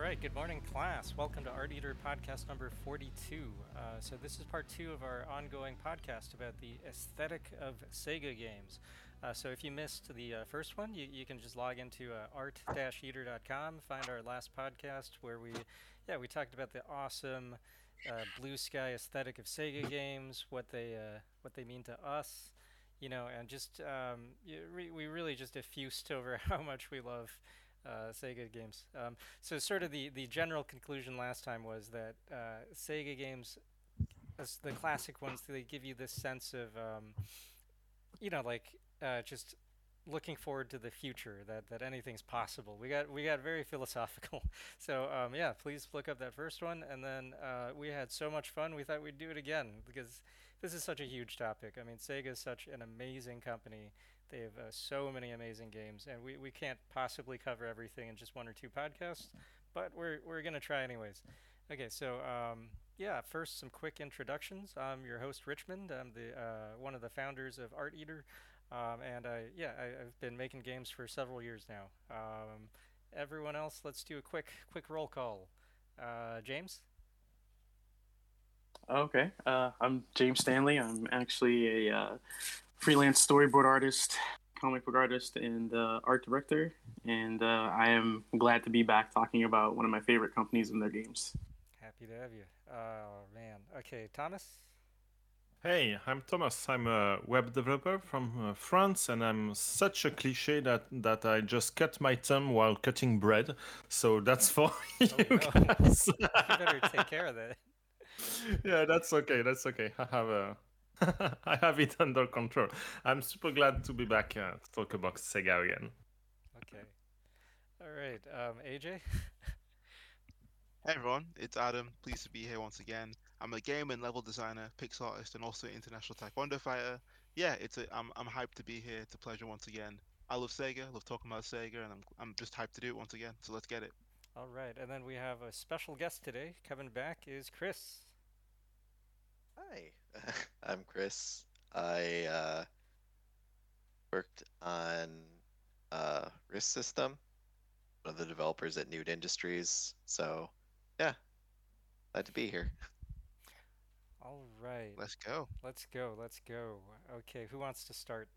All right, good morning, class. Welcome to Art Eater podcast number 42. Uh, so, this is part two of our ongoing podcast about the aesthetic of Sega games. Uh, so, if you missed the uh, first one, you, you can just log into uh, art eater.com, find our last podcast where we, yeah, we talked about the awesome uh, blue sky aesthetic of Sega games, what they, uh, what they mean to us, you know, and just, um, we really just effused over how much we love uh, Sega games. Um, so sort of the, the general conclusion last time was that uh, Sega games, as the classic ones, they give you this sense of, um, you know, like uh, just looking forward to the future that that anything's possible. We got we got very philosophical. So um, yeah, please look up that first one, and then uh, we had so much fun. We thought we'd do it again because this is such a huge topic. I mean, Sega is such an amazing company. They have uh, so many amazing games, and we, we can't possibly cover everything in just one or two podcasts, but we're we're gonna try anyways. Okay, so um, yeah, first some quick introductions. I'm your host Richmond. I'm the uh, one of the founders of Art Eater. Um, and I, yeah, I, have been making games for several years now. Um, everyone else, let's do a quick quick roll call. Uh, James. Okay, uh, I'm James Stanley. I'm actually a uh, freelance storyboard artist, comic book artist, and uh, art director. And uh, I am glad to be back talking about one of my favorite companies and their games. Happy to have you. Oh man. Okay, Thomas. Hey, I'm Thomas. I'm a web developer from uh, France, and I'm such a cliche that, that I just cut my thumb while cutting bread. So that's for you oh, no. guys. you better take care of that. Yeah, that's okay. That's okay. I have a, I have it under control. I'm super glad to be back uh, to talk about Sega again. Okay. All right, um, AJ. Hey everyone, it's Adam. Pleased to be here once again. I'm a game and level designer, pixel artist, and also international taekwondo fighter. Yeah, it's a, I'm I'm hyped to be here. It's a pleasure once again. I love Sega. I love talking about Sega, and I'm I'm just hyped to do it once again. So let's get it. All right, and then we have a special guest today. Coming back is Chris. Hi, I'm Chris. I uh, worked on uh, Risk System, one of the developers at Newt Industries. So yeah, glad to be here. All right. Let's go. Let's go. Let's go. Okay, who wants to start?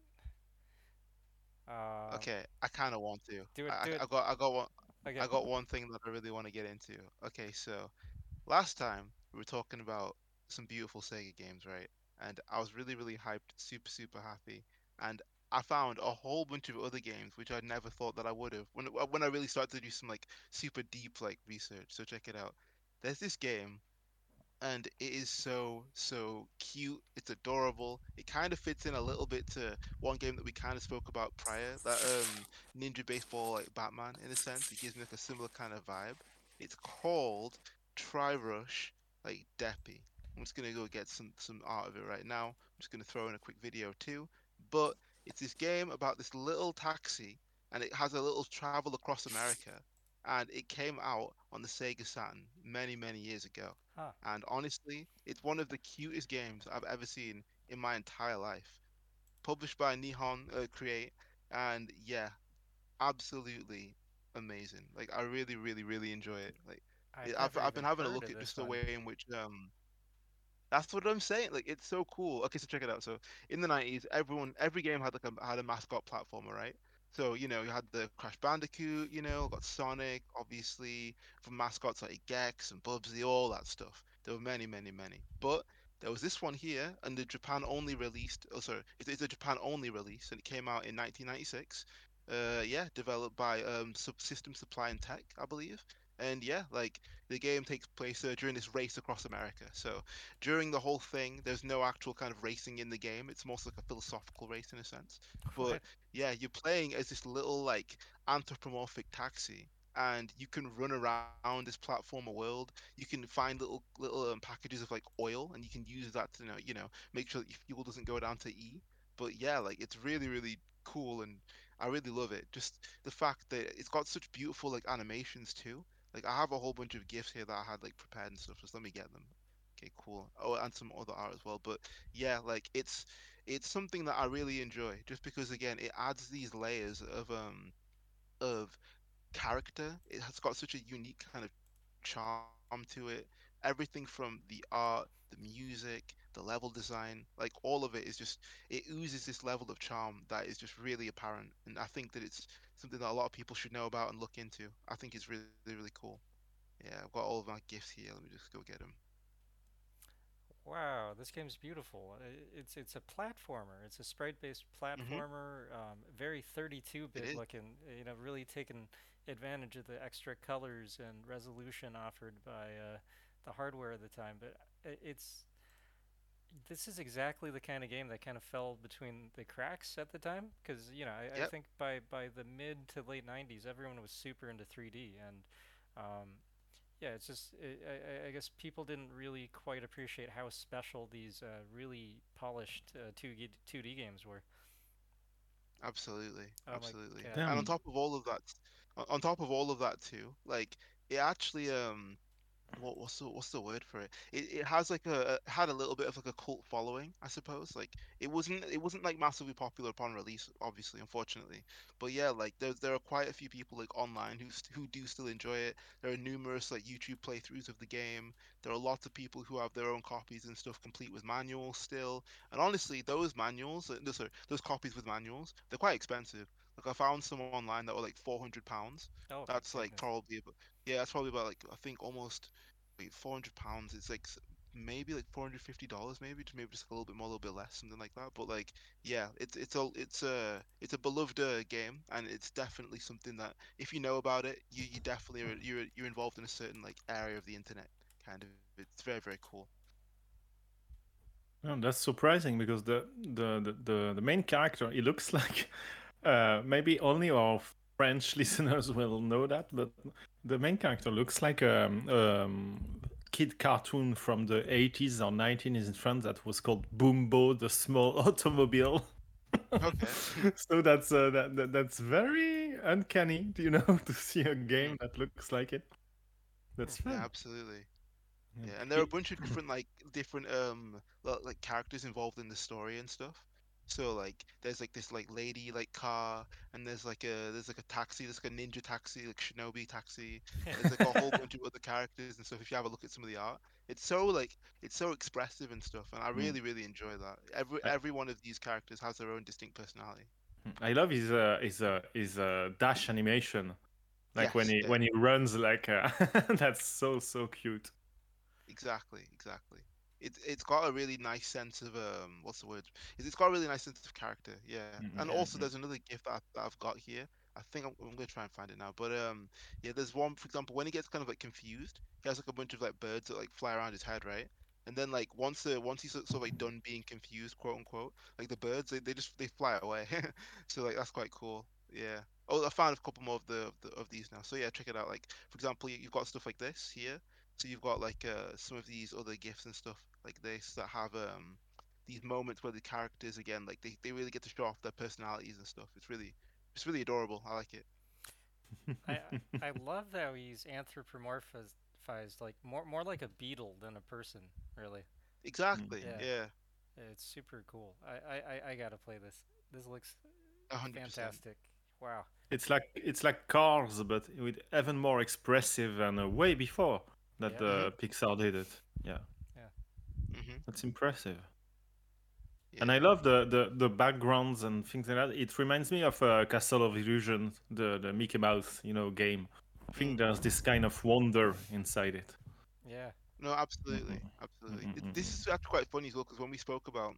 Uh, okay, I kind of want to. Do it. I, do it. I got. I got one. Okay. I got one thing that I really want to get into. Okay, so last time we were talking about some beautiful Sega games, right? And I was really, really hyped, super, super happy. And I found a whole bunch of other games which I'd never thought that I would have when when I really started to do some like super deep like research. So check it out. There's this game, and it is so so cute. It's adorable. It kind of fits in a little bit to one game that we kind of spoke about prior, that um Ninja Baseball like Batman in a sense. It gives me like a similar kind of vibe. It's called Try Rush like Deppy. I'm just gonna go get some some art of it right now. I'm just gonna throw in a quick video too. But it's this game about this little taxi, and it has a little travel across America. And it came out on the Sega Saturn many, many years ago. Huh. And honestly, it's one of the cutest games I've ever seen in my entire life. Published by Nihon uh, Create, and yeah, absolutely amazing. Like I really, really, really enjoy it. Like I I've I've been having a look at just the way in which um that's what I'm saying. Like it's so cool. Okay, so check it out. So in the '90s, everyone, every game had like a had a mascot platformer, right? So you know, you had the Crash Bandicoot, you know, got Sonic, obviously, from mascots like Gex and Bubsy, all that stuff. There were many, many, many. But there was this one here, and the Japan only released. Oh, sorry, it's, it's a Japan only release, and it came out in 1996. Uh, yeah, developed by um, Subsystem Supply and Tech, I believe. And yeah, like the game takes place uh, during this race across America. So during the whole thing, there's no actual kind of racing in the game. It's more like a philosophical race in a sense. But yeah, you're playing as this little like anthropomorphic taxi, and you can run around this platformer world. You can find little little um, packages of like oil, and you can use that to you know you know make sure that your fuel doesn't go down to E. But yeah, like it's really really cool, and I really love it. Just the fact that it's got such beautiful like animations too like I have a whole bunch of gifts here that I had like prepared and stuff. Just let me get them. Okay, cool. Oh, and some other art as well. But yeah, like it's it's something that I really enjoy, just because again it adds these layers of um of character. It has got such a unique kind of charm to it. Everything from the art, the music, the level design, like all of it is just it oozes this level of charm that is just really apparent. And I think that it's something that a lot of people should know about and look into. I think it's really really cool. Yeah, I've got all of my gifts here. Let me just go get them. Wow, this game's beautiful. It's it's a platformer. It's a sprite-based mm-hmm. platformer, mm-hmm. um, very 32-bit looking. You know, really taking advantage of the extra colors and resolution offered by uh, the hardware at the time. But it's this is exactly the kind of game that kind of fell between the cracks at the time because you know I, yep. I, think by by the mid to late 90s everyone was super into 3d and um, yeah it's just it, I, I, guess people didn't really quite appreciate how special these uh, really polished uh, 2D, 2D games were. Absolutely. Oh absolutely. and on top of all of that on top of all of that too like it actually um what what's the what's the word for it? It it has like a had a little bit of like a cult following, I suppose. Like it wasn't it wasn't like massively popular upon release, obviously, unfortunately. But yeah, like there there are quite a few people like online who who do still enjoy it. There are numerous like YouTube playthroughs of the game. There are lots of people who have their own copies and stuff complete with manuals still. And honestly, those manuals, uh, no, sorry, those copies with manuals, they're quite expensive. Like I found some online that were like four hundred pounds. Oh, that's like probably yeah, that's probably about like I think almost wait four hundred pounds. It's like maybe like four hundred fifty dollars, maybe maybe just a little bit more, a little bit less, something like that. But like yeah, it's it's a it's a it's a beloved uh, game, and it's definitely something that if you know about it, you you definitely are, you're you're involved in a certain like area of the internet. Kind of, it's very very cool. Oh, that's surprising because the the the the, the main character he looks like uh, maybe only our French listeners will know that, but the main character looks like a um, um, kid cartoon from the 80s or 90s in France that was called Boumbo, the small automobile. Okay. so that's uh, that, that, that's very uncanny, do you know, to see a game that looks like it. That's. Yeah, absolutely. Yeah. yeah, and there are a bunch of different like different um like characters involved in the story and stuff. So like there's like this like lady like car and there's like a there's like a taxi, there's like a ninja taxi, like shinobi taxi. There's like a whole bunch of other characters and stuff. If you have a look at some of the art, it's so like it's so expressive and stuff, and I mm. really really enjoy that. Every every one of these characters has their own distinct personality. I love his uh, his uh, his uh, dash animation, like yes, when he yeah. when he runs like uh, that's so so cute. Exactly, exactly it it's got a really nice sense of um what's the word? it's, It's got a really nice sense of character, yeah. Mm-hmm, and yeah, also there's another gift that, I, that I've got here. I think I'm, I'm, gonna try and find it now. But um yeah, there's one for example when he gets kind of like confused, he has like a bunch of like birds that like fly around his head, right? And then like once the once he's sort of like done being confused, quote unquote, like the birds they, they just they fly away. so like that's quite cool. Yeah. Oh, I found a couple more of the, of the of these now. So yeah, check it out. Like for example, you've got stuff like this here. So you've got like uh, some of these other gifts and stuff like this that have um these moments where the characters again like they, they really get to show off their personalities and stuff. It's really it's really adorable. I like it. I I love how he's anthropomorphized like more more like a beetle than a person, really. Exactly. Yeah. yeah. It's super cool. I, I, I gotta play this. This looks 100%. fantastic. Wow. It's like it's like Cars, but with even more expressive and uh, way before that yeah. uh, Pixar did it. Yeah. Mm-hmm. That's impressive. Yeah. And I love the, the, the backgrounds and things like that. It reminds me of uh, Castle of Illusion, the, the Mickey Mouse, you know, game. I think there's this kind of wonder inside it. Yeah. No, absolutely, mm-hmm. absolutely. Mm-hmm. This is actually quite funny as well because when we spoke about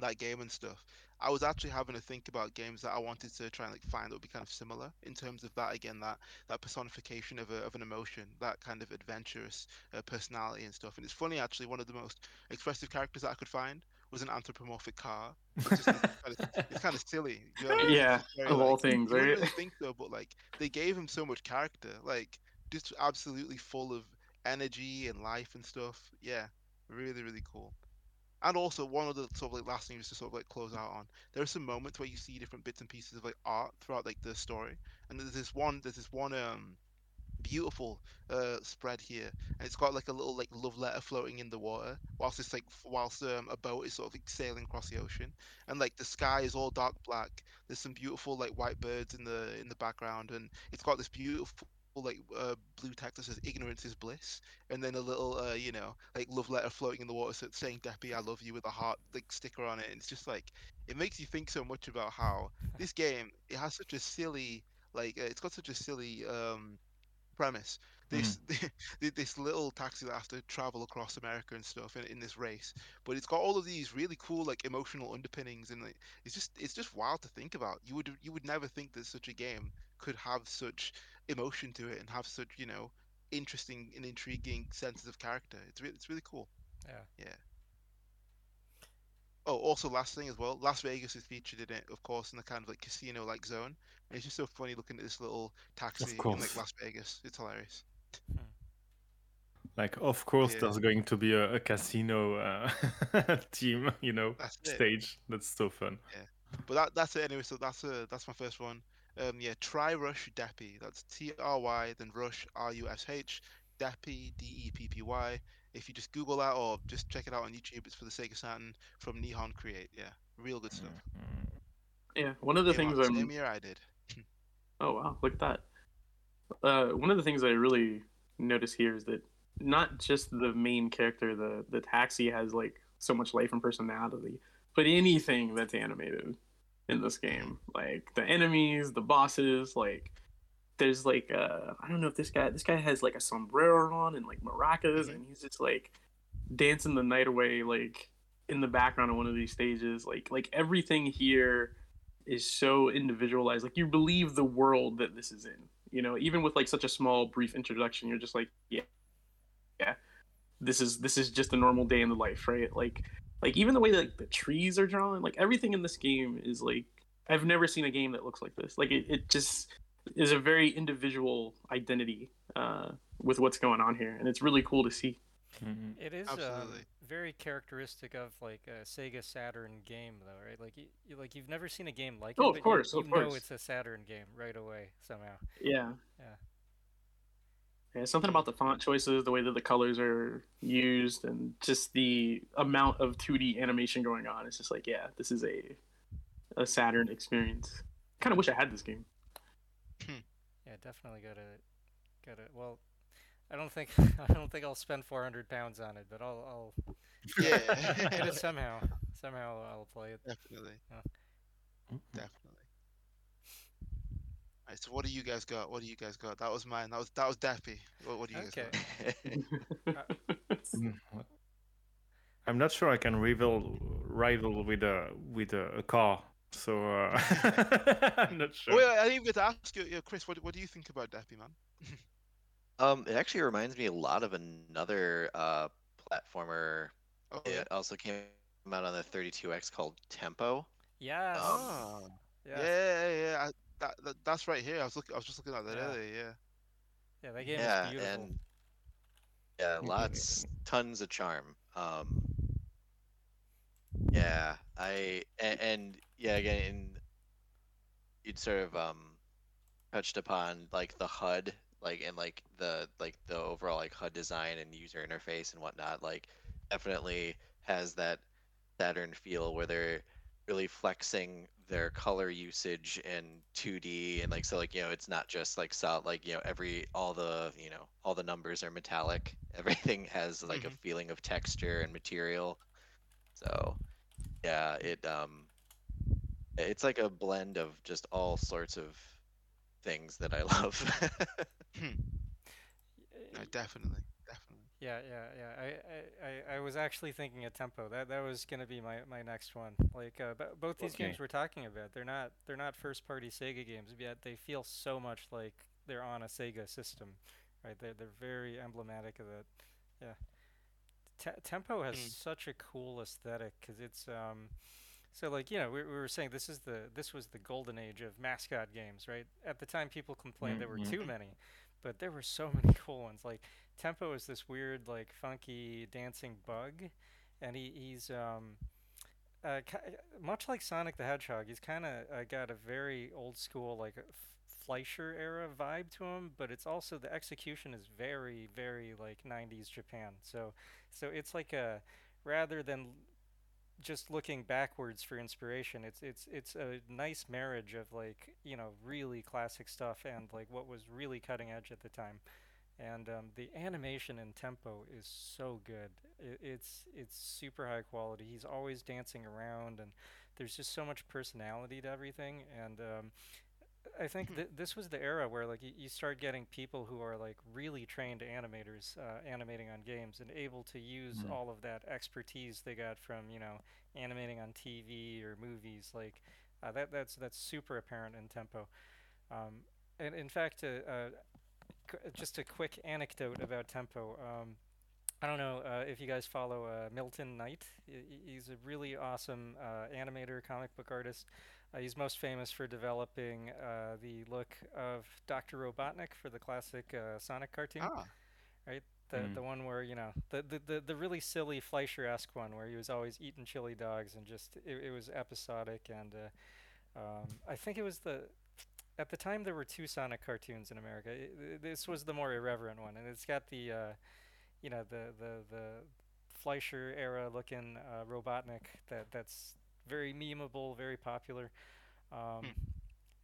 that game and stuff, I was actually having to think about games that I wanted to try and like find that would be kind of similar in terms of that again that that personification of a, of an emotion, that kind of adventurous uh, personality and stuff. And it's funny actually, one of the most expressive characters that I could find was an anthropomorphic car. It's, kind, of, it's kind of silly. You know? Yeah, very, of like, all things, right? Really think so, but like they gave him so much character, like just absolutely full of energy and life and stuff. Yeah, really, really cool. And also, one of the sort of like last things to sort of like close out on, there are some moments where you see different bits and pieces of like art throughout like the story, and there's this one, there's this one um beautiful uh spread here, and it's got like a little like love letter floating in the water, whilst it's like whilst um, a boat is sort of like sailing across the ocean, and like the sky is all dark black, There's some beautiful like white birds in the in the background, and it's got this beautiful like uh, blue text that says "ignorance is bliss," and then a little uh, you know like love letter floating in the water so saying "Deppy, I love you" with a heart like sticker on it. And it's just like it makes you think so much about how this game it has such a silly like uh, it's got such a silly um premise. This mm. this little taxi that has to travel across America and stuff in, in this race, but it's got all of these really cool like emotional underpinnings, and like, it's just it's just wild to think about. You would you would never think that such a game could have such emotion to it and have such you know interesting and intriguing senses of character. It's re- it's really cool. Yeah. Yeah. Oh, also last thing as well, Las Vegas is featured in it, of course, in the kind of like casino-like zone. And it's just so funny looking at this little taxi in like Las Vegas. It's hilarious. Hmm. Like, of course, yeah. there's going to be a, a casino uh, team, you know, that's stage. That's so fun. Yeah, but that that's it anyway. So that's a that's my first one. Um, yeah, try Rush Deppy. That's T R Y then Rush R U S H Deppy D E P P Y. If you just Google that or just check it out on YouTube, it's for the Sega Saturn from Nihon Create. Yeah, real good stuff. Mm-hmm. Yeah, one of the things I'm. Same year I did. oh wow! Look at that. Uh, one of the things I really notice here is that not just the main character, the the taxi has like so much life and personality, but anything that's animated in this game. Like the enemies, the bosses, like there's like uh I don't know if this guy this guy has like a sombrero on and like maracas mm-hmm. and he's just like dancing the night away like in the background of one of these stages. Like like everything here is so individualized. Like you believe the world that this is in. You know, even with like such a small brief introduction, you're just like, yeah, yeah, this is this is just a normal day in the life, right? Like like even the way that like, the trees are drawn, like everything in this game is like I've never seen a game that looks like this. Like it, it just is a very individual identity uh, with what's going on here, and it's really cool to see. Mm-hmm. It is um, very characteristic of like a Sega Saturn game, though, right? Like, you, like you've never seen a game like oh, it. of course, you, you of know it's a Saturn game right away somehow. Yeah. Yeah. Yeah, something about the font choices, the way that the colors are used, and just the amount of 2D animation going on. It's just like, yeah, this is a a Saturn experience. Kind of wish I had this game. Hmm. yeah, definitely gotta gotta. Well, I don't think I don't think I'll spend 400 pounds on it, but I'll I'll yeah get it somehow. Somehow I'll play it. Definitely. Yeah. Definitely. Right, so what do you guys got? What do you guys got? That was mine. That was that was Daffy. What, what do you okay. guys got? I'm not sure I can rival rival with a with a, a car. So uh, I'm not sure. Well, I didn't get to ask you, Chris. What what do you think about Daffy, man? um, it actually reminds me a lot of another uh, platformer. Oh, it yeah? also came out on the 32X called Tempo. Yes. Um, oh. Yeah. Yeah, yeah. I, that, that that's right here. I was looking. I was just looking at that yeah. earlier. Yeah. Yeah, that game yeah, is beautiful. And, yeah, lots, tons of charm. Um, yeah, I and, and yeah again, you'd sort of um touched upon like the HUD, like and like the like the overall like HUD design and user interface and whatnot. Like, definitely has that Saturn feel where they're really flexing their color usage in 2D and like so like you know it's not just like solid like you know every all the you know all the numbers are metallic everything has like mm-hmm. a feeling of texture and material so yeah it um it's like a blend of just all sorts of things that I love hmm. definitely yeah, yeah, yeah. I, I, I, was actually thinking of tempo. That that was gonna be my, my next one. Like, uh, both these okay. games we're talking about, they're not they're not first party Sega games, yet they feel so much like they're on a Sega system, right? They're they're very emblematic of that. Yeah. T- tempo has mm. such a cool aesthetic because it's um, so like you know we, we were saying this is the this was the golden age of mascot games, right? At the time, people complained mm-hmm. there were too many, but there were so many cool ones. Like Tempo is this weird, like funky dancing bug, and he, he's um, uh, much like Sonic the Hedgehog. He's kind of uh, got a very old school, like Fleischer era vibe to him, but it's also the execution is very, very like '90s Japan. So, so it's like a rather than just looking backwards for inspiration, it's it's it's a nice marriage of like you know really classic stuff and like what was really cutting edge at the time, and um, the animation and tempo is so good. It, it's it's super high quality. He's always dancing around, and there's just so much personality to everything, and um, I think th- this was the era where like y- you start getting people who are like really trained animators uh, animating on games and able to use Mhm. all of that expertise they got from you know animating on TV or movies like uh, that that's that's super apparent in tempo um, and in fact uh, uh, c- just a quick anecdote about tempo um, I don't know uh, if you guys follow uh, Milton Knight. He- He's a really awesome uh, animator, comic book artist. Uh, he's most famous for developing uh, the look of Dr. Robotnik for the classic uh, Sonic cartoon, Ah, right? The Mm. the one where you know the the, the, the really silly Fleischer-esque one where he was always eating chili dogs and just it, it was episodic and uh, um, I think it was the at the time there were two Sonic cartoons in America. I i- this was the more irreverent one, and it's got the uh, you know the the the Fleischer era looking uh, Robotnik that that's very memeable, very popular. Um, Hmm.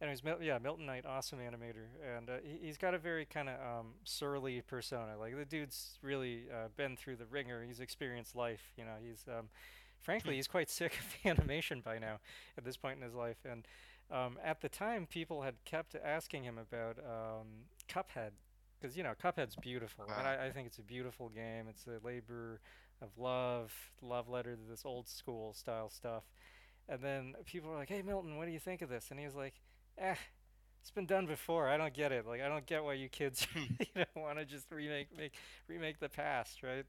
Anyways, Mil- yeah, Milton Knight, awesome animator, and uh, he, he's got a very kind of um, surly persona. Like the dude's really uh, been through the ringer. He's experienced life. You know, he's um, frankly he's quite sick of animation by now at this point in his life. And um, at the time, people had kept asking him about um, Cuphead because you know Cuphead's beautiful, and I, I think it's a beautiful game. It's a labor of love, love letter to this old school style stuff. And then people were like, "Hey Milton, what do you think of this?" And he was like, "Eh, it's been done before. I don't get it. Like, I don't get why you kids, you know, want to just remake make remake the past, right?"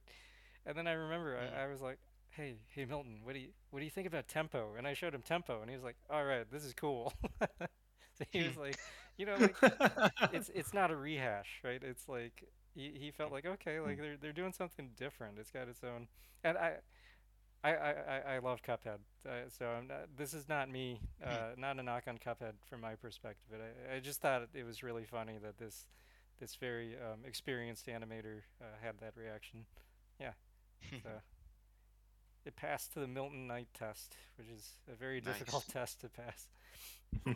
And then I remember Mm. I, I was like, "Hey, hey Milton, what do you what do you think about tempo?" And I showed him tempo, and he was like, "All right, this is cool." so he was like, "You know, like it's it's not a rehash, right? It's like he, he felt like okay, like they're they're doing something different. It's got its own, and I. I, I, I- I love Cuphead, uh, so I'm not, this is not me, uh, not a knock on Cuphead from my perspective. But I, I just thought it was really funny that this this very um, experienced animator uh, had that reaction. Yeah, so it passed to the Milton Knight test, which is a very difficult test to pass.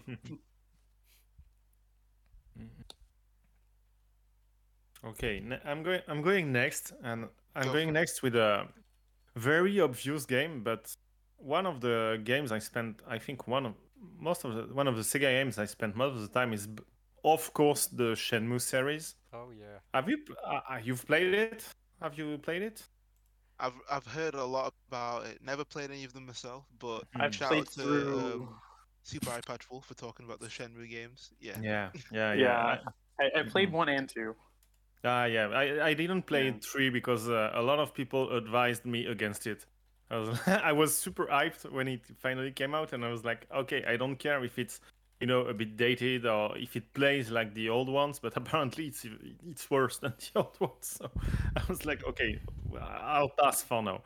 okay, ne- I'm going. I'm going next, and I'm Go going next with a very obvious game, but one of the games I spent, I think one of most of the one of the Sega games I spent most of the time is, b- of course, the Shenmue series. Oh yeah. Have you uh, uh, you've played it? Have you played it? I've I've heard a lot about it. Never played any of them myself, but I've shout played out to through. um, Super Eyepatch Wolf for talking about the Shenmue games. Yeah. Yeah, yeah, Yeah. yeah. I, I played one and two. Ah, yeah. I, I didn't play Yeah. three because uh, a lot of people advised me against it. I was I was super hyped when it finally came out, and I was like, okay, I don't care if it's you know a bit dated or if it plays like the old ones, but apparently it's it's worse than the old ones. So I was like, okay, I'll pass for now.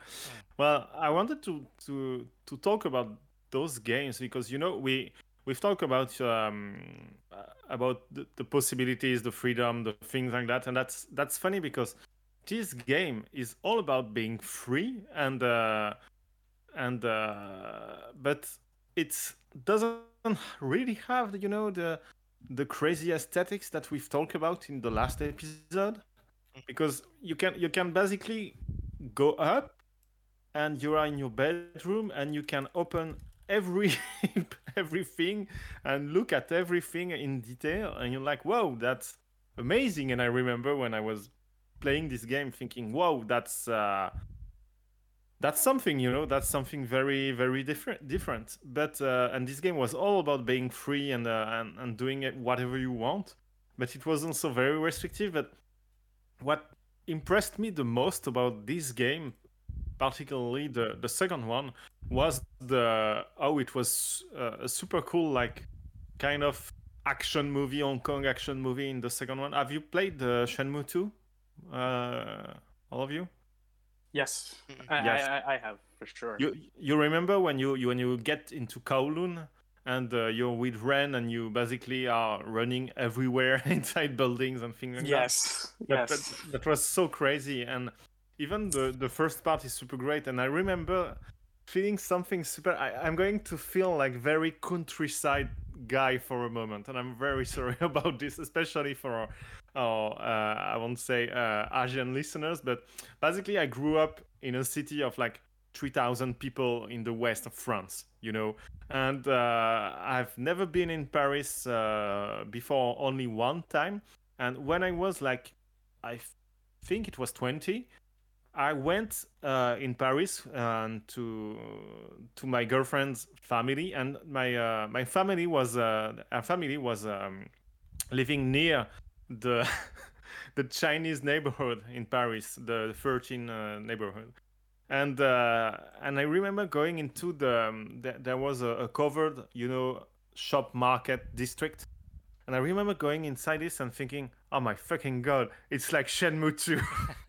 Well, I wanted to to to talk about those games because you know we we've talked about um, uh, about the, the possibilities, the freedom, the things like that, and that's that's funny because this game is all about being free and uh, and uh, but it doesn't really have you know the the crazy aesthetics that we've talked about in the last episode. Because you can you can basically go up and you are in your bedroom and you can open every everything and look at everything in detail and you're like whoa that's amazing. And i remember when i was playing this game thinking whoa that's uh that's something you know that's something very very different different. But uh, and this game was all about being free and uh, and, and doing it whatever you want but it was also very restrictive. But what impressed me the most about this game particularly the the second one was the how it was uh, a super cool like kind of action movie hong kong action movie in the second one have you played the shenmue 2 uh all of you Yes, Mm. I, Yes. I, I- I have for sure. you you remember when you, you when you get into Kowloon and uh, you're with Ren and you basically are running everywhere inside buildings and things like that? yes, That, yes. that, that was so crazy and even the the first part is super great and I remember feeling something super. I, I'm going to feel like very countryside guy for a moment, and I'm very sorry about this, especially for our, our uh, I won't say uh, Asian listeners, but basically, I grew up in a city of like 3,000 people in the west of France, you know, and uh, I've never been in Paris uh, before, only one time, and when I was like, I think it was 20. I went uh, in Paris and to to my girlfriend's family, and my uh, my family was uh, our family was um, living near the the Chinese neighborhood in Paris, the 13 uh, neighborhood, and uh, and I remember going into the, um, the there was a, a covered you know shop market district, and I remember going inside this and thinking, oh my fucking god, it's like Shenmue 2.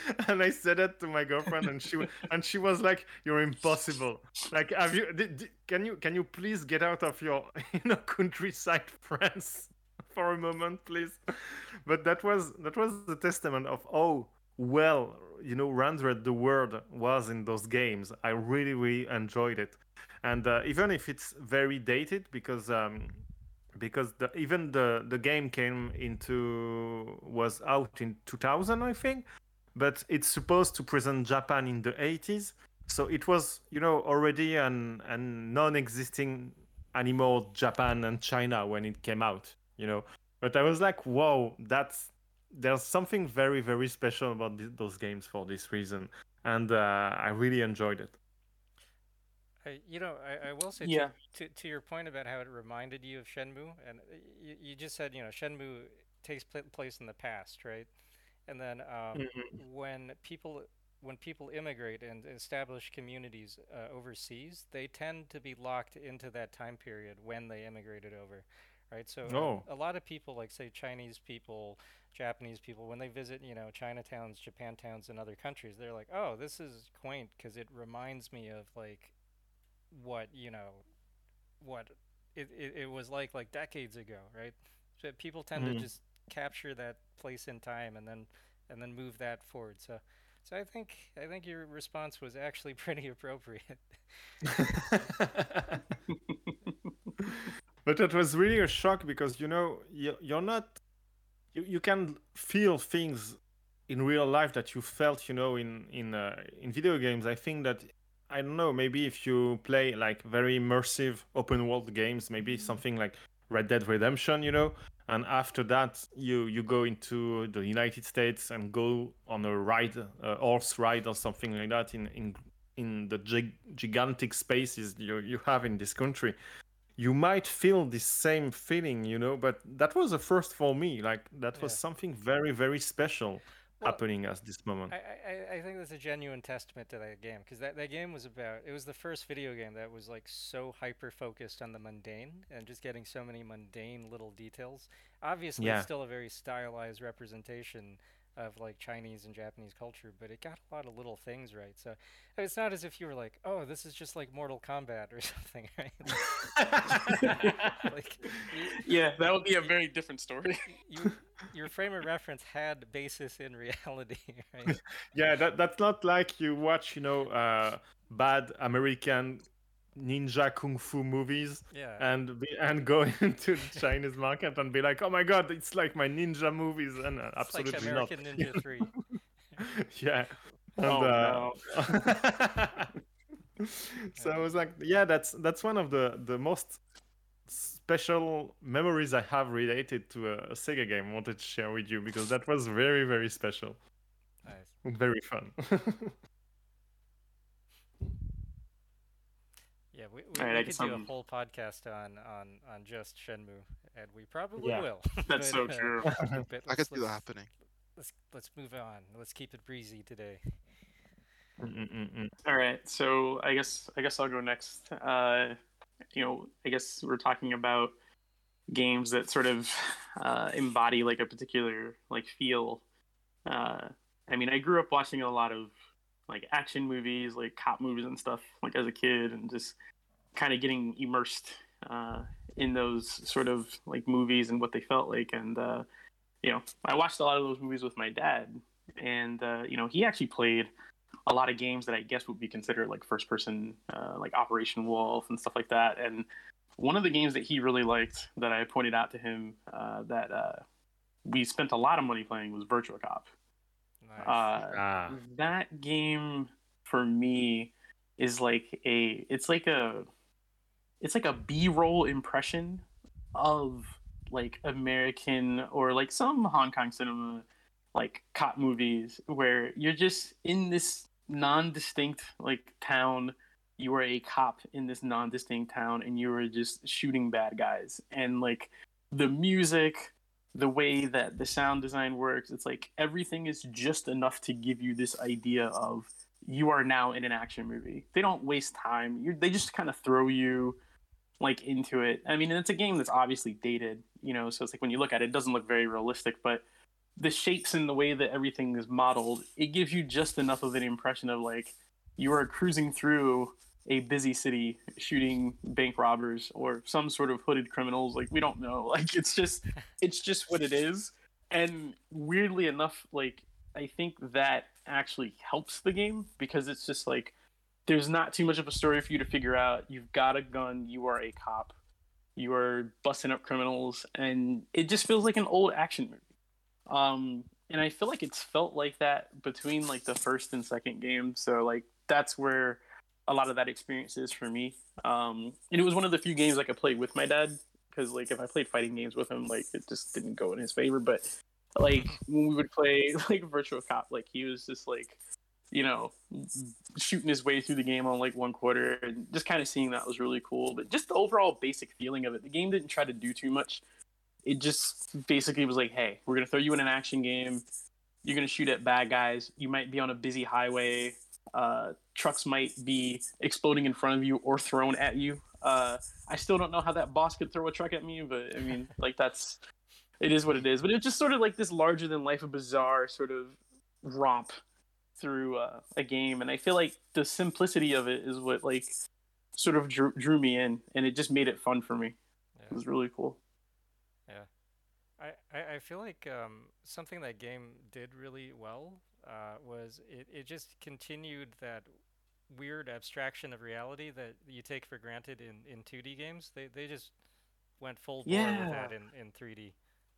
and I said that to my girlfriend, and she and she was like, "You're impossible. Like, have you? Did, can you can you please get out of your you know countryside France for a moment, please?" But that was that was the testament of oh well you know rendered the world was in those games. I really really enjoyed it, and uh, even if it's very dated because. Um, because the, even the the game came into was out in 2000 i think but it's supposed to present Japan in the 80s. So it was, you know, already an, an non-existing anymore Japan and China when it came out, you know. But I was like, whoa, that's there's something very very special about th- those games for this reason, and uh, I really enjoyed it. I, you know, I, I will say Yeah. to, to to your point about how it reminded you of Shenmue, and uh, you, you just said you know Shenmue takes pla- place in the past, right? And then um, Mhm. when people when people immigrate and establish communities uh, overseas, they tend to be locked into that time period when they immigrated over, right? So uh, Oh. a lot of people, like say Chinese people, Japanese people, when they visit, you know, Chinatowns, Japantowns, and other countries, they're like, "Oh, this is quaint because it reminds me of like what you know, what it, it, it was like like decades ago, right?" So people tend to Mhm. just capture that place in time and then and then move that forward. So so I think I think your response was actually pretty appropriate. but it was really a shock because you know you, you're not you, you can feel things in real life that you felt you know in in uh, in video games i think that i don't know maybe if you play like very immersive open world games maybe something like red dead redemption you know and after that you you go into the united states and go on a ride a horse ride or something like that in in in the gig- gigantic spaces you you have in this country. You might feel the same feeling you know but that was a first for me. Like that was Yeah. something very very special Well, happening at this moment. I, I, think that's a genuine testament to that game because that, that game was about it was the first video game that was like so hyper focused on the mundane and just getting so many mundane little details. Obviously, Yeah. it's still a very stylized representation of like Chinese and Japanese culture, but it got a lot of little things right. So it's not as if you were like, oh, this is just like Mortal Kombat or something, right? like Yeah, that would be a very different story. you, your frame of reference had basis in reality, right? yeah that, that's not like you watch you know uh, bad american ninja kung fu movies Yeah. and be, and go into the chinese market and be like oh my god it's like my ninja movies and uh, It's like absolutely American not Ninja 3. yeah and, Oh, uh, so I was like, yeah, that's that's one of the the most special memories I have related to a, a Sega game. I wanted to share with you because that was very very special, Nice. very fun. Yeah, we, we, Alright, we I could do a I'm- whole podcast on, on, on just Shenmue, and we probably Yeah. will. That's so uh, true. but I let's- could see that happening. Let's let's move on. Let's keep it breezy today. Mm-mm-mm. All right, so I guess I guess I'll go next. Uh, you know, I guess we're talking about games that sort of uh, embody like a particular like feel. Uh, I mean, I grew up watching a lot of like action movies, like cop movies and stuff, like as a kid, and just kind of getting immersed uh, in those sort of like movies and what they felt like. And uh, you know, I watched a lot of those movies with my dad, and uh, you know, he actually played a lot of games that I guess would be considered like first person, uh, like Operation Wolf and stuff like that. And one of the games that he really liked that I pointed out to him uh, that uh, we spent a lot of money playing was Virtua Cop. Nice. Uh, Ah, that game for me is like a it's like a it's like a b-roll impression of like american or like some hong kong cinema like cop movies where you're just in this non-distinct like town. You are a cop in this non-distinct town and you are just shooting bad guys. And like the music the way that the sound design works it's like everything is just enough to give you this idea of you are now in an action movie. They don't waste time. You they just kind of throw you like into it. I mean it's a game that's obviously dated you know so it's like when you look at it it doesn't look very realistic but the shapes and the way that everything is modeled it gives you just enough of an impression of like you are cruising through a busy city shooting bank robbers or some sort of hooded criminals like we don't know. Like it's just it's just what it is. And weirdly enough like i think that actually helps the game because it's just like there's not too much of a story for you to figure out. You've got a gun. You are a cop. You are busting up criminals. And it just feels like an old action movie. Um and i feel like it's felt like that between like the first and second game. So like that's where a lot of that experience is for me. Um and it was one of the few games i could play with my dad because like if i played fighting games with him like it just didn't go in his favor. But like when we would play like Virtua Cop like he was just like you know shooting his way through the game on like one quarter and just kind of seeing that was really cool. But just the overall basic feeling of it the game didn't try to do too much. It just basically was like hey we're to throw you in an action game. You're to shoot at bad guys. You might be on a busy highway uh, trucks might be exploding in front of you or thrown at you. Uh, i still don't know how that boss could throw a truck at me but i mean like that's it is what it is. But it's just sort of like this larger than life a bizarre sort of romp through uh, a game. And i feel like the simplicity of it is what like sort of drew, drew me in and it just made it fun for me. It was really cool. I, I, I feel like um, something that game did really well uh, was it, it just continued that weird abstraction of reality that you take for granted in, in 2D games. They, they just went full bore with that in, in 3D.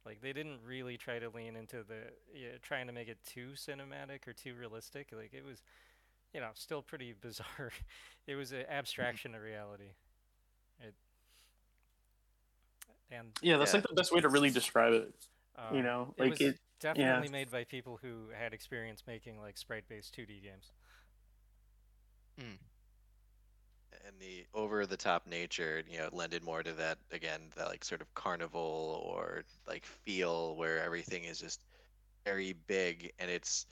Like they didn't really try to lean into the yeah, trying to make it too cinematic or too realistic. Like it was, you know, still pretty bizarre. it was an abstraction of reality. It, and yeah that's Yeah. like the best way to really describe it you um, know it like was it definitely made by people who had experience making like sprite-based 2D games. Hmm. and the over the top nature you know lended more to that again that like sort of carnival or like feel where everything is just very big and it's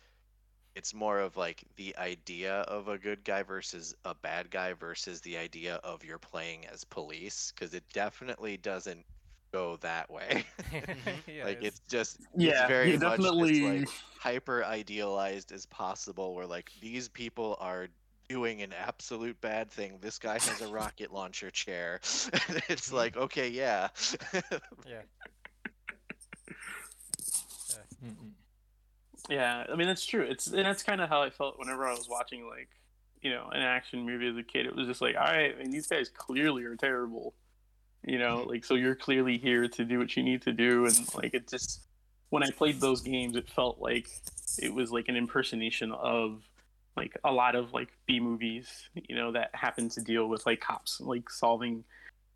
it's more of like the idea of a good guy versus a bad guy versus the idea of you're playing as police because it definitely doesn't go that way. Mm-hmm. Yeah, like it's, it's just yeah it's very you much definitely just like hyper idealized as possible where like these people are doing an absolute bad thing. This guy has a rocket launcher chair. It's mm-hmm. like okay yeah. Yeah. Yeah, I mean that's true. It's and that's kind of how I felt whenever I was watching like, you know, an action movie as a kid. It was just like, all right, I mean, these guys clearly are terrible, you know, like so you're clearly here to do what you need to do, and like it just when I played those games, it felt like it was like an impersonation of like a lot of like B movies, you know, that happen to deal with like cops like solving.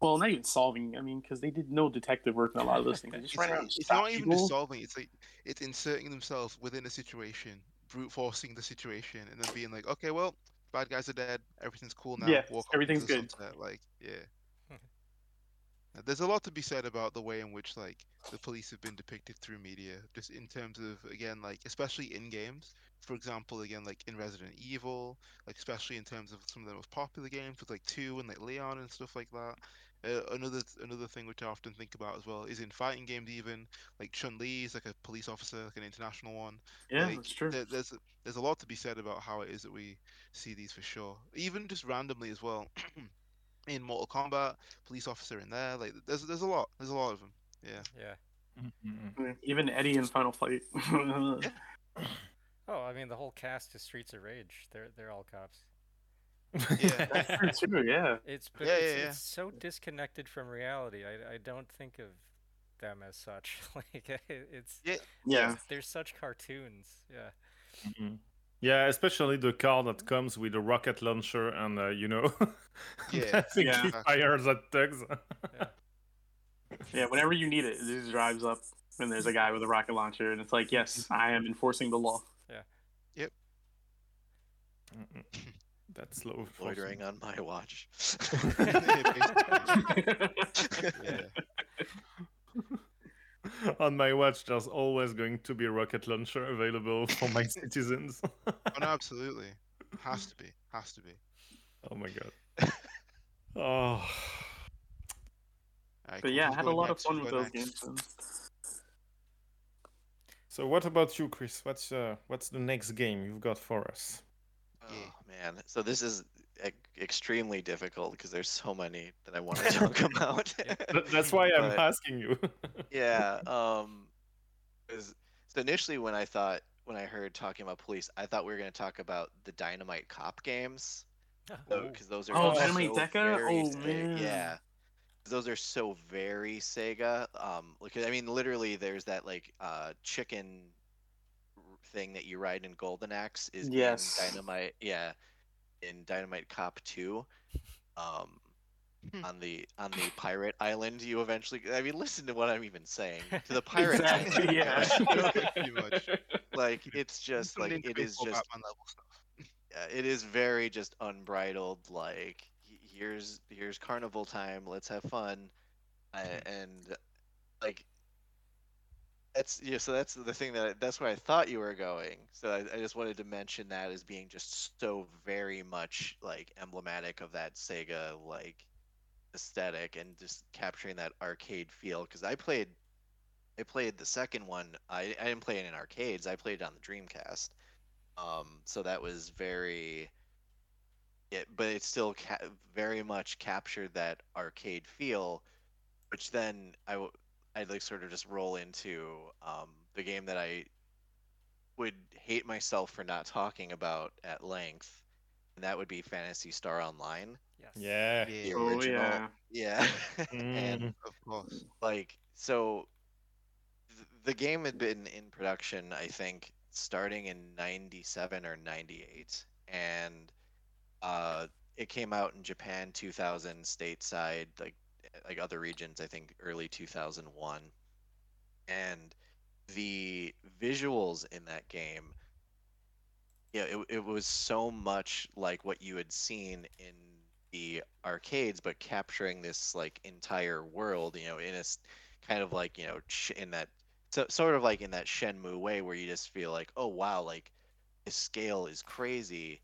Well, not even solving. I mean, because they did no detective work in a lot of those things. They just It's, ran around it's not even people. just solving. It's like it's inserting themselves within a situation, brute forcing the situation, and then being like, okay, well, bad guys are dead. Everything's cool now. Yeah, walk everything's good. sunset," Like, yeah. There's a lot to be said about the way in which like the police have been depicted through media, just in terms of again like especially in games. For example, again like in Resident Evil, like especially in terms of some of the most popular games with like two and like Leon and stuff like that. Uh, another another thing which I often think about as well is in fighting games even like Chun Li is like a police officer, like an international one. Yeah, like, that's true. There, there's there's a lot to be said about how it is that we see these for sure. Even just randomly as well. in Mortal Kombat, police officer in there. Like there's there's a lot. There's a lot of them. Yeah. Yeah. Mean, Even Eddie in Final Fight. Oh, I mean, the whole cast is Streets of Rage. They're they're all cops. Yeah. That's true, yeah. It's but Yeah, it's, yeah, yeah. it's so disconnected from reality. I I don't think of them as such. like it's Yeah. Yeah. they're such cartoons. Yeah. Mhm. Yeah, especially the car that comes with a rocket launcher and uh, you know, Yeah, yeah. he fires at thugs. Yeah, whenever you need it, it just drives up and there's a guy with a rocket launcher and it's like, yes, I am enforcing the law. Mm-mm. That's low. Loitering on my watch. yeah. On my watch, there's always going to be a rocket launcher available for my citizens. Oh no, absolutely. Has to be. Has to be. oh my god. Oh, Alright, But yeah, I had a going lot of fun with those next? games. so what about you, Chris? What's uh, what's the next game you've got for us? Oh man, so this is e- extremely difficult because there's so many that I want to talk about. That's why I'm But- asking you. yeah. Um, 'cause- so initially when I thought when I heard talking about police, I thought we were going to talk about the Dynamite Cop games Oh, because those are Oh, so Dynamite Deka? very Oh, Se- man. yeah. 'Cause Those are so very Sega. Um, look, I mean, literally, there's that like uh chicken thing that you ride in Golden Axe is in Yes. Dynamite. Yeah, in Dynamite Cop Two. Um, Hmm. on the on the pirate island, you eventually. I mean, listen to what I'm even saying. To the pirate Exactly, island. yeah. Much. like it's just Some like it is just Batman level stuff. yeah, it is very just unbridled like here's here's carnival time let's have fun uh, and like that's yeah so that's the thing that that's where i thought you were going. So I, I just wanted to mention that as being just so very much like emblematic of that sega like aesthetic and just capturing that arcade feel. Because i played i played the second one. I, I didn't play it in arcades. I played it on the dreamcast. Um so that was very it but it still ca- very much captured that arcade feel which then i i'd like sort of just roll into um the game that i would hate myself for not talking about at length and that would be phantasy star online yes. yeah. the Oh, original yeah. yeah and Mm. Of course. like so th- the game had been in production i think starting in 97 or 98 and uh it came out in japan 2000 stateside like like other regions i think early 2001 and the visuals in that game yeah it, it was so much like what you had seen in the arcades but capturing this like entire world you know in a kind of like you know in that so, sort of like in that shenmue way where you just feel like oh wow like the scale is crazy.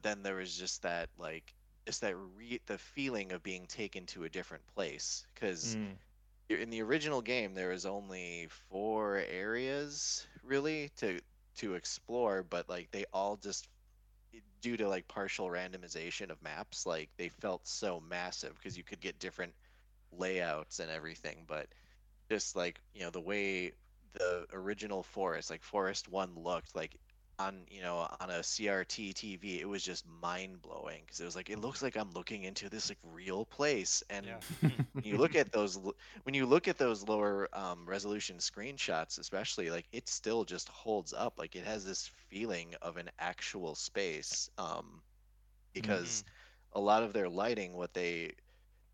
Then there was just that like just that re- the feeling of being taken to a different place because Mm. in the original game there was only four areas really to to explore but like they all just due to like partial randomization of maps like they felt so massive because you could get different layouts and everything but just like you know the way the original forest like forest one looked like on you know on a crt tv it was just mind-blowing because it was like it looks like i'm looking into this like real place. And Yeah. when you look at those when you look at those lower um, resolution screenshots especially like it still just holds up like it has this feeling of an actual space um, because a lot of their lighting what they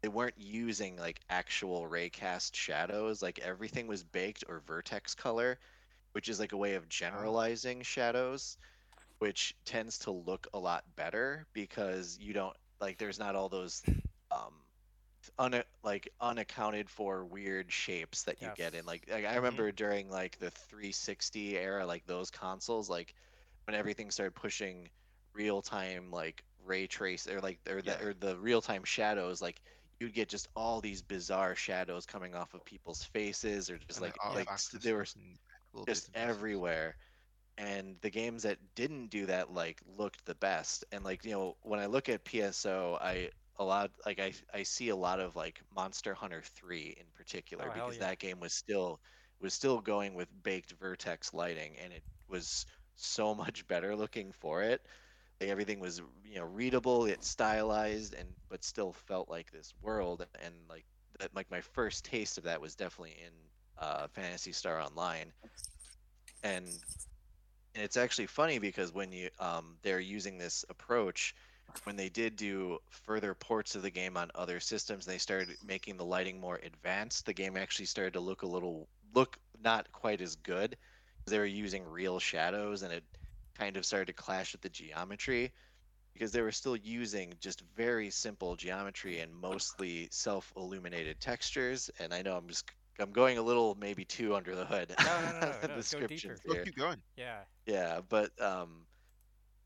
they weren't using like actual raycast shadows like everything was baked or vertex color which is like a way of generalizing shadows which tends to look a lot better because you don't like there's not all those um un- like unaccounted for weird shapes that you get in like, like i remember during like the 360 era like those consoles like when everything started pushing real time like ray trace or like or the, Yeah. or the real time shadows like you'd get just all these bizarre shadows coming off of people's faces or just And like like they were just everywhere and the games that didn't do that like looked the best and like you know when i look at pso i a lot like i i see a lot of like monster hunter 3 in particular Oh, because yeah. that game was still was still going with baked vertex lighting and it was so much better looking for it. Like everything was you know readable, it stylized, and but still felt like this world. And like that, like my first taste of that was definitely in uh, Phantasy Star Online, and and it's actually funny because when you um, they're using this approach when they did do further ports of the game on other systems they started making the lighting more advanced. The game actually started to look a little look not quite as good. They were using real shadows and it kind of started to clash with the geometry because they were still using just very simple geometry and mostly self-illuminated textures. And i know i'm just i'm going a little maybe too under the hood no, no, no, no, no. descriptions here. keep going yeah yeah but um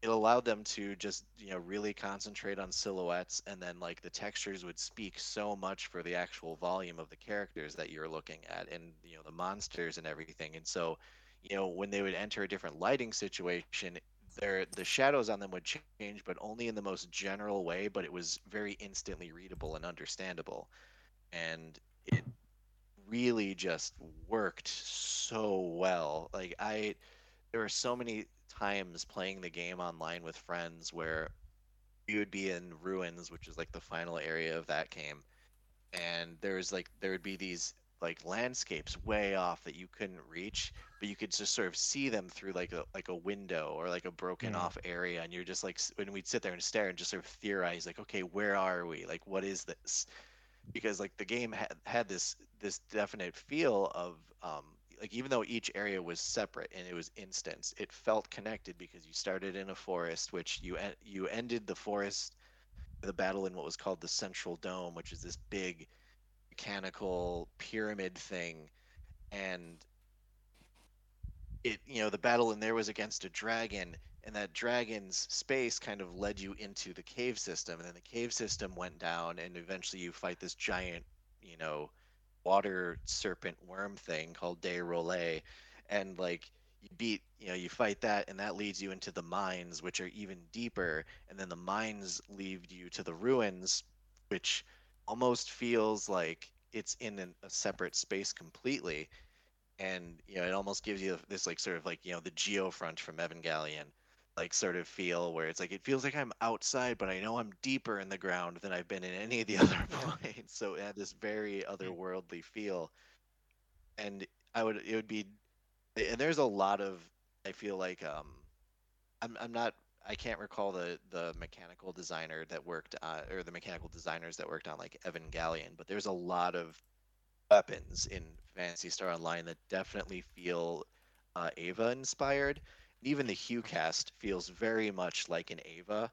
it allowed them to just you know really concentrate on silhouettes and then like the textures would speak so much for the actual volume of the characters that you're looking at and you know the monsters and everything and so you know when they would enter a different lighting situation their the shadows on them would change but only in the most general way but it was very instantly readable and understandable and it really just worked so well like i there were so many times playing the game online with friends where you would be in ruins, which is like the final area of that game, and there's like there would be these like landscapes way off that you couldn't reach, but you could just sort of see them through like a like a window or like a broken mm. off area, and you're just like when we'd sit there and stare and just sort of theorize like, okay, where are we? Like, what is this? Because like the game had had this this definite feel of um, like even though each area was separate and it was instance, it felt connected because you started in a forest, which you you ended the forest, the battle in what was called the Central Dome, which is this big mechanical pyramid thing, and it you know the battle in there was against a dragon and that dragon's space kind of led you into the cave system and then the cave system went down and eventually you fight this giant you know water serpent worm thing called De Rol Le, and like you beat you know you fight that and that leads you into the mines which are even deeper and then the mines lead you to the ruins which almost feels like it's in an, a separate space completely and you know it almost gives you this like sort of like you know the geofront from evangelion like sort of feel where it's like it feels like I'm outside, but I know I'm deeper in the ground than I've been in any of the other points. So it had this very otherworldly feel. And I would it would be and there's a lot of I feel like um I'm I'm not I can't recall the the mechanical designer that worked on or the mechanical designers that worked on like Evangelion, but there's a lot of weapons in Phantasy Star Online that definitely feel uh, Eva inspired even the HuCast feels very much like an Eva.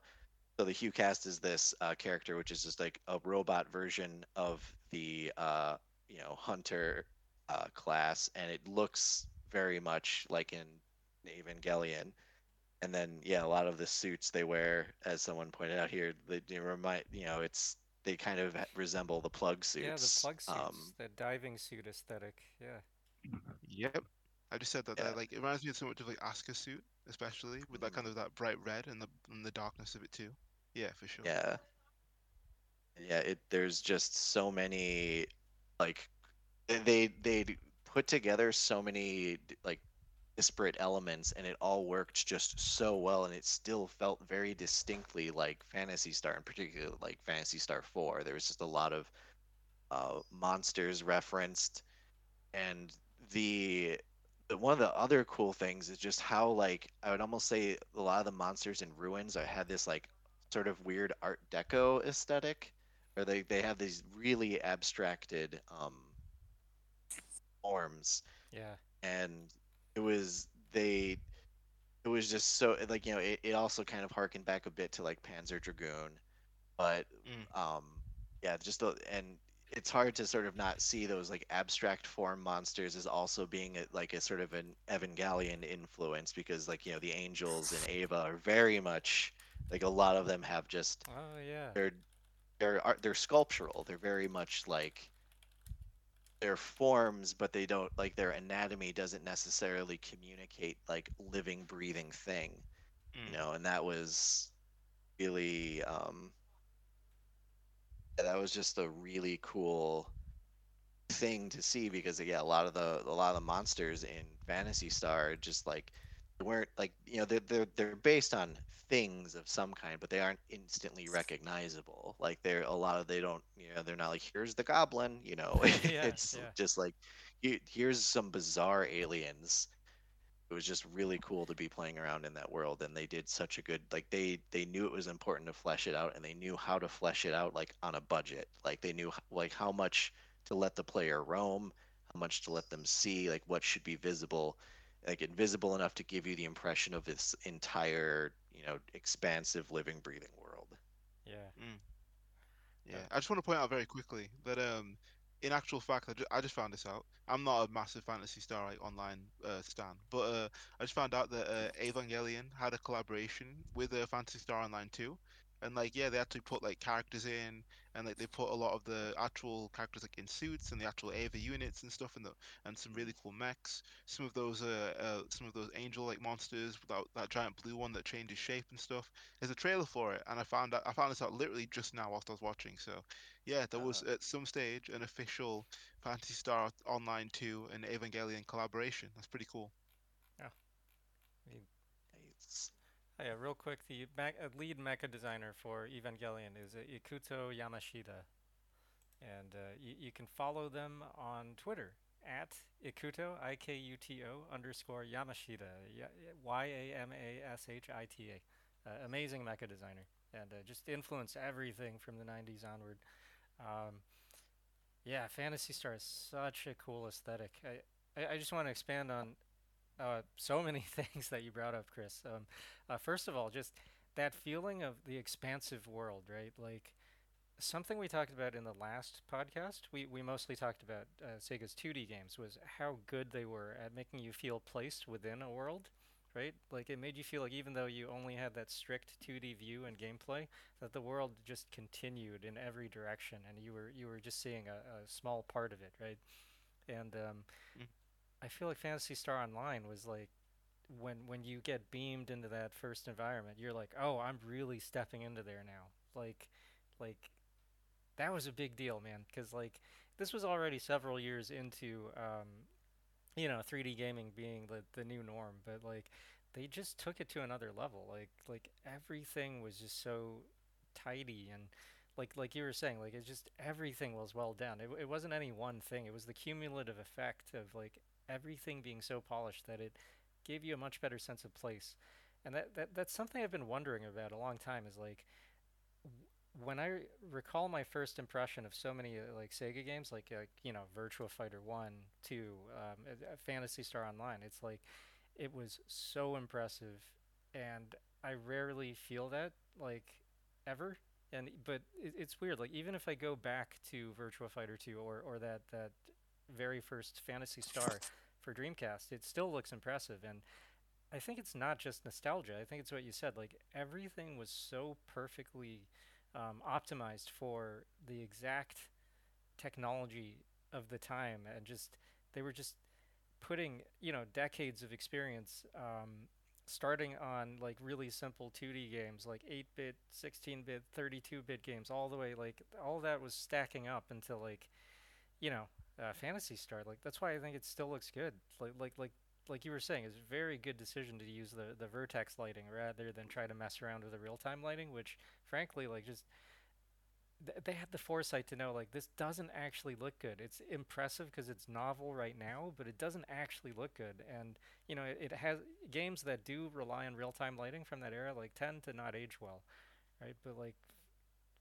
So the HuCast is this uh, character, which is just like a robot version of the uh, you know hunter uh, class, and it looks very much like in Evangelion. And then yeah, a lot of the suits they wear, as someone pointed out here, they, they remind you know it's they kind of resemble the plug suits. Yeah, the plug suits, um, the diving suit aesthetic. Yeah. Yep. I just said that, yeah. that like it reminds me so much of like Asuka suit, especially with that mm. kind of that bright red and the and the darkness of it too. Yeah, for sure. Yeah. Yeah, it there's just so many like they they put together so many like disparate elements and it all worked just so well and it still felt very distinctly like Phantasy Star in particular like Phantasy Star 4. There was just a lot of uh, monsters referenced and the one of the other cool things is just how like I would almost say a lot of the monsters in ruins I had this like sort of weird art deco aesthetic or they, they have these really abstracted um forms yeah and it was they it was just so like you know it, it also kind of harkened back a bit to like panzer dragoon but mm. um yeah just the, and it's hard to sort of not see those like abstract form monsters as also being a, like a sort of an Evangelion influence because like you know the angels and Eva are very much like a lot of them have just oh yeah they're they're they're sculptural they're very much like their forms but they don't like their anatomy doesn't necessarily communicate like living breathing thing mm. you know and that was really um that was just a really cool thing to see because yeah, a lot of the a lot of the monsters in Phantasy Star just like weren't like you know they're they're they're based on things of some kind, but they aren't instantly recognizable. Like they're a lot of they don't you know they're not like here's the goblin. You know, Yeah, it's yeah. just like here's some bizarre aliens. It was just really cool to be playing around in that world, and they did such a good like they they knew it was important to flesh it out, and they knew how to flesh it out like on a budget. Like they knew like how much to let the player roam, how much to let them see, like what should be visible like invisible enough to give you the impression of this entire you know expansive living breathing world Yeah. Yeah, I just want to point out very quickly that um, in actual fact, I, ju- I just found this out. I'm not a massive Phantasy Star like, online uh, stan, but uh, I just found out that uh, Evangelion had a collaboration with uh, Phantasy Star Online 2, and like yeah, they actually put like characters in, and like they put a lot of the actual characters like in suits and the actual Eva units and stuff, and the and some really cool mechs. Some of those uh, uh some of those angel like monsters, without that giant blue one that changes shape and stuff. There's a trailer for it, and I found out I found this out literally just now whilst I was watching. So yeah, there was Uh, at some stage an official Phantasy Star Online 2 and Evangelion collaboration. That's pretty cool. Oh, yeah, real quick, the uh, lead mecha designer for Evangelion is uh, Ikuto Yamashita, and uh, y- you can follow them on Twitter at Ikuto I K U T O underscore Yamashita Y- Y A M A S H I T A. Uh, amazing mecha designer, and uh, just influenced everything from the '90s onward. Um, yeah, Phantasy Star is such a cool aesthetic. I, I, I just want to expand on uh, so many things that you brought up, Chris. Um, uh, first of all, just that feeling of the expansive world, right? Like something we talked about in the last podcast. We we mostly talked about uh, Sega's 2D games was how good they were at making you feel placed within a world, right? Like it made you feel like even though you only had that strict 2D view and gameplay, that the world just continued in every direction, and you were you were just seeing a, a small part of it, right? And um, Mm. I feel like Phantasy Star Online was like when when you get beamed into that first environment, you're like, oh, I'm really stepping into there now. Like, like that was a big deal, man. Because like this was already several years into, um, you know, 3D gaming being the the new norm, but like they just took it to another level. Like like everything was just so tidy and. Like, like you were saying, like it's just everything was well done. It, it wasn't any one thing. It was the cumulative effect of like everything being so polished that it gave you a much better sense of place. And that, that that's something I've been wondering about a long time is like when I recall my first impression of so many uh, like Sega games like uh, you know Virtua Fighter 1, 2, um, uh, Star Online, it's like it was so impressive and I rarely feel that like ever and but it, it's weird like even if I go back to Virtua Fighter 2 or or that that very first Phantasy Star for Dreamcast, it still looks impressive. And I think it's not just nostalgia. I think it's what you said. Like everything was so perfectly um, optimized for the exact technology of the time, and just they were just putting you know decades of experience. Um, starting on like really simple 2D games like 8-bit, 16-bit, 32-bit games all the way like all that was stacking up until like you know uh, Phantasy Star. Like that's why I think it still looks good. Like like like like you were saying, it's a very good decision to use the the vertex lighting rather than try to mess around with the real time lighting, which frankly like just th- they had the foresight to know like this doesn't actually look good. It's impressive because it's novel right now, but it doesn't actually look good. And you know it, it has games that do rely on real time lighting from that era like tend to not age well, right? But like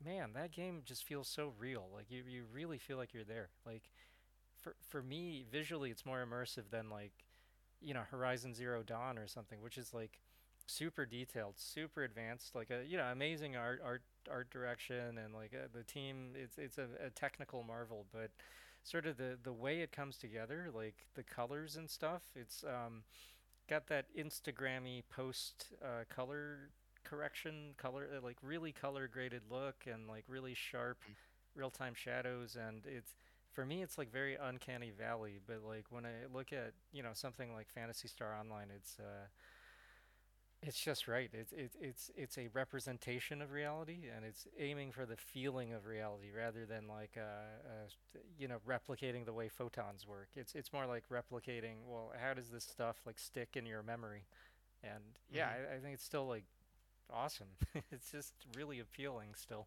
man, that game just feels so real. Like you you really feel like you're there. Like for for me visually it's more immersive than like you know Horizon Zero Dawn or something which is like super detailed super advanced like a you know amazing art art art direction and like uh, the team it's it's a, a technical marvel but sort of the the way it comes together like the colors and stuff it's um got that instagrammy post uh, color correction color uh, like really color graded look and like really sharp Mm. real-time shadows and it's for me it's like very uncanny valley but like when i look at you know something like phantasy star online it's uh it's just right it's it's it's it's a representation of reality and it's aiming for the feeling of reality rather than like uh, uh you know replicating the way photons work it's it's more like replicating well how does this stuff like stick in your memory and yeah, mm-hmm. I, I think it's still like awesome. it's just really appealing still.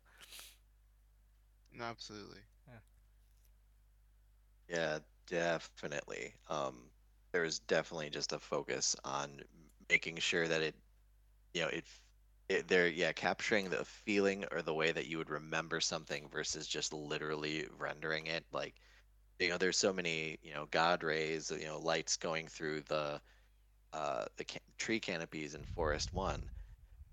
Absolutely. Yeah. Definitely. Um, there's definitely just a focus on making sure that it, you know, it, it they're yeah capturing the feeling or the way that you would remember something versus just literally rendering it. Like, you know, there's so many you know god rays, you know, lights going through the, uh, the ca- tree canopies in Forest One,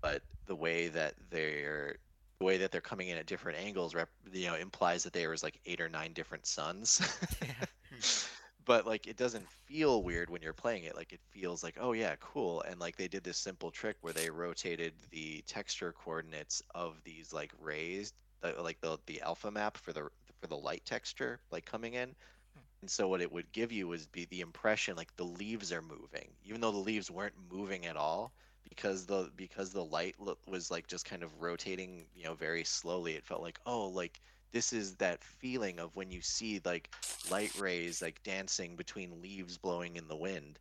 but the way that they're the way that they're coming in at different angles rep, you know implies that there was like eight or nine different suns. But like it doesn't feel weird when you're playing it. Like it feels like oh yeah cool. And like they did this simple trick where they rotated the texture coordinates of these like rays like the the alpha map for the for the light texture like coming in. Hmm. and so what it would give you was be the impression like the leaves are moving. Even though the leaves weren't moving at all because the because the light was like just kind of rotating you know very slowly it felt like oh like this is that feeling of when you see like light rays like dancing between leaves blowing in the wind.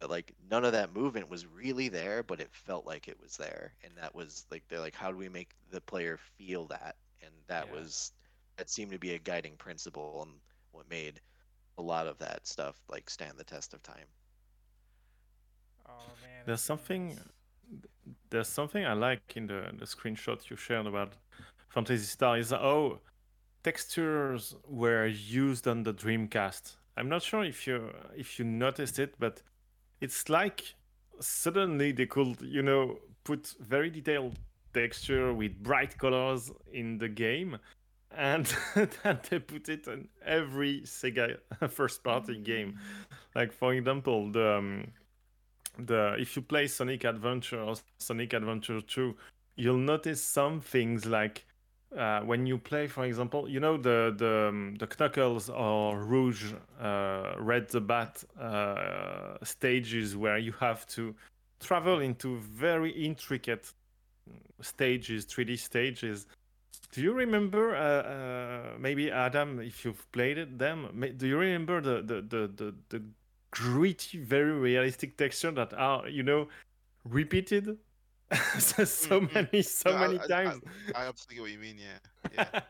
But like none of that movement was really there but it felt like it was there. And that was like they're like how do we make the player feel that? And that yeah. was that seemed to be a guiding principle and what made a lot of that stuff like stand the test of time oh man there's something there's something I like in the, the screenshot you shared about Phantasy Star is oh textures were used on the Dreamcast. I'm not sure if you if you noticed it, but it's like suddenly they could you know put very detailed texture with bright colors in the game and then they put it in every Sega first party game. Like for example, the um, the if you play Sonic Adventure or Sonic Adventure 2, you'll notice some things like uh, when you play, for example, you know the the um, the Knuckles or Rouge, uh, Red the Bat uh, stages where you have to travel into very intricate stages, 3D stages. Do you remember, uh, uh, maybe Adam, if you've played it, them? Do you remember the the the the, the gritty, very realistic texture that are you know repeated so, so mm-hmm. many so no, many I, times. I, I, absolutely what you mean. Yeah, yeah.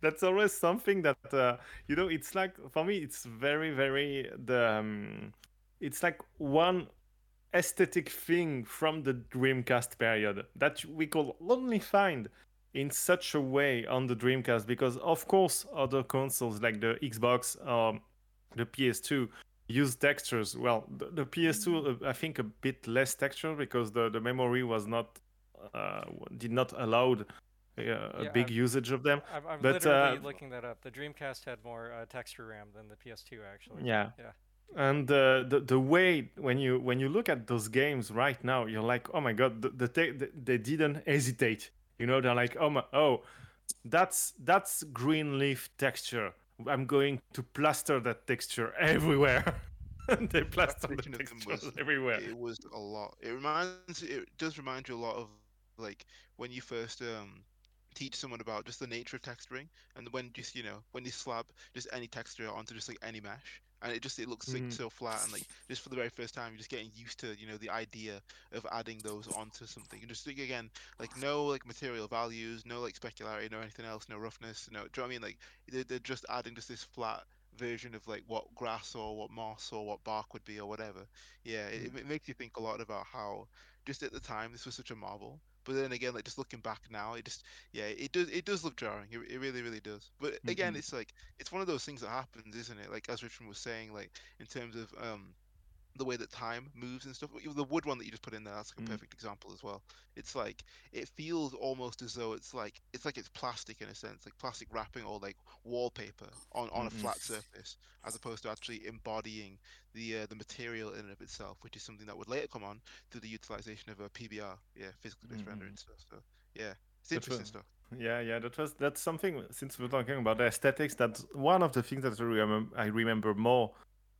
That's always something that uh, you know. It's like for me, it's very very the. Um, it's like one aesthetic thing from the Dreamcast period that we could only find in such a way on the Dreamcast because of course other consoles like the Xbox or the PS2 use textures. Well, the, the PS2, uh, I think, a bit less texture because the, the memory was not uh, did not allow uh, a yeah, big I'm, usage of them. I'm, I'm but, literally uh, looking that up. The Dreamcast had more uh, texture RAM than the PS2, actually. Yeah. Yeah. And uh, the the way when you when you look at those games right now, you're like, oh my god, the, the, the they didn't hesitate. You know, they're like, oh my, oh, that's that's green leaf texture I'm going to plaster that texture everywhere. they plaster the textures was, everywhere. It was a lot. It reminds. It does remind you a lot of like when you first um teach someone about just the nature of texturing and when just you know when you slap just any texture onto just like any mesh and it just it looks like mm. so flat and like just for the very first time you're just getting used to you know the idea of adding those onto something and just think again like no like material values no like specularity no anything else no roughness no do you know what i mean like they're, they're just adding just this flat version of like what grass or what moss or what bark would be or whatever yeah it, mm. it makes you think a lot about how just at the time this was such a marvel but then again, like just looking back now, it just yeah, it does it does look jarring. It, it really really does. But again, mm-hmm. it's like it's one of those things that happens, isn't it? Like as Richmond was saying, like in terms of um the way that time moves and stuff. The wood one that you just put in there, that's like a mm. perfect example as well. It's like it feels almost as though it's like it's like it's plastic in a sense, like plastic wrapping or like wallpaper on, on mm-hmm. a flat surface, as opposed to actually embodying the uh, the material in and of itself, which is something that would later come on through the utilization of a PBR, yeah, physical based mm-hmm. rendering stuff. So yeah, it's interesting was, stuff. Yeah, yeah, that was that's something. Since we're talking about aesthetics, that's one of the things that I remember, I remember more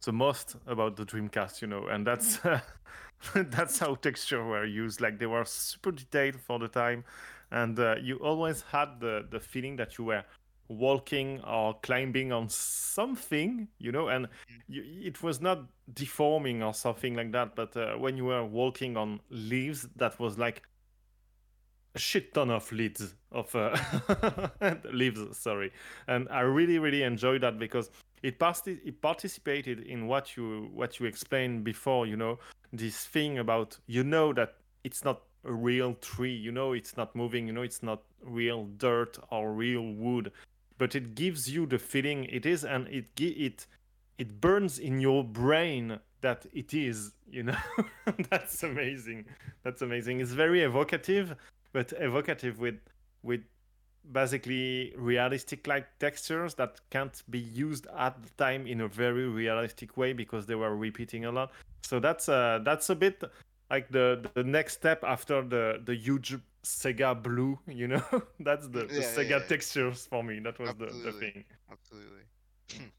the most about the Dreamcast, you know, and that's uh, that's how texture were used. Like they were super detailed for the time, and uh, you always had the the feeling that you were walking or climbing on something, you know, and you, it was not deforming or something like that. But uh, when you were walking on leaves, that was like a shit ton of leaves of uh, leaves. Sorry, and I really, really enjoyed that because it, it participated in what you what you explained before. You know, this thing about you know that it's not a real tree. You know, it's not moving. You know, it's not real dirt or real wood but it gives you the feeling it is and it it it burns in your brain that it is you know that's amazing that's amazing it's very evocative but evocative with with basically realistic like textures that can't be used at the time in a very realistic way because they were repeating a lot so that's uh that's a bit like the the next step after the the huge Sega Blue, you know, that's the, the Yeah, Sega yeah. textures for me. That was the, the thing. Absolutely.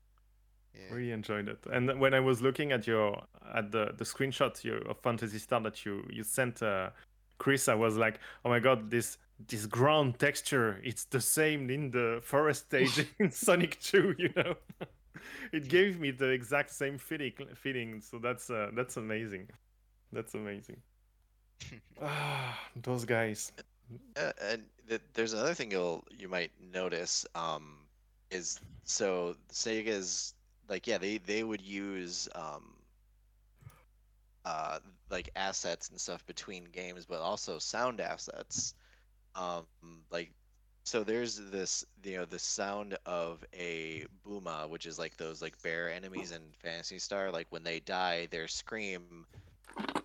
yeah. Really enjoyed it. And when I was looking at your at the the screenshot you, of Phantasy Star that you you sent uh, Chris, I was like, oh my god, this this ground texture, it's the same in the forest stage in Sonic 2, you know. it gave me the exact same feeling feeling. So that's uh, that's amazing. That's amazing. Ah, those guys. Uh, and th- there's another thing you'll you might notice um, is so Sega's like yeah they they would use um, uh, like assets and stuff between games, but also sound assets. Um, like so there's this you know the sound of a booma, which is like those like bear enemies in Phantasy Star. Like when they die, their scream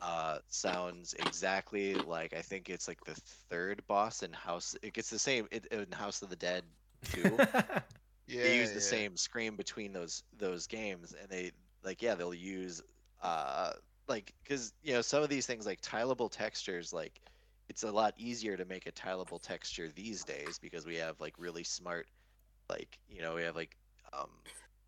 uh sounds exactly like I think it's like the third boss in House. It gets the same it, in House of the Dead too. Yeah. they use the yeah. same scream between those those games, and they like yeah they'll use uh like because you know some of these things like tileable textures like it's a lot easier to make a tileable texture these days because we have like really smart like you know we have like um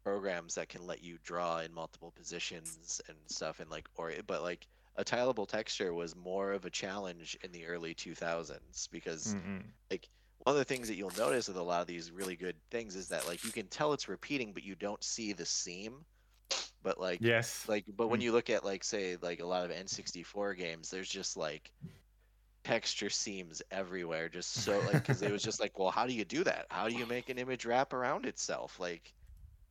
programs that can let you draw in multiple positions and stuff and like or but like a tileable texture was more of a challenge in the early 2000s because Mm-mm. like one of the things that you'll notice with a lot of these really good things is that like you can tell it's repeating but you don't see the seam but like Yes. like but when Mm. you look at like say like a lot of n64 games there's just like texture seams everywhere just so like because it was just like well how do you do that? How do you make an image wrap around itself? Like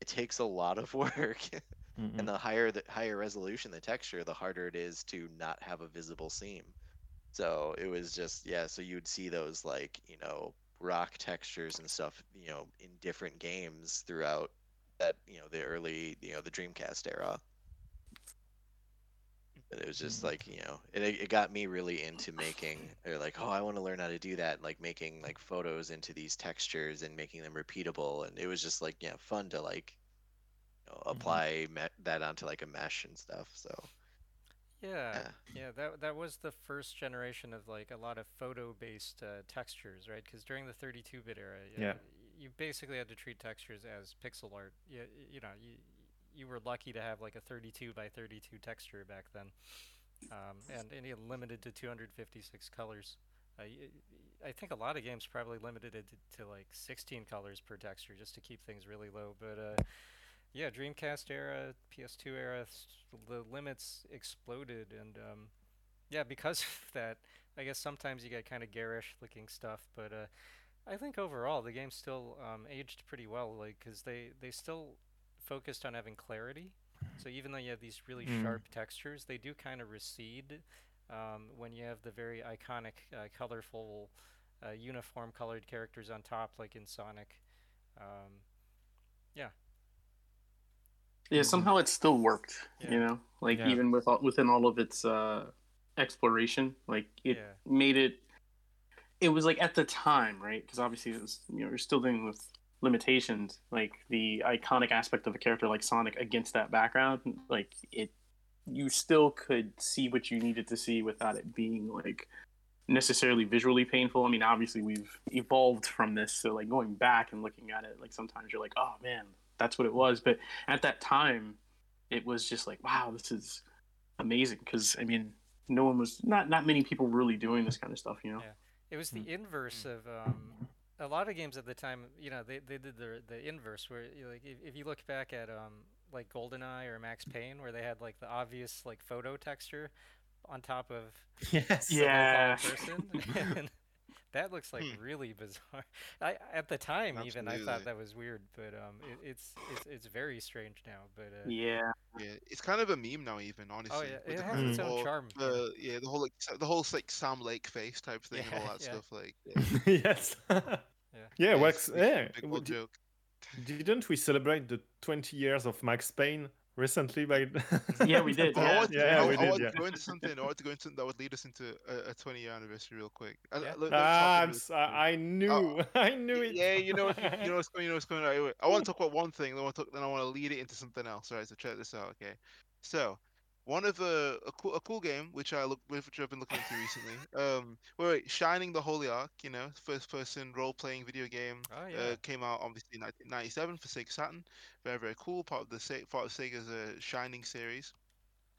it takes a lot of work. And the higher the higher resolution the texture the harder it is to not have a visible seam. So it was just yeah so you'd see those like you know rock textures and stuff you know in different games throughout that you know the early you know the dreamcast era and it was just like you know it, it got me really into making or like oh i want to learn how to do that like making like photos into these textures and making them repeatable and it was just like yeah fun to like you know, apply me- that onto like a mesh and stuff so Yeah, Yeah. yeah, that that was the first generation of like a lot of photo-based uh, textures, right? Because during the 32-bit era, y- Yeah. you basically had to treat textures as pixel art. You, you know, you you were lucky to have like a 32 by 32 texture back then, um, and and it limited to 256 colors. Uh, I think a lot of games probably limited it to, to like 16 colors per texture just to keep things really low. But uh, yeah, Dreamcast era, PS2 era, the limits exploded, and um, yeah, because of that, I guess sometimes you get kind of garish looking stuff, but uh, I think overall the game still um, aged pretty well, like because they they still focused on having clarity. So even though you have these really Mm. sharp textures, they do kind of recede um, when you have the very iconic, uh, colorful, uh, uniform colored characters on top, like in Sonic. Um, Yeah, somehow it still worked. Yeah. You know, like Yeah. even with all, within all of its uh, exploration, like it Yeah. made it. It was like at the time, right? Because obviously, it was you know you're still dealing with limitations. Like the iconic aspect of a character like Sonic against that background, like it, you still could see what you needed to see without it being like necessarily visually painful. I mean, obviously we've evolved from this, so like going back and looking at it, like sometimes you're like, oh man, that's what it was. But at that time, it was just like, wow, this is amazing. Because I mean, no one was not not many people really doing this kind of stuff, you know. Yeah. It was the Mm. inverse of um, a lot of games at the time, you know, they, they did the the inverse where you know, like if, if you look back at um like GoldenEye or Max Payne where they had like the obvious like photo texture on top of yes. Yeah. person. that looks like Hmm. really bizarre. I at the time even I thought that was weird, but um it, it's it's it's very strange now. But uh, Yeah. Yeah, it's kind of a meme now, even honestly. oh yeah, it the has its own whole- charm. yeah. Uh, yeah, the whole like the whole like Sam Lake face type thing and all that yeah. stuff. Like, yeah, yes. Yeah. yeah, Wax. it's- it's Yeah. big old joke. Didn't we celebrate the 20 years of Max Payne recently? By Yeah, we did, Oh, I Yeah. want to, Yeah, I, we I did, want yeah. to go into something. I want to go into something that would lead us into a, a 20 year anniversary real quick. Uh, Yeah. let- let me talk Ah, a I'm bit- s- I I knew, I knew it. Yeah, you know, you know what's going, you know what's going on. Right, wait. I want to talk about one thing, then I want to, then I want to lead it into something else. Right, so check this out. Okay, so one of the a cool, a cool game which I look which I've been looking into recently. Um, wait, wait, Shining the Holy Ark. You know, first person role playing video game. Oh yeah. Uh, came out obviously in 1997 for Sega Saturn. Very very cool. Part of the part of Sega's uh, Shining series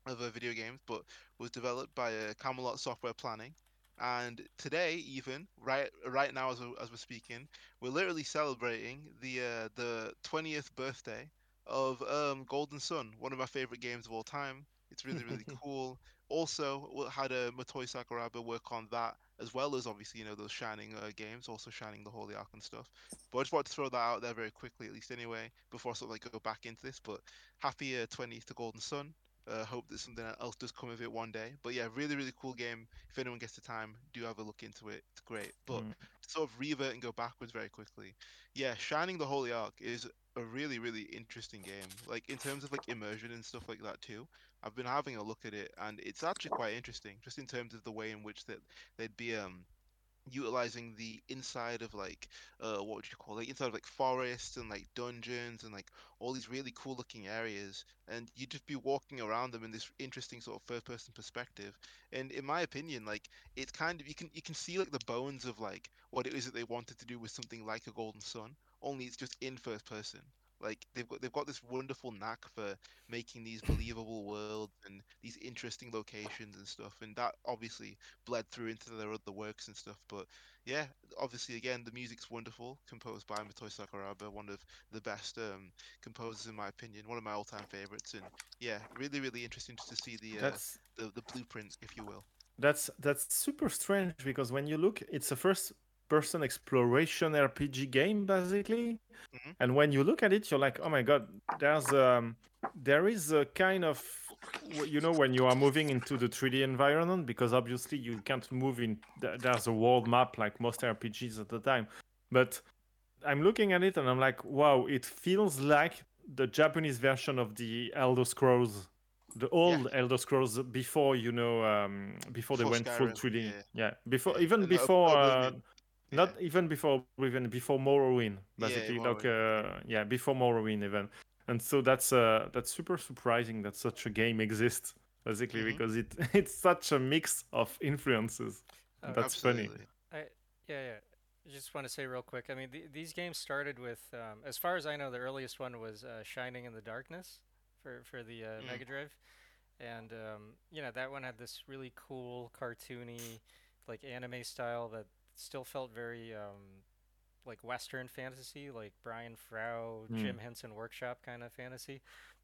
of uh, video games, but was developed by uh, Camelot Software Planning. And today, even right right now as, we- as we're speaking, we're literally celebrating the uh, the 20th birthday of um, Golden Sun, one of my favorite games of all time. It's really really cool. Also, had a Motoi Sakuraba work on that as well as obviously you know those Shining uh, games, also Shining the Holy Ark and stuff. But I just wanted to throw that out there very quickly, at least anyway, before I sort of like go back into this. But happy uh, 20th to Golden Sun. Uh, hope that something else does come of it one day. But yeah, really, really cool game. If anyone gets the time, do have a look into it. It's great. But Mm. sort of revert and go backwards very quickly. Yeah, Shining the Holy Ark is a really, really interesting game. Like in terms of like immersion and stuff like that too. I've been having a look at it, and it's actually quite interesting, just in terms of the way in which that they'd be um utilizing the inside of like uh what would you call it inside of like forests and like dungeons and like all these really cool looking areas and you'd just be walking around them in this interesting sort of first person perspective and in my opinion like it's kind of you can you can see like the bones of like what it is that they wanted to do with something like a golden sun only it's just in first person. Like they've got they've got this wonderful knack for making these believable worlds and these interesting locations and stuff and that obviously bled through into their other works and stuff but yeah obviously again the music's wonderful composed by Motoi Sakuraba one of the best um, composers in my opinion one of my all-time favorites and yeah really really interesting to see the uh, the, the blueprints if you will. that's that's super strange because when you look, it's a first person exploration RPG game basically. Mhm. And when you look at it, you're like, oh my god, there's um there is a kind of you know when you are moving into the 3D environment because obviously you can't move in there's a world map like most RPGs at the time. But I'm looking at it and I'm like, wow, it feels like the Japanese version of the Elder Scrolls, the old Elder Scrolls before you know, um, before, they Before went full Skyrim, 3D. yeah. Yeah, before Yeah, even and Ob- before, uh, not yeah. even before even before Morrowind, basically Yeah, basically. like uh, yeah, before Morrowind even. And so that's uh that's super surprising that such a game exists, basically, Mhm. because it it's such a mix of influences. Oh, That's funny. I yeah yeah. I just want to say real quick. I mean, th- these games started with, um, as far as I know, the earliest one was uh, Shining in the Darkness for for the uh, Mm. Mega Drive, and um, you know that one had this really cool cartoony, like anime style that still felt very um, like Western fantasy, like Brian Froud, Mm. Jim Henson Workshop kind of fantasy,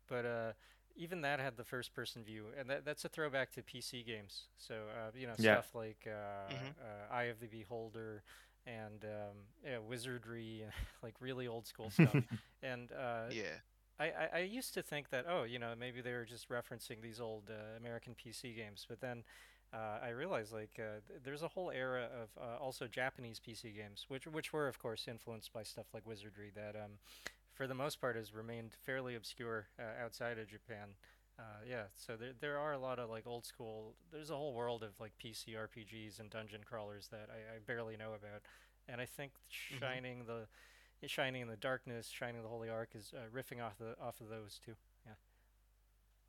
but uh, even that had the first person view, and that, that's a throwback to PC games. So uh, you know Yeah. stuff like uh, Mhm. uh, Eye of the Beholder and um, yeah, wizardry, like really old school stuff. and uh, yeah I, I, I used to think that oh you know maybe they were just referencing these old uh, American PC games, but then uh, I realized like uh, th- there's a whole era of uh, also Japanese PC games, which which were of course influenced by stuff like wizardry that um, for the most part has remained fairly obscure uh, outside of Japan. Uh, yeah, so there there are a lot of like old school. There's a whole world of like PC RPGs and dungeon crawlers that I, I barely know about, and I think Mhm. shining the shining in the darkness, shining the holy ark is uh, riffing off the off of those too.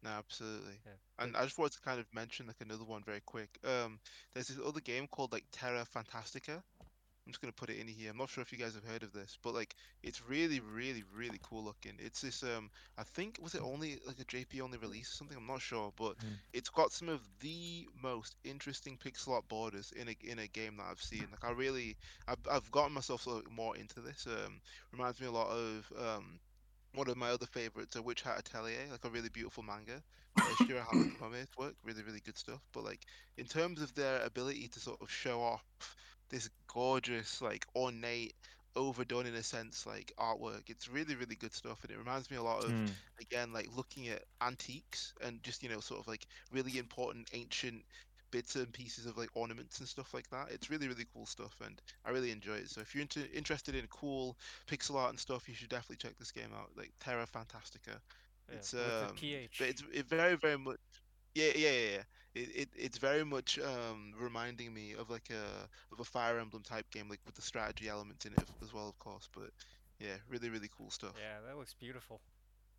No, absolutely. Yeah, And I just wanted to kind of mention like another one very quick. Um, there's this other game called like Terra Fantastica. I'm just gonna put it in here. I'm not sure if you guys have heard of this, but like it's really, really, really cool looking. It's this um I think was it only like a JP only release or something? I'm not sure, but Mm. it's got some of the most interesting pixel art borders in a in a game that I've seen. Like I really I've I've gotten myself sort of more into this. Um reminds me a lot of um one of my other favorites, a Witch Hat Atelier, like a really beautiful manga. Uh, Shiro Hamame's work, really, really good stuff. But like in terms of their ability to sort of show off this gorgeous, like ornate, overdone in a sense, like artwork, it's really, really good stuff. And it reminds me a lot of Mm. again, like looking at antiques and just you know, sort of like really important ancient bits and pieces of like ornaments and stuff like that. It's really, really cool stuff, and I really enjoy it. So if you're into, interested in cool pixel art and stuff, you should definitely check this game out. Like Terra Phantastica. Yeah, It's um, PH. but it's it very, very much. Yeah, yeah, yeah, yeah. It, it it's very much um reminding me of like a of a Fire Emblem type game, like with the strategy elements in it as well, of course. But yeah, really, really cool stuff. Yeah, that looks beautiful.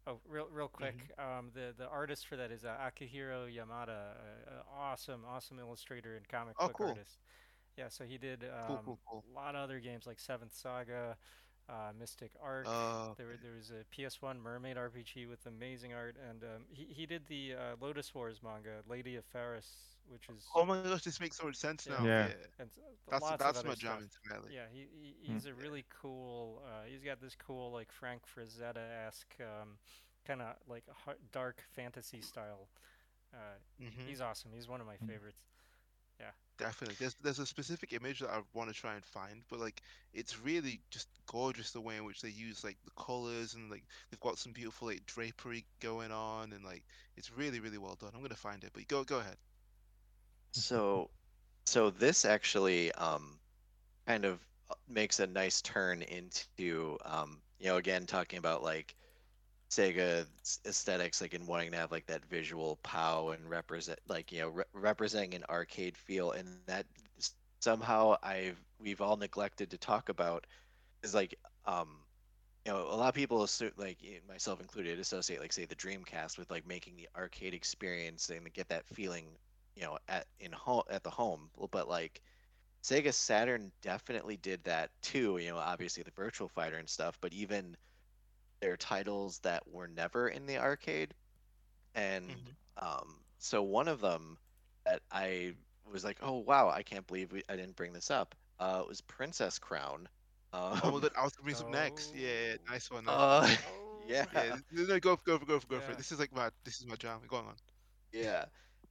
Oh, real, real quick. Um, the the artist for that is uh, Akihiro Yamada, an awesome, awesome illustrator and comic Oh, book cool. artist. Yeah, so he did um, Cool, cool, cool. a lot of other games like Seventh Saga, uh, Mystic Arc. Uh, there, there was a PS1 Mermaid RPG with amazing art, and um, he he did the uh, Lodoss Wars manga, Lady of Pharis, which is oh my gosh, this makes so much sense Yeah. now. Yeah. Yeah, and that's lots of that's other my stuff. jam entirely. Yeah, he, he Mm. he's a really cool. He's got this cool like Frank Frazetta esque um, kind of like har dark fantasy style. Uh, hmm He's awesome. He's one of my Mm. favorites. Definitely. There's there's a specific image that I want to try and find, but like it's really just gorgeous the way in which they use like the colors and like they've got some beautiful like drapery going on and like it's really really well done. I'm gonna find it, but go go ahead. So, so this actually um, kind of makes a nice turn into um, you know again talking about like Sega aesthetics, like in wanting to have like that visual pow and represent like you know re- representing an arcade feel, and that somehow I've we've all neglected to talk about is like um you know a lot of people assume, like myself included associate like say the Dreamcast with like making the arcade experience and get that feeling you know at in home at the home but like Sega Saturn definitely did that too you know obviously the Virtua Fighter and stuff but even their titles that were never in the arcade and Mhm. um so one of them that I was like oh wow I can't believe we, I didn't bring this up uh it was Princess Crown um, Oh, well, then I was gonna bring some next. Yeah, yeah, Oh. nice one. Nice uh, one. yeah Yeah, no, go for go for go for go for it. This is like my this is my jam. Go on. Yeah.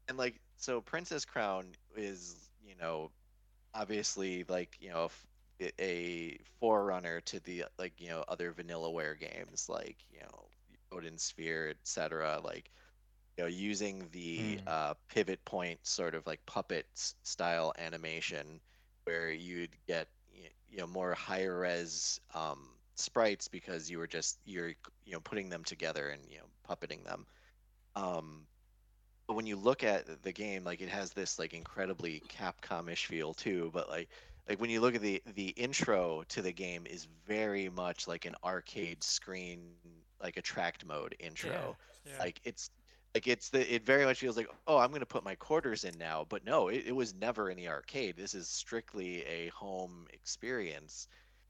And like so Princess Crown is, you know, obviously like, you know, a forerunner to the like, you know, other Vanillaware games like, you know, Odin Sphere, etc. like you know, using the Hmm. uh, pivot point sort of like puppet style animation where you'd get you know more high res um, sprites because you were just you're you know putting them together and you know puppeting them um, but when you look at the game like it has this like incredibly capcom-ish feel too but like like when you look at the the intro to the game is very much like an arcade screen like attract mode intro Yeah. like it's like it's the it very much feels like oh i'm going to put my quarters in now but no it, it was never in the arcade this is strictly a home experience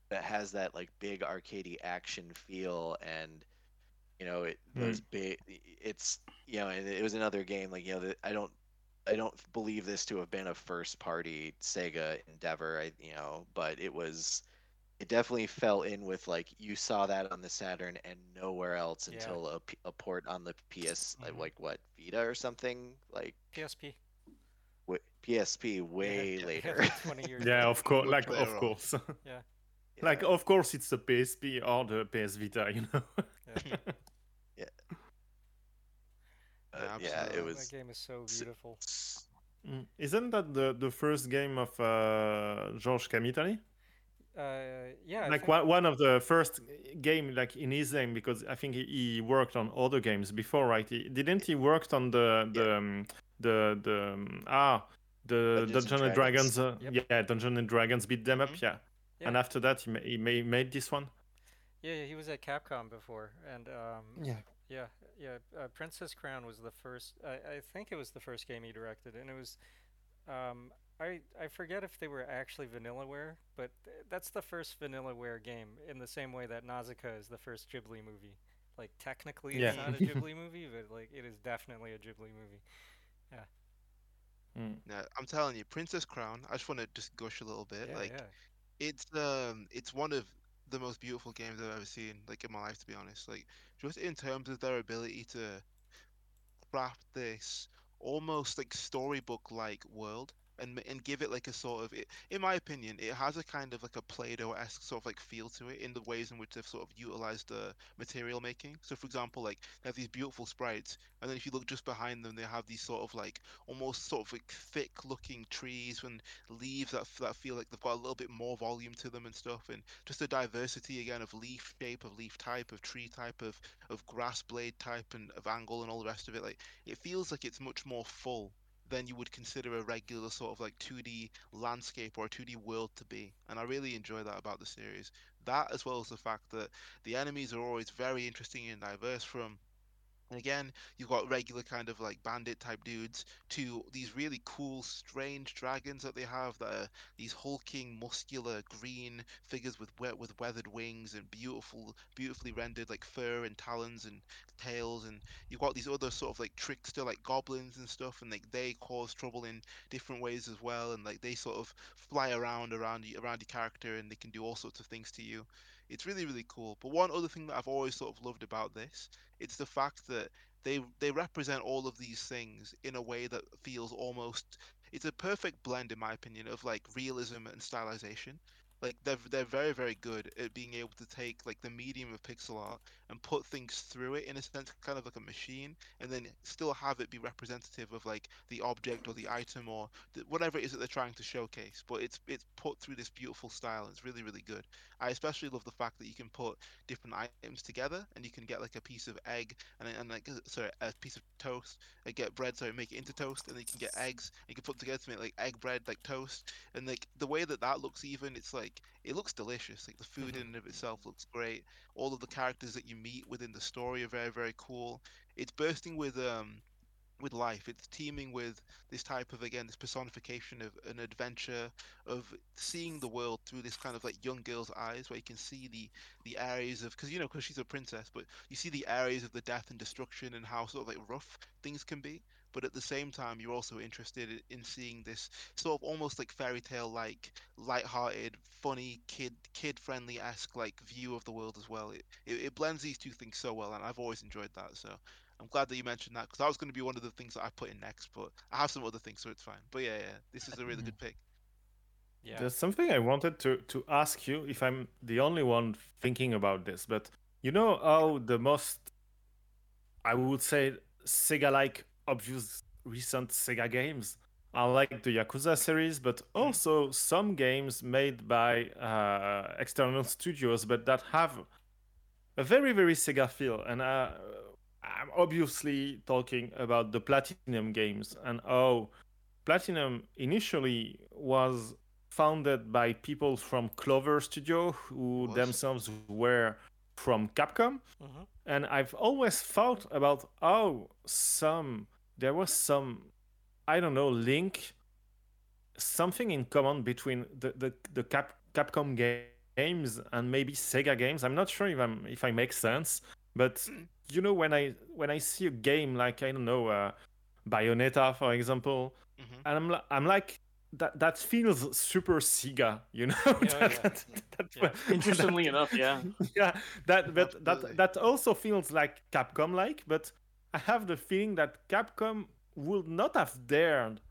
that has that like big arcadey action feel and you know it those big it's you know and it was another game like you know that i don't i don't believe this to have been a first party sega endeavor i you know but it was it definitely fell in with like you saw that on the Saturn and nowhere else Yeah. until a port on the PS like, Mhm. like what Vita or something like PSP. w- PSP way yeah, later. like 20 years Yeah, of course. Like, of on. course. Yeah. Like, of course, it's the PSP or the PS Vita, you know. Yeah. Uh, Yeah, yeah, it was That game is so beautiful. Mm. Isn't that the, the first game of uh, George Kamitani? Uh, yeah. Like think- one, one of the first game like in his name because I think he, he worked on other games before, right? He, didn't he worked on the the um, the the um, ah the Dungeons Dungeon and Dragons. Dragons, uh, Yep. yeah Dungeon and Dragons beat them up, Mhm. yeah. Yeah. And after that, he, ma- he ma- made this one. Yeah, yeah, he was at Capcom before, and um, Yeah. yeah, yeah. Uh, Princess Crown was the first. I, I think it was the first game he directed, and it was. Um, I I forget if they were actually Vanillaware, but th- that's the first Vanillaware game in the same way that Nausicaa is the first Ghibli movie. Like technically Yeah. it's not a Ghibli movie, but like it is definitely a Ghibli movie. Mm. Yeah, I'm telling you, Princess Crown. I just want to just gush a little bit. Yeah, like yeah. it's um it's one of the most beautiful games I've ever seen, like in my life to be honest. Like just in terms of their ability to craft this almost like storybook like world and and give it like a sort of it, in my opinion it has a kind of like a play-doh-esque sort of like feel to it in the ways in which they've sort of utilized the material making. So for example like they have these beautiful sprites and then if you look just behind them they have these sort of like almost sort of like thick looking trees and leaves that, that feel like they've got a little bit more volume to them and stuff and just a diversity again of leaf shape of leaf type of tree type of of grass blade type and of angle and all the rest of it like it feels like it's much more full than you would consider a regular sort of like 2D landscape or 2D world to be. And I really enjoy that about the series. That as well as the fact that the enemies are always very interesting and diverse from and again, you've got regular kind of like bandit type dudes to these really cool, strange dragons that they have that are these hulking, muscular, green figures with with weathered wings and beautiful, beautifully rendered like fur and talons and tails. And you've got these other sort of like trickster like goblins and stuff, and like they cause trouble in different ways as well. And like they sort of fly around around around your character, and they can do all sorts of things to you. It's really really cool. But one other thing that I've always sort of loved about this it's the fact that they they represent all of these things in a way that feels almost it's a perfect blend in my opinion of like realism and stylization like they're they're very very good at being able to take like the medium of pixel art and put things through it in a sense kind of like a machine and then still have it be representative of like the object or the item or th- whatever it is that they're trying to showcase but it's it's put through this beautiful style it's really really good. I especially love the fact that you can put different items together and you can get like a piece of egg and, and like uh, sorry a piece of toast and get bread sorry make it into toast and then you can get eggs and you can put together to make like egg bread like toast and like the way that that looks even it's like it looks delicious like the food in and of itself looks great. All of the characters that you meet within the story are very very cool. It's bursting with um with life. It's teeming with this type of again this personification of an adventure of seeing the world through this kind of like young girl's eyes where you can see the the areas of because you know because she's a princess but you see the areas of the death and destruction and how sort of like rough things can be but at the same time you're also interested in seeing this sort of almost like fairy tale like light-hearted funny kid kid friendly esque like view of the world as well. It, it it blends these two things so well and i've always enjoyed that so i'm glad that you mentioned that because that was going to be one of the things that i put in next but i have some other things so it's fine. But yeah yeah this is a really good mm-hmm. pick. Yeah. There's something I wanted to, to ask you if I'm the only one thinking about this, but you know how the most, I would say, Sega like obvious recent Sega games are like the Yakuza series, but also some games made by uh, external studios, but that have a very, very Sega feel. And uh, I'm obviously talking about the Platinum games and how Platinum initially was founded by people from Clover Studio who Was. themselves were from Capcom. Mhm. And I've always thought about how some there was some I don't know link something in common between the the, the Cap, Capcom ga- games and maybe Sega games. I'm not sure if I'm if I make sense, but you know when I when I see a game like I don't know uh, Bayonetta for example, hmm and I'm I'm like that that feels super Sega, you know. Yeah, that, yeah. that- that- Yeah. Interestingly enough, yeah. yeah, that but Absolutely. that that also feels like Capcom like, but I have the feeling that Capcom would not have dared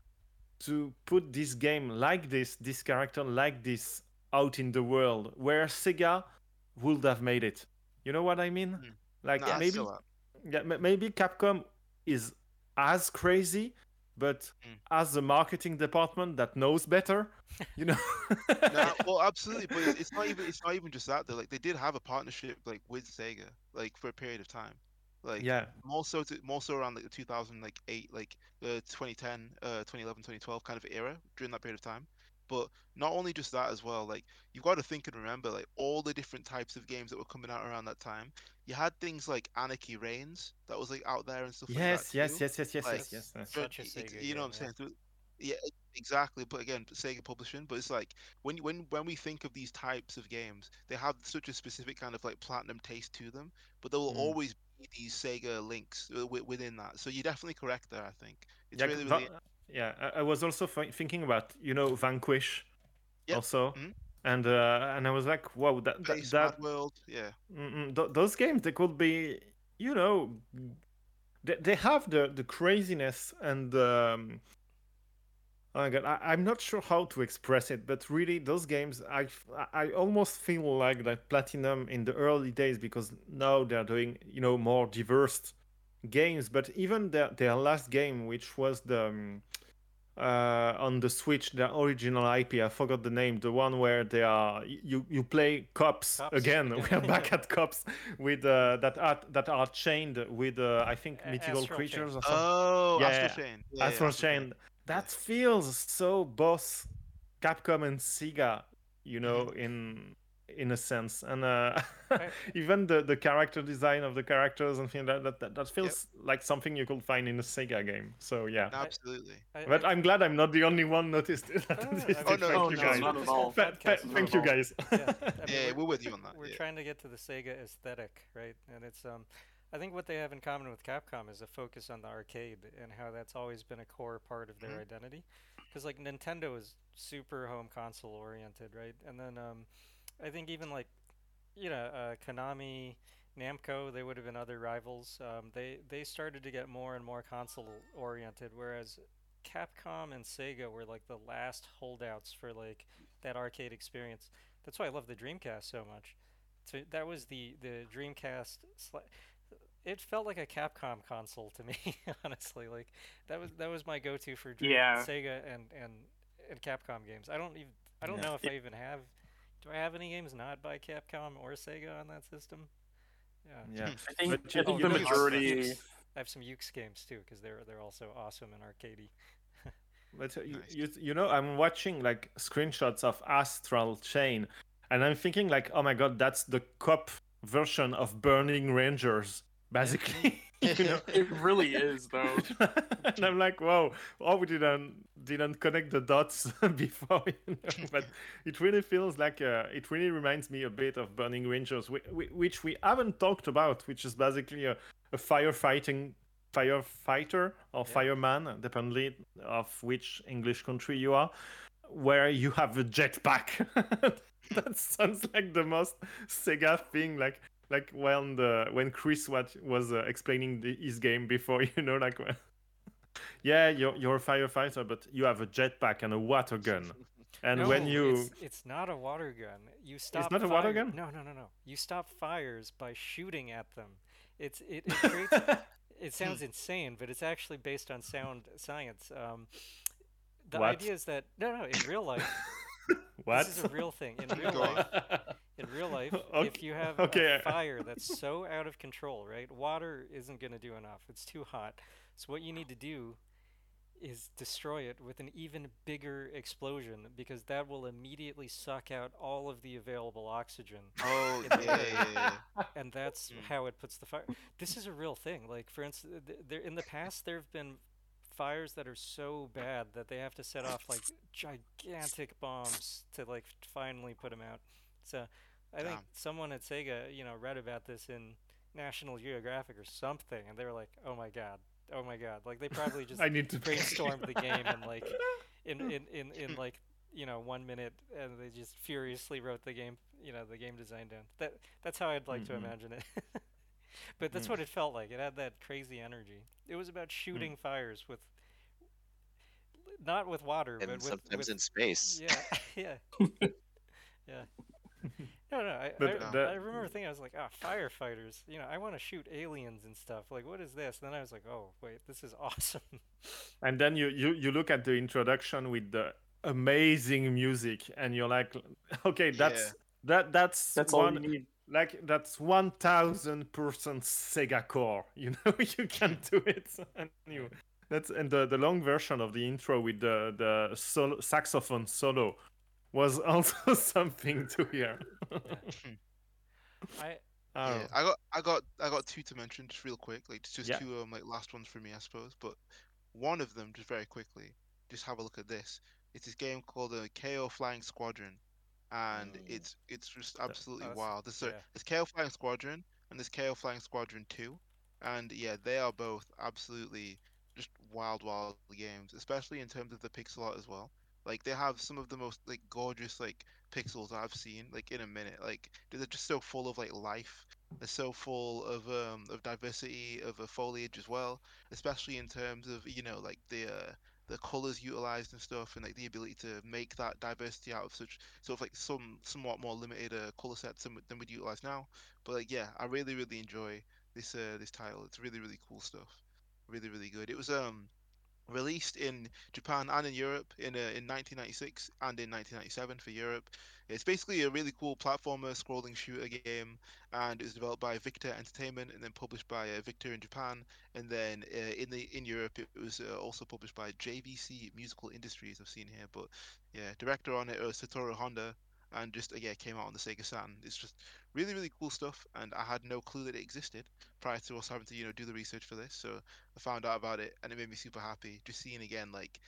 to put this game like this, this character like this out in the world, where Sega would have made it. You know what I mean? Mm. Like maybe yeah, maybe Capcom is as crazy, but Mm. as a marketing department that knows better, you know. Nah, well, absolutely, but it's, it's not even it's not even just that. Though, like they did have a partnership like with Sega, like for a period of time, like yeah, more so to, more so around like the 2008, like uh, 2010, uh, 2011, 2012 kind of era during that period of time. But not only just that as well, like you've got to think and remember like all the different types of games that were coming out around that time. You had things like Anarchy Reigns that was like out there and stuff like yes, that yes, yes, yes, yes, Like, yes, yes, yes. Such a it- Sega you know what I'm saying? So, yeah, Exactly, but again, Sega Publishing. But it's like when when when we think of these types of games, they have such a specific kind of like platinum taste to them. But there will Mm. always be these Sega links uh, within that. So you're definitely correct there. I think it's yeah, really really yeah. I, was also thinking about you know Vanquish, Yep. also, Mhm. and uh, and I was like, wow, that that, Space that World. Yeah, th- those games they could be you know they, they have the the craziness and um oh my god I, i'm not sure how to express it but really those games, I, I almost feel like that platinum in the early days because now they're doing you know more diverse games but even their, their last game which was the um, uh, on the Switch, the original IP. I forgot the name. The one where they are you you play cops, Cops, again. again. We are back at cops with uh, that are that are chained with uh, I think mythical Astral creatures Chain. or something. Oh, Yeah, Astral. Chain. Yeah, yeah, Astral Astral Chain. That feels so both Capcom and Sega, you know, in in a sense, and uh, I- even the the character design of the characters and things like that, that that feels like something you could find in a Sega game. So yeah. Absolutely. I- But I- I'm glad I'm not the only one noticed that no, no, it. mean, no, Thank no, you no, guys. not at all. Fa- fa- Thank you guys. yeah, I mean, Yeah, we're- we're with you on that. We're yeah. trying to get to the Sega aesthetic, right? And it's um, I think what they have in common with Capcom is a focus on the arcade and how that's always been a core part of their Mhm. identity. Because like Nintendo is super home console oriented, right? And then um, I think even like, you know, uh, Konami, Namco, they would have been other rivals. Um, they they started to get more and more console oriented, whereas Capcom and Sega were like the last holdouts for like that arcade experience. That's why I love the Dreamcast so much. So that was the the Dreamcast. Sli- it felt like a Capcom console to me, honestly. Like that was that was my go-to for Dream- Yeah. Sega and and and Capcom games. I don't even I don't Yeah. know if I even have. Do I have any games not by Capcom or Sega on that system? Yeah. Yeah. I think, But I think you the majority. I have some Ukes games too because they're they're also awesome and arcadey. But uh, you, Nice. you, you know, I'm watching like screenshots of Astral Chain, and I'm thinking like, oh my god, that's the cop version of Burning Rangers, basically. you know. It really is, though. and I'm like, whoa, oh, we didn't didn't connect the dots before, you know? but it really feels like uh, it really reminds me a bit of Burning Rangers, whi- whi- which we haven't talked about, which is basically a, a firefighting firefighter or Yeah. fireman, depending of which English country you are, where you have a jetpack. that sounds like the most Sega thing, like like when the when Chris was was uh, explaining the, his game before, you know, like when, yeah, you're you're a firefighter, but you have a jetpack and a water gun, and when you it's, it's not a water gun. You stop. It's not a water gun? No, no, no, no. You stop fires by shooting at them. It's it, it creates. it sounds insane, but it's actually based on sound science. Um, the What? idea is that no, no. In real life, what? this is a real thing. In real life, in real life, Okay, if you have okay. a fire that's so out of control, right? Water isn't going to do enough. It's too hot. So what you need to do is destroy it with an even bigger explosion because that will immediately suck out all of the available oxygen. Oh yeah, the yeah, area. yeah, yeah. And that's Mm. how it puts the fire. This is a real thing. Like for instance, th- there in the past there have been fires that are so bad that they have to set off like gigantic bombs to like finally put them out. So I think someone at Sega, you know, read about this in National Geographic or something, and they were like, "Oh my god, oh my god!" Like they probably just I need to brainstormed the game and like in in, in, in like you know one minute and they just furiously wrote the game you know the game design down. That that's how i'd like to Mhm. imagine it. But that's Mm. what it felt like. It had that crazy energy. It was about shooting fires with not with water and but with, sometimes with in space. yeah yeah. Yeah no no I, But I, the- I remember thinking i was like ah firefighters you know i want to shoot aliens and stuff like what is this and then i was like oh wait this is awesome and then you, you you look at the introduction with the amazing music and you're like okay that's Yeah. that that's That's all one you need. like that's 1000% sega core you know you can do it and you that's and the, the long version of the intro with the the solo, saxophone solo was also something to hear i Oh. Yeah, I got, I got, I got two to mention just real quick, like just Yeah. two um like last ones for me, I suppose. But one of them, just very quickly, just have a look at this. It's this game called the Keio Flying Squadron, and Mm. it's it's just absolutely that's- wild. There's, a- yeah. there's Keio Flying Squadron and there's Keio Flying Squadron 2, and yeah, they are both absolutely just wild, wild games, especially in terms of the pixel art as well. Like they have some of the most like gorgeous like pixels I've seen like in a minute. Like they're just so full of like life. They're so full of um of diversity of uh, foliage as well, especially in terms of you know like the uh, the colors utilized and stuff, and like the ability to make that diversity out of such sort of like some somewhat more limited uh, color sets than, than we'd utilize now. But like yeah, I really really enjoy this uh this title. It's really really cool stuff. Really really good. It was um released in Japan and in Europe in uh, in 1996 and in 1997 for Europe. It's basically a really cool platformer scrolling shooter game, and it was developed by Victor Entertainment and then published by uh, Victor in Japan, and then uh, in the in Europe it was uh, also published by JVC Musical Industries. I've seen here, but yeah, director on it was Satoru Honda, and just uh, yeah came out on the Sega Saturn. It's just really really cool stuff, and I had no clue that it existed prior to us having to you know do the research for this. So I found out about it, and it made me super happy. Just seeing again, like,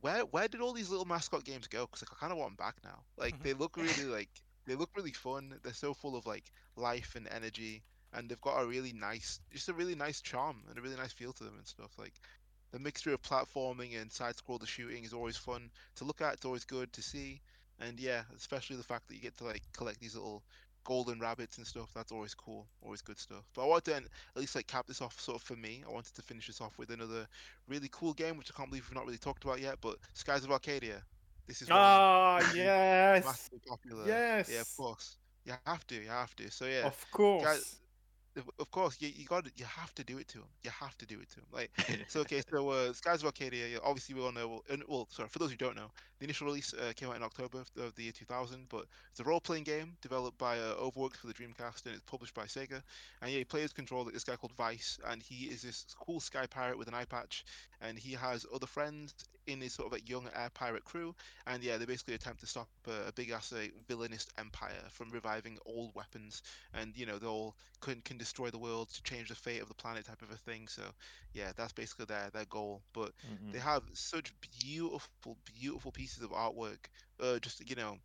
where where did all these little mascot games go? Because like, I kind of want them back now. Like they look really like they look really fun. They're so full of like life and energy, and they've got a really nice, just a really nice charm and a really nice feel to them and stuff. Like the mixture of platforming and side scroller shooting is always fun to look at. It's always good to see, and yeah, especially the fact that you get to like collect these little golden rabbits and stuff. That's always cool, always good stuff. But I want to at least like cap this off sort of for me. I wanted to finish this off with another really cool game, which I can't believe we've not really talked about yet. But Skies of Arcadia. This is Ah, yes, massively popular. yes, Yeah, of course. You have to. You have to. So yeah, of course. of- of course, you you got you have to do it to him. You have to do it to him. Like so, okay. So uh, Skies of Arcadia. yeah, Obviously, we all know. Well, and- well, sorry. For those who don't know, the initial release uh, came out in October of the year 2000. But it's a role-playing game developed by uh, Overworks for the Dreamcast, and it's published by Sega. And yeah, players control this guy called Vyse, and he is this cool sky pirate with an eye patch, and he has other friends in his sort of like young air pirate crew. And yeah, they basically attempt to stop uh, a big ass uh, villainous empire from reviving old weapons, and you know they all can can destroy the world to change the fate of the planet type of a thing. So yeah, that's basically their their goal. But Mhm. they have such beautiful, beautiful pieces of artwork. Uh, just you know,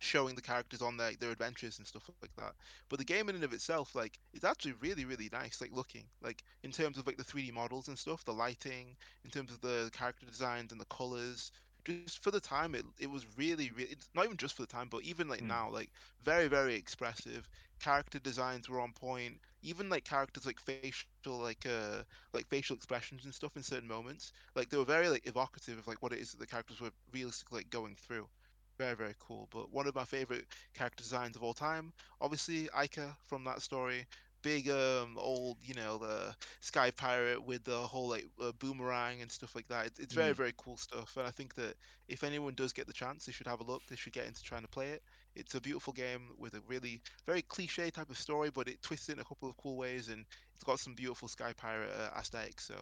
showing the characters on their their adventures and stuff like that. But the game in and of itself, like, it's actually really, really nice. Like looking, like in terms of like the 3D models and stuff, the lighting, in terms of the character designs and the colors. Just for the time, it it was really, really. It's not even just for the time, but even like Mm. now, like very, very expressive. Character designs were on point. Even like characters like facial, like uh, like facial expressions and stuff in certain moments like they were very like evocative of like what it is that the characters were realistically like going through. Very very cool. But one of my favorite character designs of all time obviously Aika from that story. Big um old you know the sky pirate with the whole like uh, boomerang and stuff like that. It's, it's very Mm. very cool stuff. And i think that if anyone does get the chance they should have a look. They should get into trying to play it it's a beautiful game with a really very cliche type of story but it twists in a couple of cool ways and it's got some beautiful sky pirate uh, aesthetics so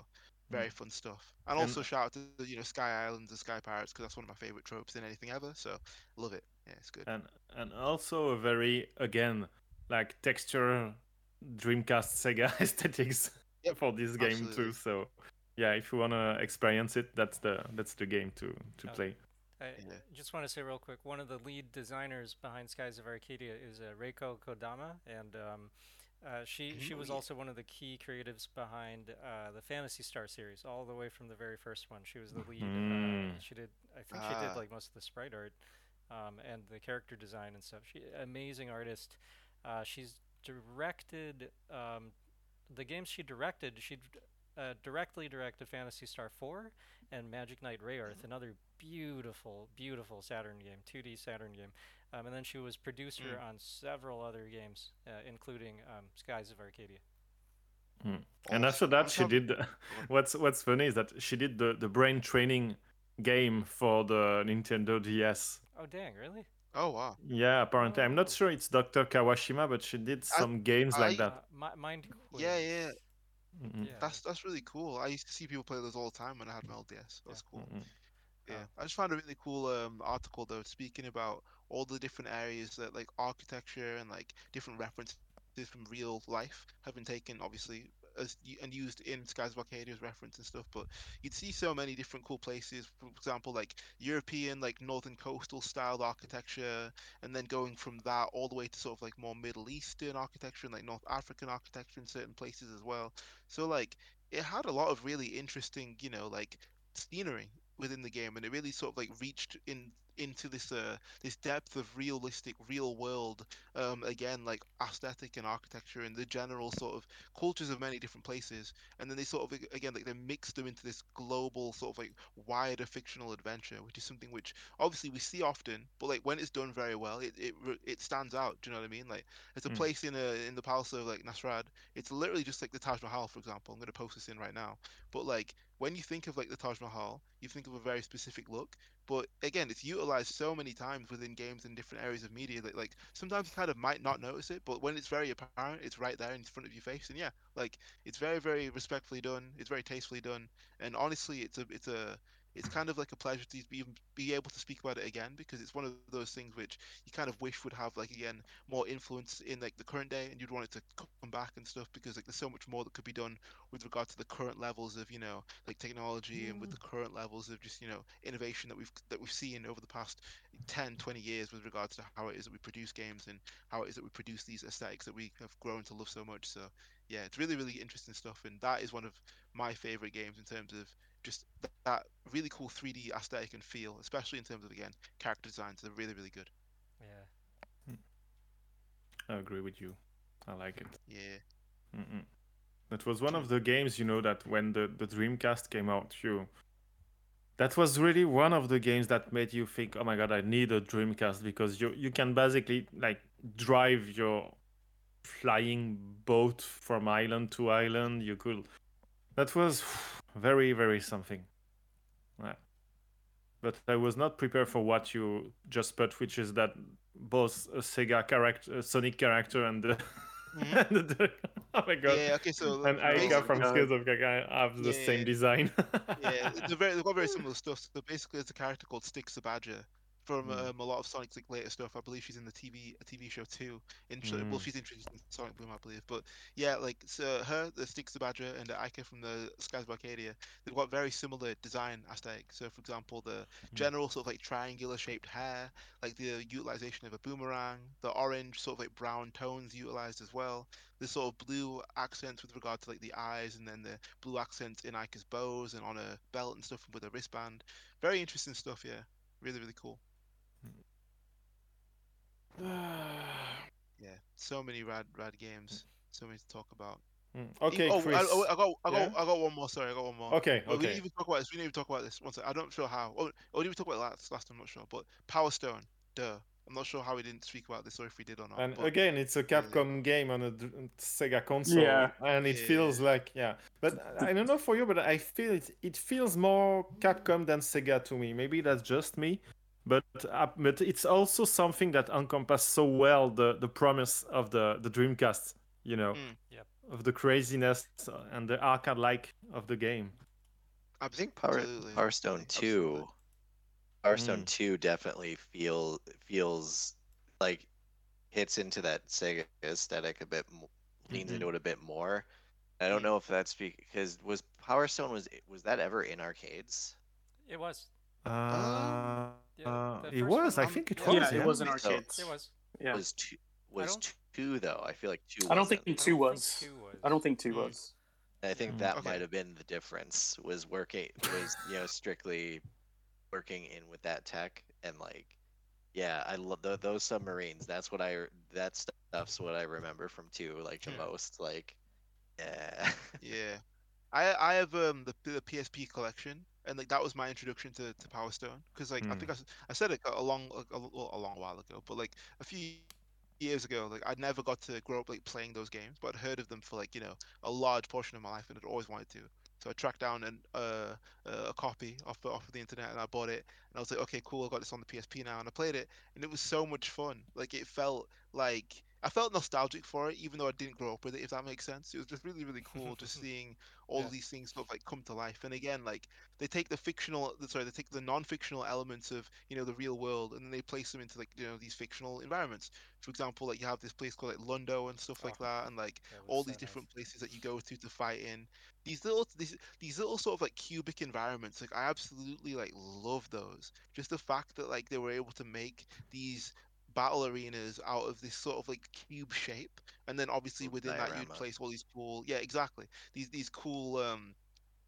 very fun stuff. And also shout out to the, you know Sky Islands and Sky Pirates because that's one of my favorite tropes in anything ever. So love it. Yeah, it's good. and and also a very again like texture Dreamcast Sega aesthetics Yep, for this game absolutely. too. So yeah, if you wanna experience it, that's the that's the game to to Oh. play. I Yeah. just want to say real quick, one of the lead designers behind Skies of Arcadia is uh, Reiko Kodama, and um, uh, she she Oh, was also one of the key creatives behind uh, the Phantasy Star series, all the way from the very first one. She was the lead. Uh, Mm. she did, I think she did Ah. like most of the sprite art um, and the character design and stuff. She amazing artist. Uh, she's directed um, the games she directed. She uh, directly directed Phantasy Star 4 and Magic Knight Rayearth, another beautiful, beautiful Saturn game, 2D Saturn game. Um, and then she was producer on several other games, uh, including um, Skies of Arcadia. And after that, she did. what's What's funny is that she did the the brain training game for the Nintendo DS. Oh, dang, really? Oh wow. Yeah, apparently, I'm not Oh. sure it's Dr. Kawashima, but she did some games like that. Uh, Mind Quiz. Yeah, yeah. Mhm. Yeah. That's that's really cool. I used to see people play those all the time when I had my LDS. That's cool. Mhm. Yeah, I just found a really cool um, article though, speaking about all the different areas that like architecture and like different references from real life have been taken, obviously as and used in Skies of Arcadia as reference and stuff. But you'd see so many different cool places. For example, like European, like northern coastal style architecture, and then going from that all the way to sort of like more Middle Eastern architecture and like North African architecture in certain places as well. So like it had a lot of really interesting, you know, like scenery within the game, and it really sort of like reached in into this uh this depth of realistic real world um again like aesthetic and architecture and the general sort of cultures of many different places. And then they sort of again like they mix them into this global sort of like wider fictional adventure which is something which obviously we see often but like when it's done very well it it, it stands out do you know what i mean? Like there's a mm. place in a in the palace of like nasrad. It's literally just like the taj mahal for example i'm going to post this in right now. But like when you think of like the Taj Mahal, you think of a very specific look. But again, it's utilized so many times within games and different areas of media that like sometimes you kind of might not notice it, but when it's very apparent, it's right there in front of your face. And yeah, like it's very, very respectfully done. It's very tastefully done. And honestly, it's a it's a it's kind of like a pleasure to be be able to speak about it again because it's one of those things which you kind of wish would have like again more influence in like the current day and you'd want it to come back and stuff because like there's so much more that could be done with regard to the current levels of you know like technology and with the current levels of just you know innovation that we've that we've seen over the past 10 20 years with regards to how it is that we produce games and how it is that we produce these aesthetics that we have grown to love so much. So yeah it's really really interesting stuff and that is one of my favorite games in terms of just that really cool 3D aesthetic and feel, especially in terms of again character designs. They're really really good. Yeah. Hmm. I agree with you. I like it. Yeah. Mm-mm. That was one of the games, you know, that when the, the Dreamcast came out, you that was really one of the games that made you think, oh my god, I need a Dreamcast because you you can basically like drive your flying boat from island to island. You could. That was very, very something. Yeah. But I was not prepared for what you just put, which is that both a Sega character, a Sonic character, and the, mm-hmm. and the, oh my god, yeah, okay, so and Aika from Skies of Gaga have the yeah, same design. yeah, they're very, they've got very similar stuff. So basically, it's a character called Sticks the Badger, from mm. um, a lot of Sonic's like later stuff. I believe she's in the TV a TV show too. In mm. well, she's introduced in Sonic Boom, I believe. But yeah, like so her, the Sticks the Badger, and the Aika from the Skies of Arcadia, they've got very similar design aesthetic. So for example, the mm. general sort of like triangular shaped hair, like the utilization of a boomerang, the orange sort of like brown tones utilized as well. The sort of blue accents with regard to like the eyes, and then the blue accents in Aika's bows and on her belt and stuff with a wristband. Very interesting stuff, yeah. Really, really cool. yeah, so many rad rad games, so many to talk about. Mm. Okay, oh, Chris. I, I, got, I got, yeah? I got one more. Sorry, I got one more. Okay, well, okay. We didn't even talk about this. We didn't even talk about this. One second. I don't sure how. Oh, oh, did we talk about last? Last, I'm not sure. But Power Stone, duh. I'm not sure how we didn't speak about this or if we did or not. And but... again, it's a Capcom yeah. game on a Sega console, yeah. and it yeah. feels like yeah. But I don't know for you, but I feel it. It feels more Capcom than Sega to me. Maybe that's just me, but uh, but it's also something that encompasses so well the the promise of the the Dreamcast, you know, mm, yep. of the craziness and the arcade like of the game. I think Power Power Stone Two, Power Stone mm. Two definitely feel feels like hits into that Sega aesthetic a bit, leans mm-hmm. into it a bit more. I don't mm. know if that's because was Power Stone was was that ever in arcades? It was. Uh, uh, it was. One, I think it was. Yeah, yeah, it was in arcades. So, it was. Yeah. Was two was two though? I feel like two. I don't think two was. I don't think two was. I think that okay. might have been the difference. Was working was you know strictly working in with that tech and like yeah I love the, those submarines. That's what I that stuff's what I remember from two like the hmm. most like yeah yeah. I I have um the the PSP collection and like that was my introduction to, to Power Stone because like mm. I think I, I said it a long a, a, long while ago, but like a few years ago, like I never got to grow up like playing those games, but I'd heard of them for like you know a large portion of my life and I'd always wanted to. So I tracked down an, uh, a copy off off of the internet and I bought it and I was like, okay, cool, I got this on the PSP now and I played it and it was so much fun. Like it felt like I felt nostalgic for it, even though I didn't grow up with it. If that makes sense, it was just really really cool just seeing all Yeah. these things sort of like come to life. And again, like they take the fictional, sorry, they take the non-fictional elements of you know the real world, and then they place them into like you know these fictional environments. For example, like you have this place called like Londo and stuff like Oh, that, and like That all so these nice. different places that you go to to fight in. These little these these little sort of like cubic environments, like I absolutely like love those. Just the fact that like they were able to make these battle arenas out of this sort of like cube shape, and then obviously within that you'd place all these cool, yeah, exactly. These these cool um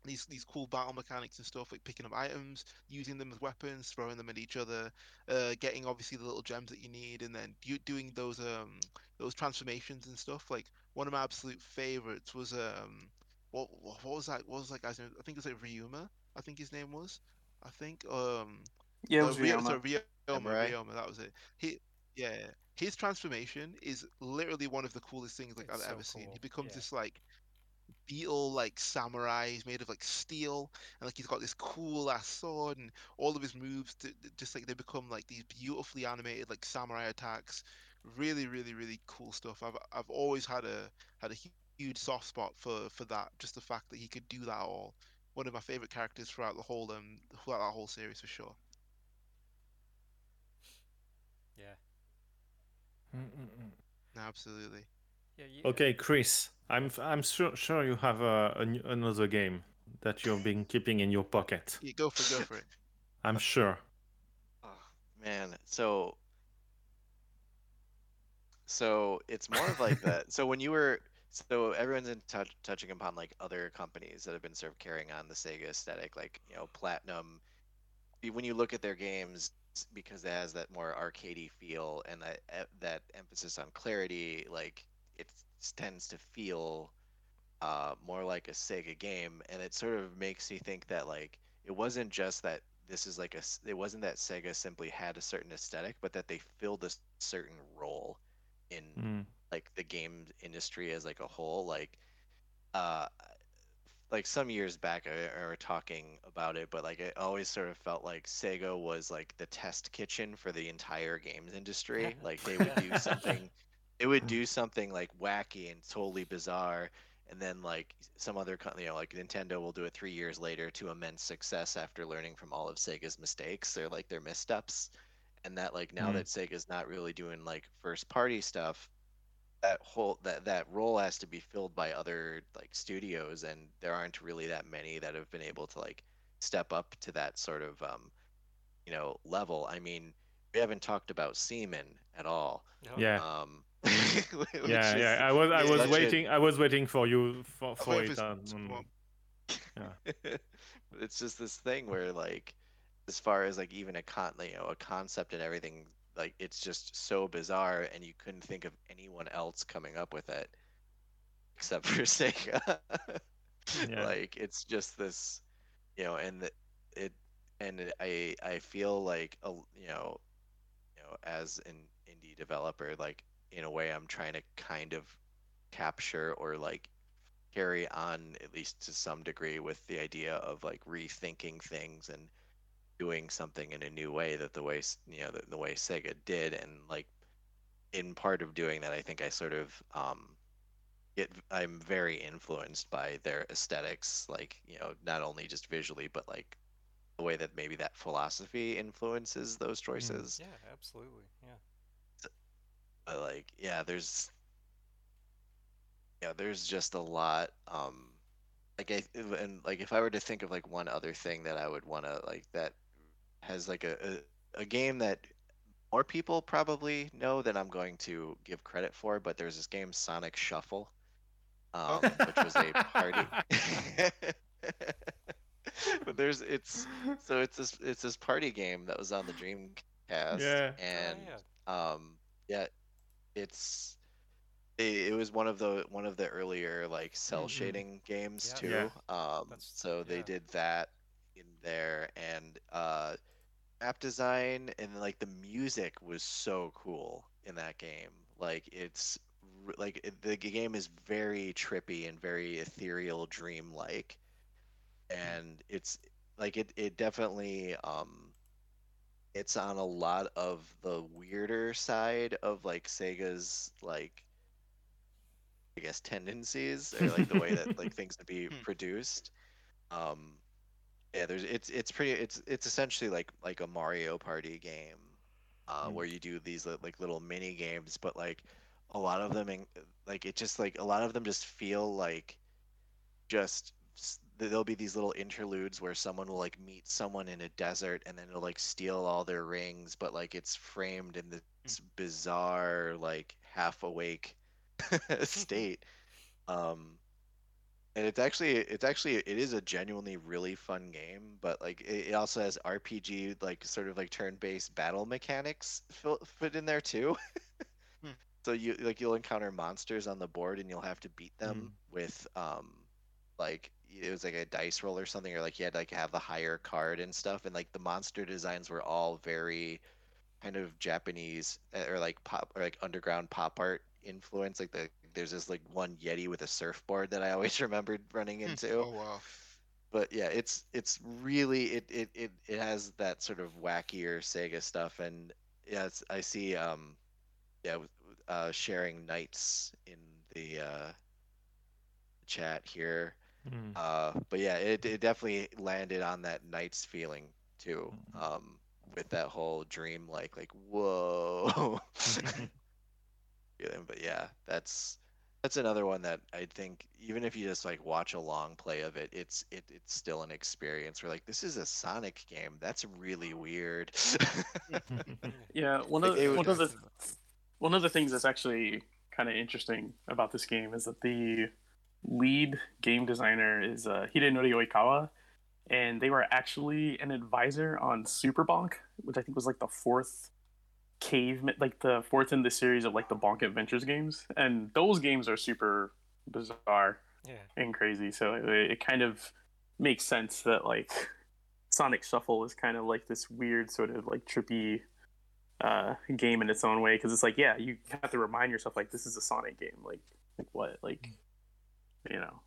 these these cool battle mechanics and stuff like picking up items, using them as weapons, throwing them at each other, uh, getting obviously the little gems that you need, and then you doing those um those transformations and stuff. Like one of my absolute favorites was um what what was that? What was that guy's name? I think it was like Ryuma. I think his name was. I think um Yeah, it was Rio- Ryoma. sorry, Ryoma, Samurai? Ryoma, that was it. He, yeah, his transformation is literally one of the coolest things like It's I've so ever seen. He becomes yeah. this like beetle like samurai. He's made of like steel, and like he's got this cool ass sword, and all of his moves d- just like they become like these beautifully animated like samurai attacks. Really, really, really cool stuff. I've I've always had a had a huge soft spot for for that. Just the fact that he could do that all. One of my favorite characters throughout the whole um throughout that whole series for sure. Absolutely. Yeah. You, Okay, Chris, I'm I'm sure sure you have a, a another game that you've been keeping in your pocket. Yeah, go for go for it. I'm sure. Oh, man, so so it's more of like that. So when you were so everyone's in touch touching upon like other companies that have been sort of carrying on the Sega aesthetic, like you know Platinum. When you look at their games, because it has that more arcadey feel and that that emphasis on clarity, like it tends to feel uh, more like a Sega game, and it sort of makes me think that like it wasn't just that this is like a it wasn't that Sega simply had a certain aesthetic, but that they filled a certain role in Mm. like the game industry as like a whole. Like, uh, like some years back, I, I were talking about it, but like it always sort of felt like Sega was like the test kitchen for the entire games industry. Like they would do something, it would do something like wacky and totally bizarre, and then like some other company, you know, like Nintendo will do it three years later to immense success after learning from all of Sega's mistakes or like their missteps, and that like now Mm. that Sega's not really doing like first party stuff, that whole that that role has to be filled by other like studios, and there aren't really that many that have been able to like step up to that sort of um, you know level. I mean, we haven't talked about Seaman at all. Yeah. Um, Yeah, is- yeah. I was I was waiting I was waiting for you for, for wait it. for s- mm. it's just this thing where like as far as like even a con you know a concept and everything like it's just so bizarre and you couldn't think of anyone else coming up with it except for Sega. Yeah. Like it's just this you know and the, it and it, I I feel like a, you know you know as an indie developer like in a way I'm trying to kind of capture or like carry on at least to some degree with the idea of like rethinking things and doing something in a new way that the way you know the, the way Sega did and like in part of doing that I think I sort of um get I'm very influenced by their aesthetics like you know not only just visually but like the way that maybe that philosophy influences those choices Yeah. Absolutely. Yeah. but like yeah there's yeah there's just a lot um like I and like if I were to think of like one other thing that I would want to like that has like a, a a game that more people probably know than I'm going to give credit for but there's this game Sonic Shuffle um which was a party but there's it's so it's this it's this party game that was on the Dreamcast Yeah. Oh, and yeah. um yeah it's it, it was one of the one of the earlier like cel Mhm. shading games Yeah. too Yeah. um That's- so they did that in there and uh map design and like the music was so cool in that game like it's like it, the game is very trippy and very ethereal dreamlike and it's like it it definitely um it's on a lot of the weirder side of like Sega's like I guess tendencies or like the way that like things to be Hmm. produced. Um yeah, there's it's it's pretty it's it's essentially like like a Mario Party game uh Mm. where you do these like little mini games but like a lot of them in, like it just like a lot of them just feel like just there'll be these little interludes where someone will like meet someone in a desert and then it'll like steal all their rings but like it's framed in this bizarre like half awake state um and it's actually it's actually it is a genuinely really fun game but like it, it also has rpg like sort of like turn-based battle mechanics fit in there too Hmm. so you like you'll encounter monsters on the board and you'll have to beat them with um like it was like a dice roll or something or like you had to like have the higher card and stuff and like the monster designs were all very kind of japanese uh, or like pop or like underground pop art influence like the there's this like one yeti with a surfboard that i always remembered running Hmm. into Oh wow. but yeah it's it's really it it it, it has that sort of wackier sega stuff and yeah it's, i see um yeah uh sharing nights in the uh chat here Mm. uh but yeah it, it definitely landed on that nights feeling too um with that whole dream like like whoa but yeah that's that's another one that i think even if you just like watch a long play of it it's it, it's still an experience We're like this is a sonic game. That's really weird. Yeah, one of it one of the one of the things that's actually kind of interesting about this game is that the lead game designer is uh, Hidenori Oikawa, and they were actually an advisor on Super Bonk, which I think was like the fourth cave, like the fourth in the series of like the Bonk Adventures games, and those games are super bizarre Yeah. and crazy. So it, it kind of makes sense that like Sonic Shuffle is kind of like this weird sort of like trippy uh, game in its own way because it's like yeah you have to remind yourself like this is a Sonic game like like what like you know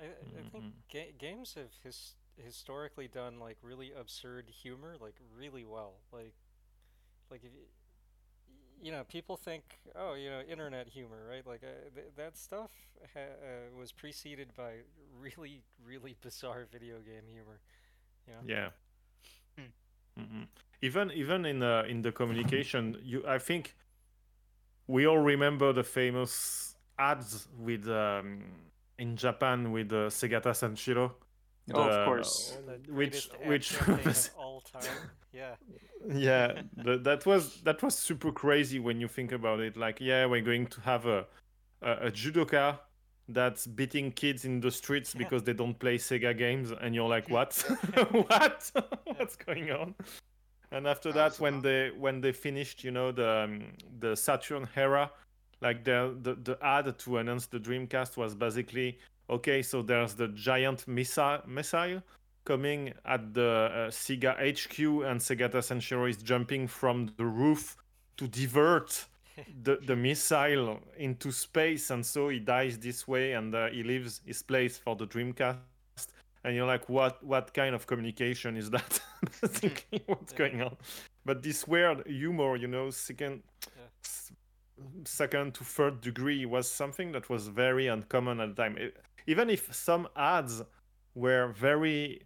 I, I think Mhm. ga- games have his- historically done like really absurd humor like really well. Like, like if you, you know, people think, oh, you know, internet humor, right? Like uh, th- that stuff ha- uh, was preceded by really, really bizarre video game humor. You know? Yeah. Hmm. Mhm. Even even in uh, in the communication, you I think we all remember the famous ads with um, in Japan with uh, Segata Sanshiro. Oh, of course. The Which which was all time. Yeah. yeah the, that was that was super crazy when you think about it like yeah we're going to have a a, a judoka that's beating kids in the streets Yeah. because they don't play sega games and you're like what what what's going on and after that when Awesome. they when they finished you know the um, the saturn era like the, the the ad to announce the dreamcast was basically okay so there's the giant missile missile coming at the uh, Sega HQ, and Segata Sanshiro is jumping from the roof to divert the, the missile into space, and so he dies this way, and uh, he leaves his place for the Dreamcast. And you're like, what? What kind of communication is that? Basically, what's Yeah. going on? But this weird humor, you know, second, Yeah. s- second to third degree was something that was very uncommon at the time. It- even if some ads were very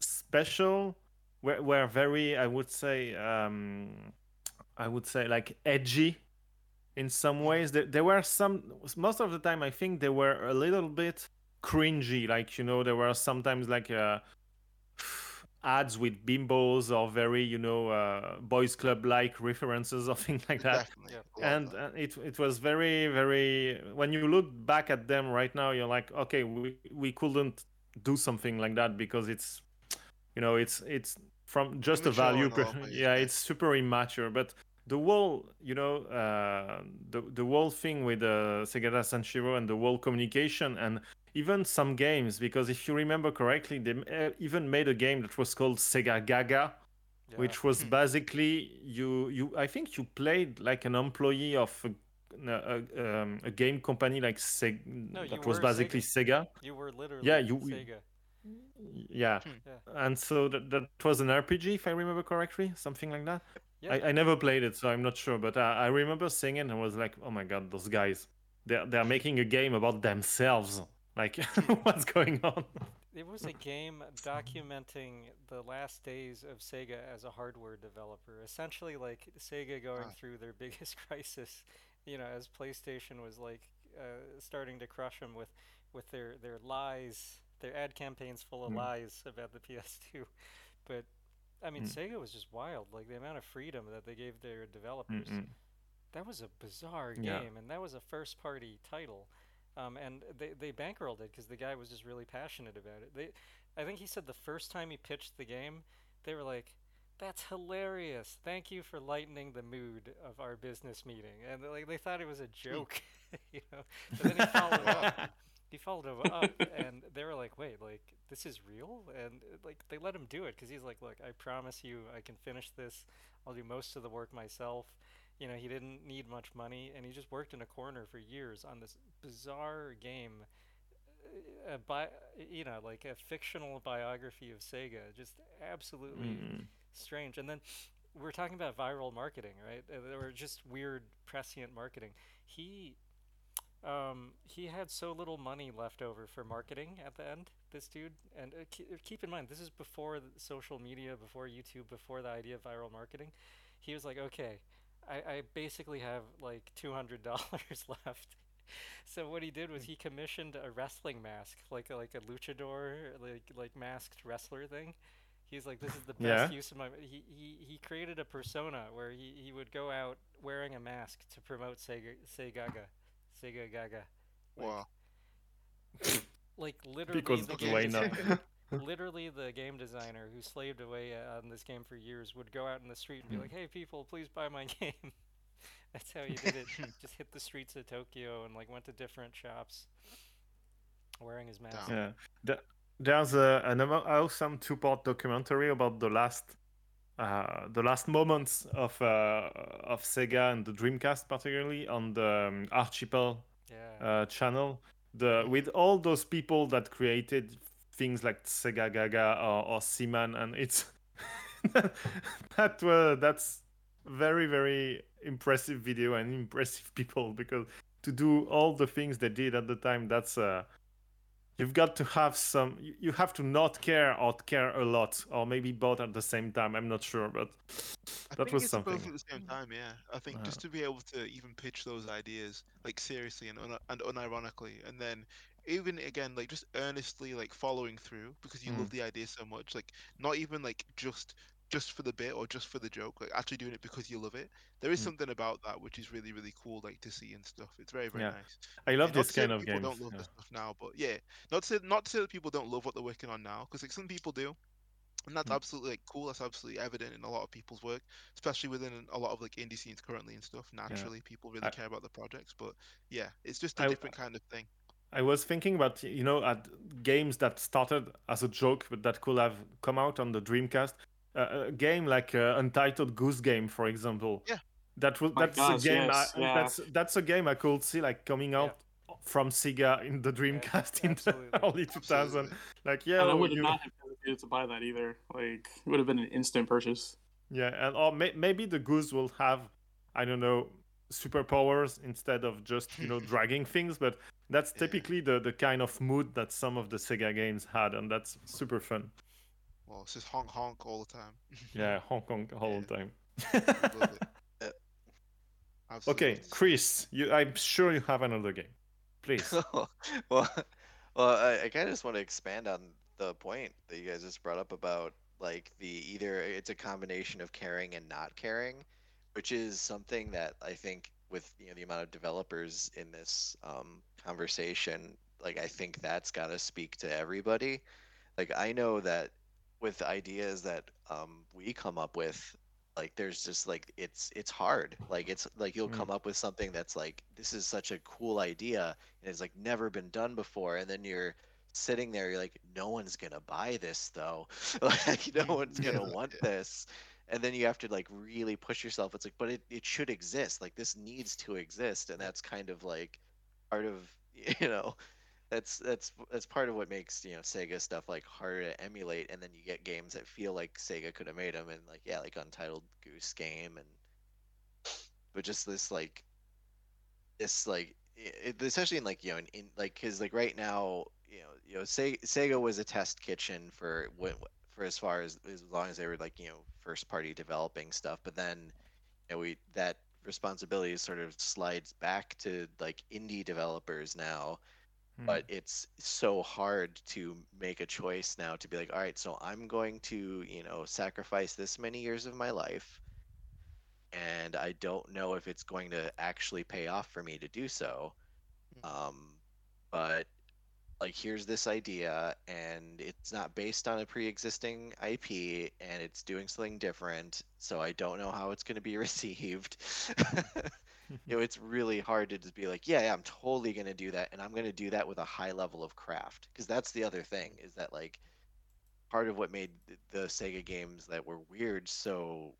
special were, were very i would say um i would say like edgy in some ways. There, there were some most of the time i think they were a little bit cringy like you know there were sometimes like uh ads with bimbos or very you know uh, boys club like references or things like that. Yeah. a lot of and uh, it it was very very when you look back at them right now you're like okay we we couldn't do something like that because it's you know it's it's from just a Immature value a per- yeah yeah. it's super immature but the whole you know uh the the whole thing with uh, Segata Sanshiro and the whole communication and even some games because if you remember correctly they uh, even made a game that was called Sega Gaga Yeah. which was Hmm. basically you you I think you played like an employee of a, a, um, a game company like Sega No, you that was basically Sega. You were literally Yeah, you- Sega. Yeah. Hmm. And so that, that was an RPG, if I remember correctly, something like that. Yeah. I, I never played it, so I'm not sure. But I, I remember seeing it and was like, oh my god, those guys, they're, they're making a game about themselves. Like, what's going on? It was a game documenting the last days of Sega as a hardware developer. Essentially, like Sega going through their biggest crisis, you know, as PlayStation was like uh, starting to crush them with, with their, their lies, their ad campaigns full of Mm. lies about the PS2. But I mean, Mm. Sega was just wild. Like the amount of freedom that they gave their developers. Mm-mm. That was a bizarre Yeah. game, and that was a first party title. Um, and they, they bankrolled it because the guy was just really passionate about it. They, I think he said the first time he pitched the game, they were like, "That's hilarious! Thank you for lightening the mood of our business meeting." And like they thought it was a joke, you know. But then he followed up. He followed him up, and they were like, "Wait, like this is real?" And like they let him do it because he's like, "Look, I promise you, I can finish this. I'll do most of the work myself." You know, he didn't need much money, and he just worked in a corner for years on this bizarre game. uh, A bi- you know, like a fictional biography of Sega, just absolutely Mm. strange. And then we're talking about viral marketing, right? Uh, Or just weird prescient marketing. He um, he had so little money left over for marketing at the end. This dude, and uh, ke- uh, keep in mind, this is before social media, before YouTube, before the idea of viral marketing. He was like, okay, I, I basically have like two hundred dollars left. So what he did was he commissioned a wrestling mask, like a, like a luchador, like like masked wrestler thing. He's like, this is the best Yeah. use of my. He, he he created a persona where he, he would go out wearing a mask to promote Sega Segaga, Sega Gaga. Like, Wow. like literally Because the okay, game why not? designer, literally the game designer who slaved away uh, on this game for years would go out in the street and be Hmm. like, "Hey people, please buy my game." That's how he did it. Just hit the streets of Tokyo and like went to different shops wearing his mask. Yeah, the, there's a, an awesome two-part documentary about the last, uh, the last moments of uh, of Sega and the Dreamcast, particularly on the um, Archipel Yeah. uh, channel. The with all those people that created things like Sega Gaga or, or Seaman, and it's that were that's very very impressive video and impressive people because to do all the things they did at the time, that's uh you've got to have some you, have to not care or care a lot or maybe both at the same time i'm not sure but that was something both at the same time, yeah. I think just to be able to even pitch those ideas like seriously and un- and unironically, and then even again like just earnestly like following through because you love the idea so much, like not even like just just for the bit or just for the joke, like actually doing it because you love it. There is Mm. something about that which is really really cool, like to see and stuff. It's very very Yeah. nice. i love Yeah, this kind of people games don't love yeah. this stuff now, but yeah, not to not to say that people don't love what they're working on now, because like some people do, and that's Mm. absolutely like cool. That's absolutely evident in a lot of people's work, especially within a lot of like indie scenes currently and stuff. Naturally, people really I- care about the projects, but yeah, it's just a I- different kind of thing. I was thinking about you know at games that started as a joke but that could have come out on the Dreamcast. Uh, a game like uh, Untitled Goose Game, for example. Yeah. That would My that's gosh, a game. yes, I, yeah. That's that's a game I could see like coming Yeah. out from Sega in the Dreamcast in the early 2000. Absolutely. Like yeah, and I would you- not have hesitated to buy that either. Like, it would have been an instant purchase. Yeah, and or may, maybe the goose will have, I don't know, superpowers instead of just you know dragging things. But that's Yeah. typically the the kind of mood that some of the Sega games had, and that's super fun. Well, it's just honk honk all the time. Yeah, Hong Kong all Yeah. the time. Love it. Absolutely. okay, Chris, you I'm sure you have another game. Please. well, well, I, I kind of just want to expand on the point that you guys just brought up about like the either it's a combination of caring and not caring, which is something that I think with you know the amount of developers in this um, conversation, like I think that's got to speak to everybody. Like I know that with ideas that um, we come up with like there's just like it's it's hard like it's like you'll Mm. come up with something that's like this is such a cool idea and it's like never been done before and then you're sitting there you're like no one's gonna buy this though like no one's gonna Yeah. want this and then you have to like really push yourself. It's like but it, it should exist. Like this needs to exist and that's kind of like part of you know that's that's that's part of what makes you know Sega stuff like harder to emulate, and then you get games that feel like Sega could have made them, and like yeah, like Untitled Goose Game, and but just this like this like it, especially in like you know in, in like because like right now you know you know Sega, Sega was a test kitchen for when for as far as as long as they were like you know first party developing stuff, but then you know we that responsibility sort of slides back to like indie developers now but hmm. it's so hard to make a choice now to be like all right so i'm going to you know sacrifice this many years of my life and i don't know if it's going to actually pay off for me to do so hmm. um, but like here's this idea and it's not based on a pre-existing ip and it's doing something different so i don't know how it's going to be received you know, it's really hard to just be like, yeah, yeah I'm totally going to do that. And I'm going to do that with a high level of craft. Because that's the other thing is that, like, part of what made the Sega games that were weird so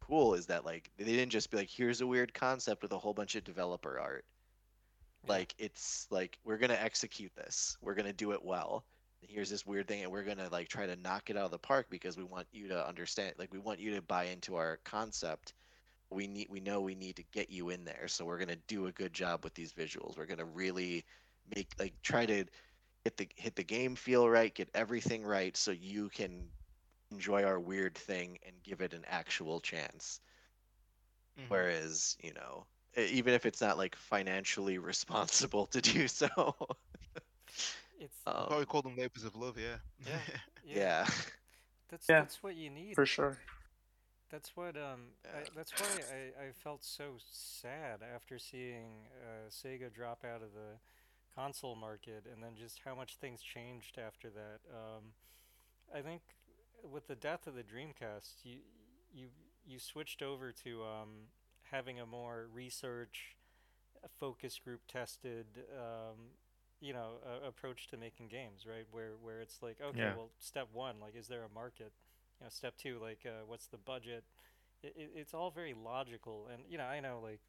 cool is that, like, they didn't just be like, here's a weird concept with a whole bunch of developer art. Yeah. Like, it's like, we're going to execute this, we're going to do it well. Here's this weird thing, and we're gonna like try to knock it out of the park because we want you to understand. Like, we want you to buy into our concept we need we know we need to get you in there so we're going to do a good job with these visuals we're going to really make like try to hit the hit the game feel right get everything right so you can enjoy our weird thing and give it an actual chance mm-hmm. whereas you know even if it's not like financially responsible to do so it's um, probably call them labors of love yeah yeah yeah, yeah. that's yeah, that's what you need for sure that's what um. I, that's why I, I felt so sad after seeing uh, Sega drop out of the console market, and then just how much things changed after that. Um, I think with the death of the Dreamcast, you you you switched over to um, having a more research, focus group tested, um, you know, approach to making games, right? Where where it's like, okay, yeah. well, step one, like, is there a market? you know, step two, like uh, what's the budget? It, it, it's all very logical, and you know, I know like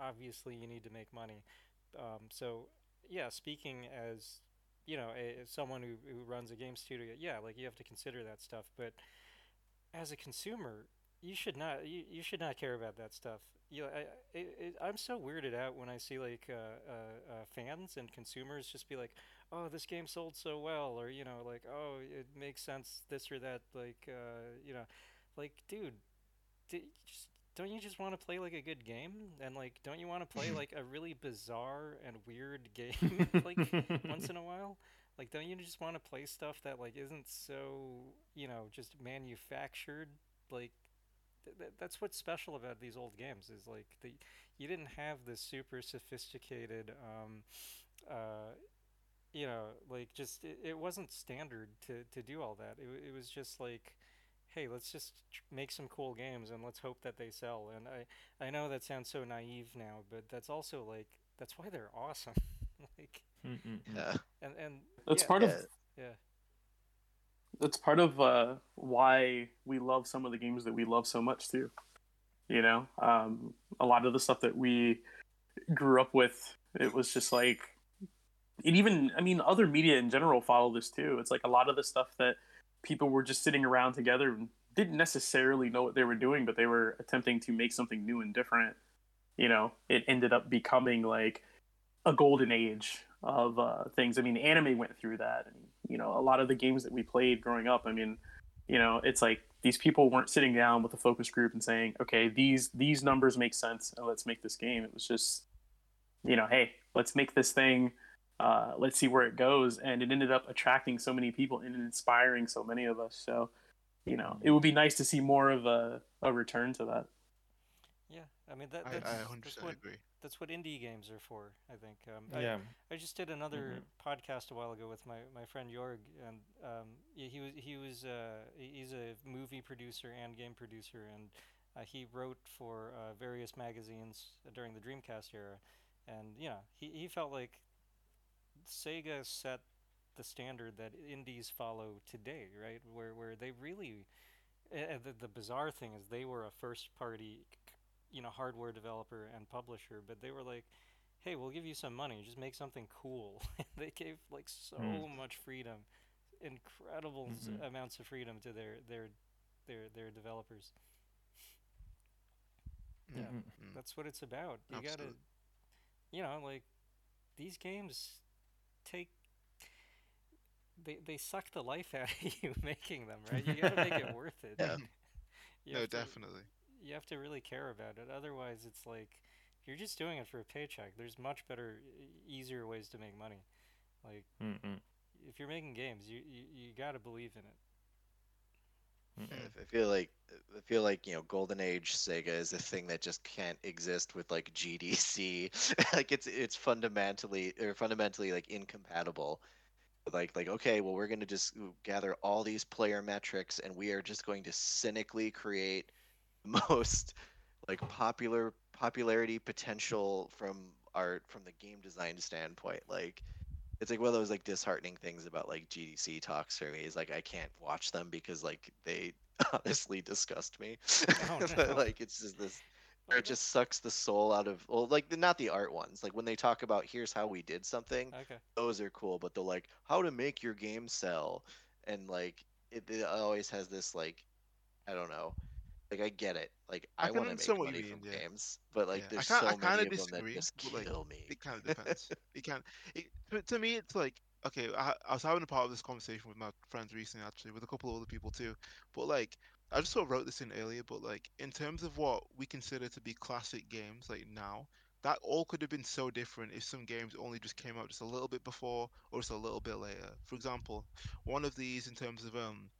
obviously you need to make money. Um, so yeah, speaking as you know, a, someone who, who runs a game studio, yeah, like you have to consider that stuff. But as a consumer, you should not you, you should not care about that stuff. You know, I, it, I'm so weirded out when I see like uh, uh, uh, fans and consumers just be like, oh, this game sold so well, or you know, like, oh, it makes sense, this or that, like, uh, you know, like, dude, just, don't you just want to play like a good game, and like, don't you want to play like a really bizarre and weird game, like once in a while? Like, don't you just want to play stuff that like isn't so, you know, just manufactured, like. Th- that's what's special about these old games is like the you didn't have this super sophisticated um, uh, you know, like just it, it wasn't standard to to do all that. It it was just like, hey, let's just make some cool games and let's hope that they sell. And I I know that sounds so naive now, but that's also like that's why they're awesome. like yeah. And and that's yeah, part of yeah. That's part of uh, why we love some of the games that we love so much too. You know, um, a lot of the stuff that we grew up with, it was just like it even i mean other media in general follow this too it's like a lot of the stuff that people were just sitting around together and didn't necessarily know what they were doing but they were attempting to make something new and different you know it ended up becoming like a golden age of uh, things i mean anime went through that and you know a lot of the games that we played growing up i mean you know it's like these people weren't sitting down with a focus group and saying okay these these numbers make sense and let's make this game it was just you know hey let's make this thing uh, let's see where it goes. And it ended up attracting so many people and inspiring so many of us. So, you know, it would be nice to see more of a, a return to that. Yeah, I mean that, that's, I, I that's what, agree. That's what indie games are for. I think. Um, yeah. I, I just did another mm-hmm. podcast a while ago with my, my friend Jorg, and um, he was he was uh, he's a movie producer and game producer, and uh, he wrote for uh, various magazines during the Dreamcast era, and you know he, he felt like Sega set the standard that indies follow today, right? Where where they really, uh, the, the bizarre thing is they were a first party, you know, hardware developer and publisher, but they were like, hey, we'll give you some money, just make something cool. they gave like so Mm. much freedom, incredible s- Mhm. amounts of freedom to their their their their developers. Yeah, Mhm. Mm. that's what it's about. You gotta, you know, like these games take. They, they suck the life out of you making them, right? You gotta make it worth it. Yeah. No, have to- definitely. You have to really care about it. Otherwise, it's like you're just doing it for a paycheck. There's much better, easier ways to make money. Like Mm-mm. if you're making games, you you, you got to believe in it. Mm-mm. I f- I feel like I feel like you know Golden Age Sega is a thing that just can't exist with like GDC. like it's it's fundamentally or fundamentally like incompatible. Like like okay, well we're gonna just gather all these player metrics and we are just going to cynically create the most like popular popularity potential from art from the game design standpoint. Like it's like one of those like disheartening things about like GDC talks for me is like I can't watch them because like they honestly disgust me. Oh, no. like it's just this or it just sucks the soul out of well like the, not the art ones. Like when they talk about here's how we did something, Okay. those are cool, but they're like how to make your game sell and like it, it always has this like I don't know. Like I get it. Like I I, want to make money mean, from yeah. games, but like Yeah, there's so I many of them that disagree, just but, like, kill me. It kind of depends. it can. It, to, to me, it's like okay. I, I was having a part of this conversation with my friends recently, actually, with a couple of other people too. But like, I just sort of wrote this in earlier. But like, in terms of what we consider to be classic games, like now, that all could have been so different if some games only just came out just a little bit before or just a little bit later. For example, one of these in terms of um.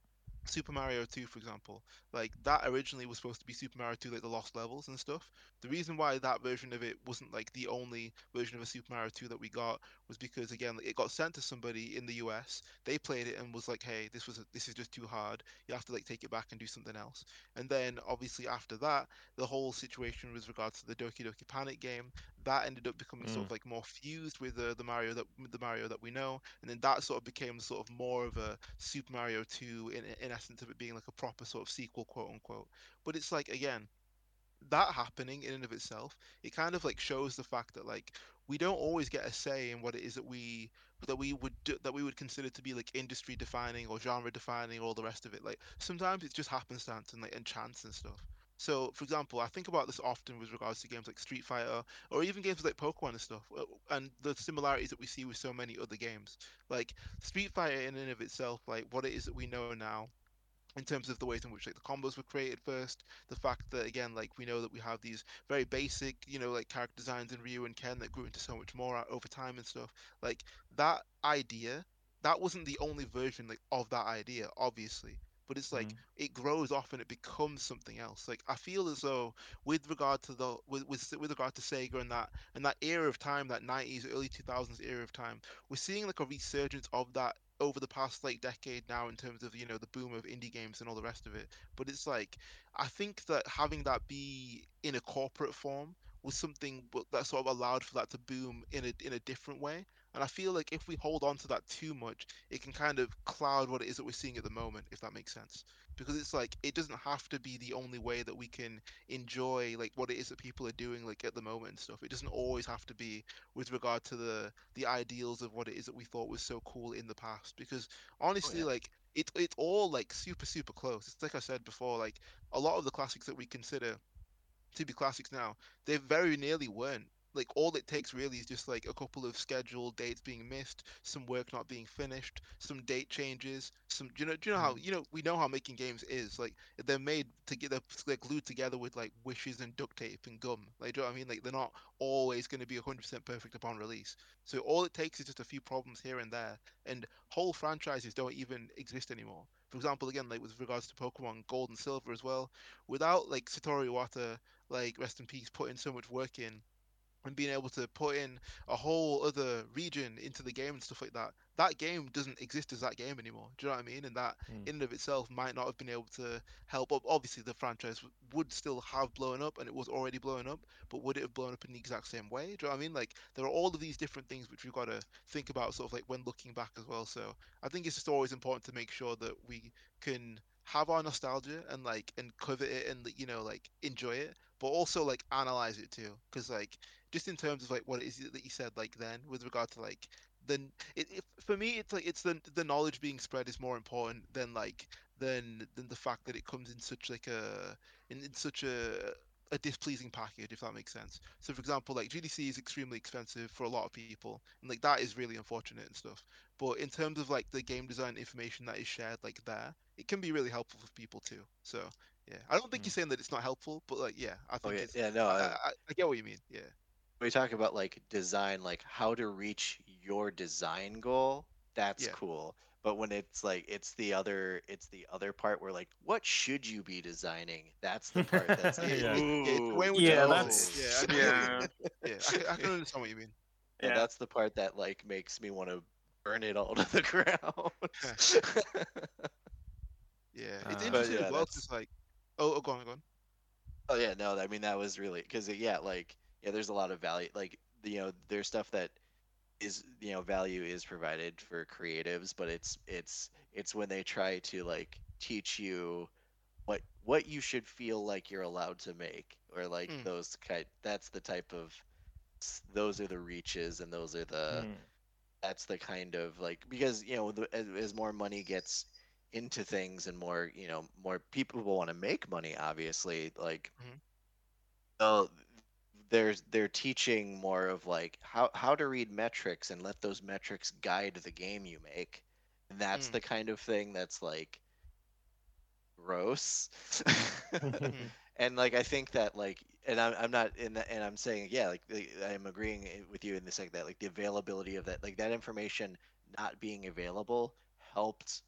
Super Mario 2, for example, like that originally was supposed to be Super Mario 2, like the Lost Levels and stuff. The reason why that version of it wasn't like the only version of a Super Mario 2 that we got was because again, it got sent to somebody in the US. They played it and was like, "Hey, this was this is just too hard. You have to like take it back and do something else." And then obviously after that, the whole situation with regards to the Doki Doki Panic game that ended up becoming sort Mm. of like more fused with the the Mario that the Mario that we know, and then that sort of became sort of more of a Super Mario 2 in in essence of it being like a proper sort of sequel, quote unquote. But it's like again, that happening in and of itself, it kind of like shows the fact that like we don't always get a say in what it is that we that we would do, that we would consider to be like industry defining or genre defining or all the rest of it. Like sometimes it's just happenstance and like and chance and stuff. So, for example, I think about this often with regards to games like Street Fighter or even games like Pokemon and stuff, uh, and the similarities that we see with so many other games. Like Street Fighter in and of itself, like what it is that we know now, in terms of the ways in which like the combos were created first, the fact that again, like we know that we have these very basic, you know, like character designs in Ryu and Ken that grew into so much more over time and stuff. Like that idea, that wasn't the only version like of that idea, obviously. But it's like Mm. it grows off and it becomes something else. Like I feel as though with regard to the with with, with regard to Sega and that and that era of time, that 90s, early 2000s era of time, we're seeing like a resurgence of that over the past like decade now in terms of you know the boom of indie games and all the rest of it but it's like i think that having that be in a corporate form was something that sort of allowed for that to boom in a in a different way and i feel like if we hold on to that too much it can kind of cloud what it is that we're seeing at the moment if that makes sense because it's like it doesn't have to be the only way that we can enjoy like what it is that people are doing like at the moment and stuff it doesn't always have to be with regard to the the ideals of what it is that we thought was so cool in the past because oh, honestly yeah. like it, it's all like super super close it's like i said before like a lot of the classics that we consider to be classics now they very nearly weren't like all it takes really is just like a couple of scheduled dates being missed some work not being finished some date changes some do you know do you know how mm. you know we know how making games is like they're made to get they're, they're glued together with like wishes and duct tape and gum like do you know what i mean? Like they're not always going to be 100% perfect upon release. So all it takes is just a few problems here and there and whole franchises don't even exist anymore. For example again like with regards to pokemon gold and silver as well without like satoru iwata like rest in peace putting so much work in and being able to put in a whole other region into the game and stuff like that that game doesn't exist as that game anymore. Do you know what i mean? And that Mm. in and of itself might not have been able to help up. Obviously the franchise would still have blown up and it was already blowing up but would it have blown up in the exact same way? Do you know what i mean? Like there are all of these different things which we've got to think about sort of like when looking back as well. So i think it's just always important to make sure that we can have our nostalgia and like and covet it and you know like enjoy it but also like analyze it too. Because like just in terms of like what it is that you said like then with regard to like then it, it, for me it's like it's the the knowledge being spread is more important than like than than the fact that it comes in such like a in, in such a a displeasing package if that makes sense. So for example like gdc is extremely expensive for a lot of people and like that is really unfortunate and stuff. But in terms of like the game design information that is shared like there it can be really helpful for people too. So yeah. I don't think Mm. you're saying that it's not helpful but like yeah i Oh think yeah, it's yeah, no. I, I, I get what you mean. Yeah we talk about like design, like how to reach your design goal. That's Yeah. cool. But when it's like it's the other, it's the other part where like, what should you be designing? That's the part that's like, Yeah. Yeah, Ooh, when yeah, that's yeah, I get what yeah, yeah I, I can understand what you mean and yeah. that's the part that like makes me want to burn it all to the ground. yeah Uh, it's But interesting yeah, as well It's like oh, oh go on go on Oh yeah, no, I mean that was really because yeah, like yeah, there's a lot of value. Like you know, there's stuff that is you know value is provided for creatives, but it's it's it's when they try to like teach you what what you should feel like you're allowed to make or like Mm. those kind. That's the type of those are the reaches and those are the Mm. that's the kind of like because you know the, as, as more money gets into things and more you know more people will want to make money obviously like Mhm. oh there's they're teaching more of like how how to read metrics and let those metrics guide the game you make. And that's Mm. the kind of thing that's like gross. And like i think that like and i'm, I'm not in that and i'm saying yeah like i'm agreeing with you in the second that like the availability of that like that information not being available helped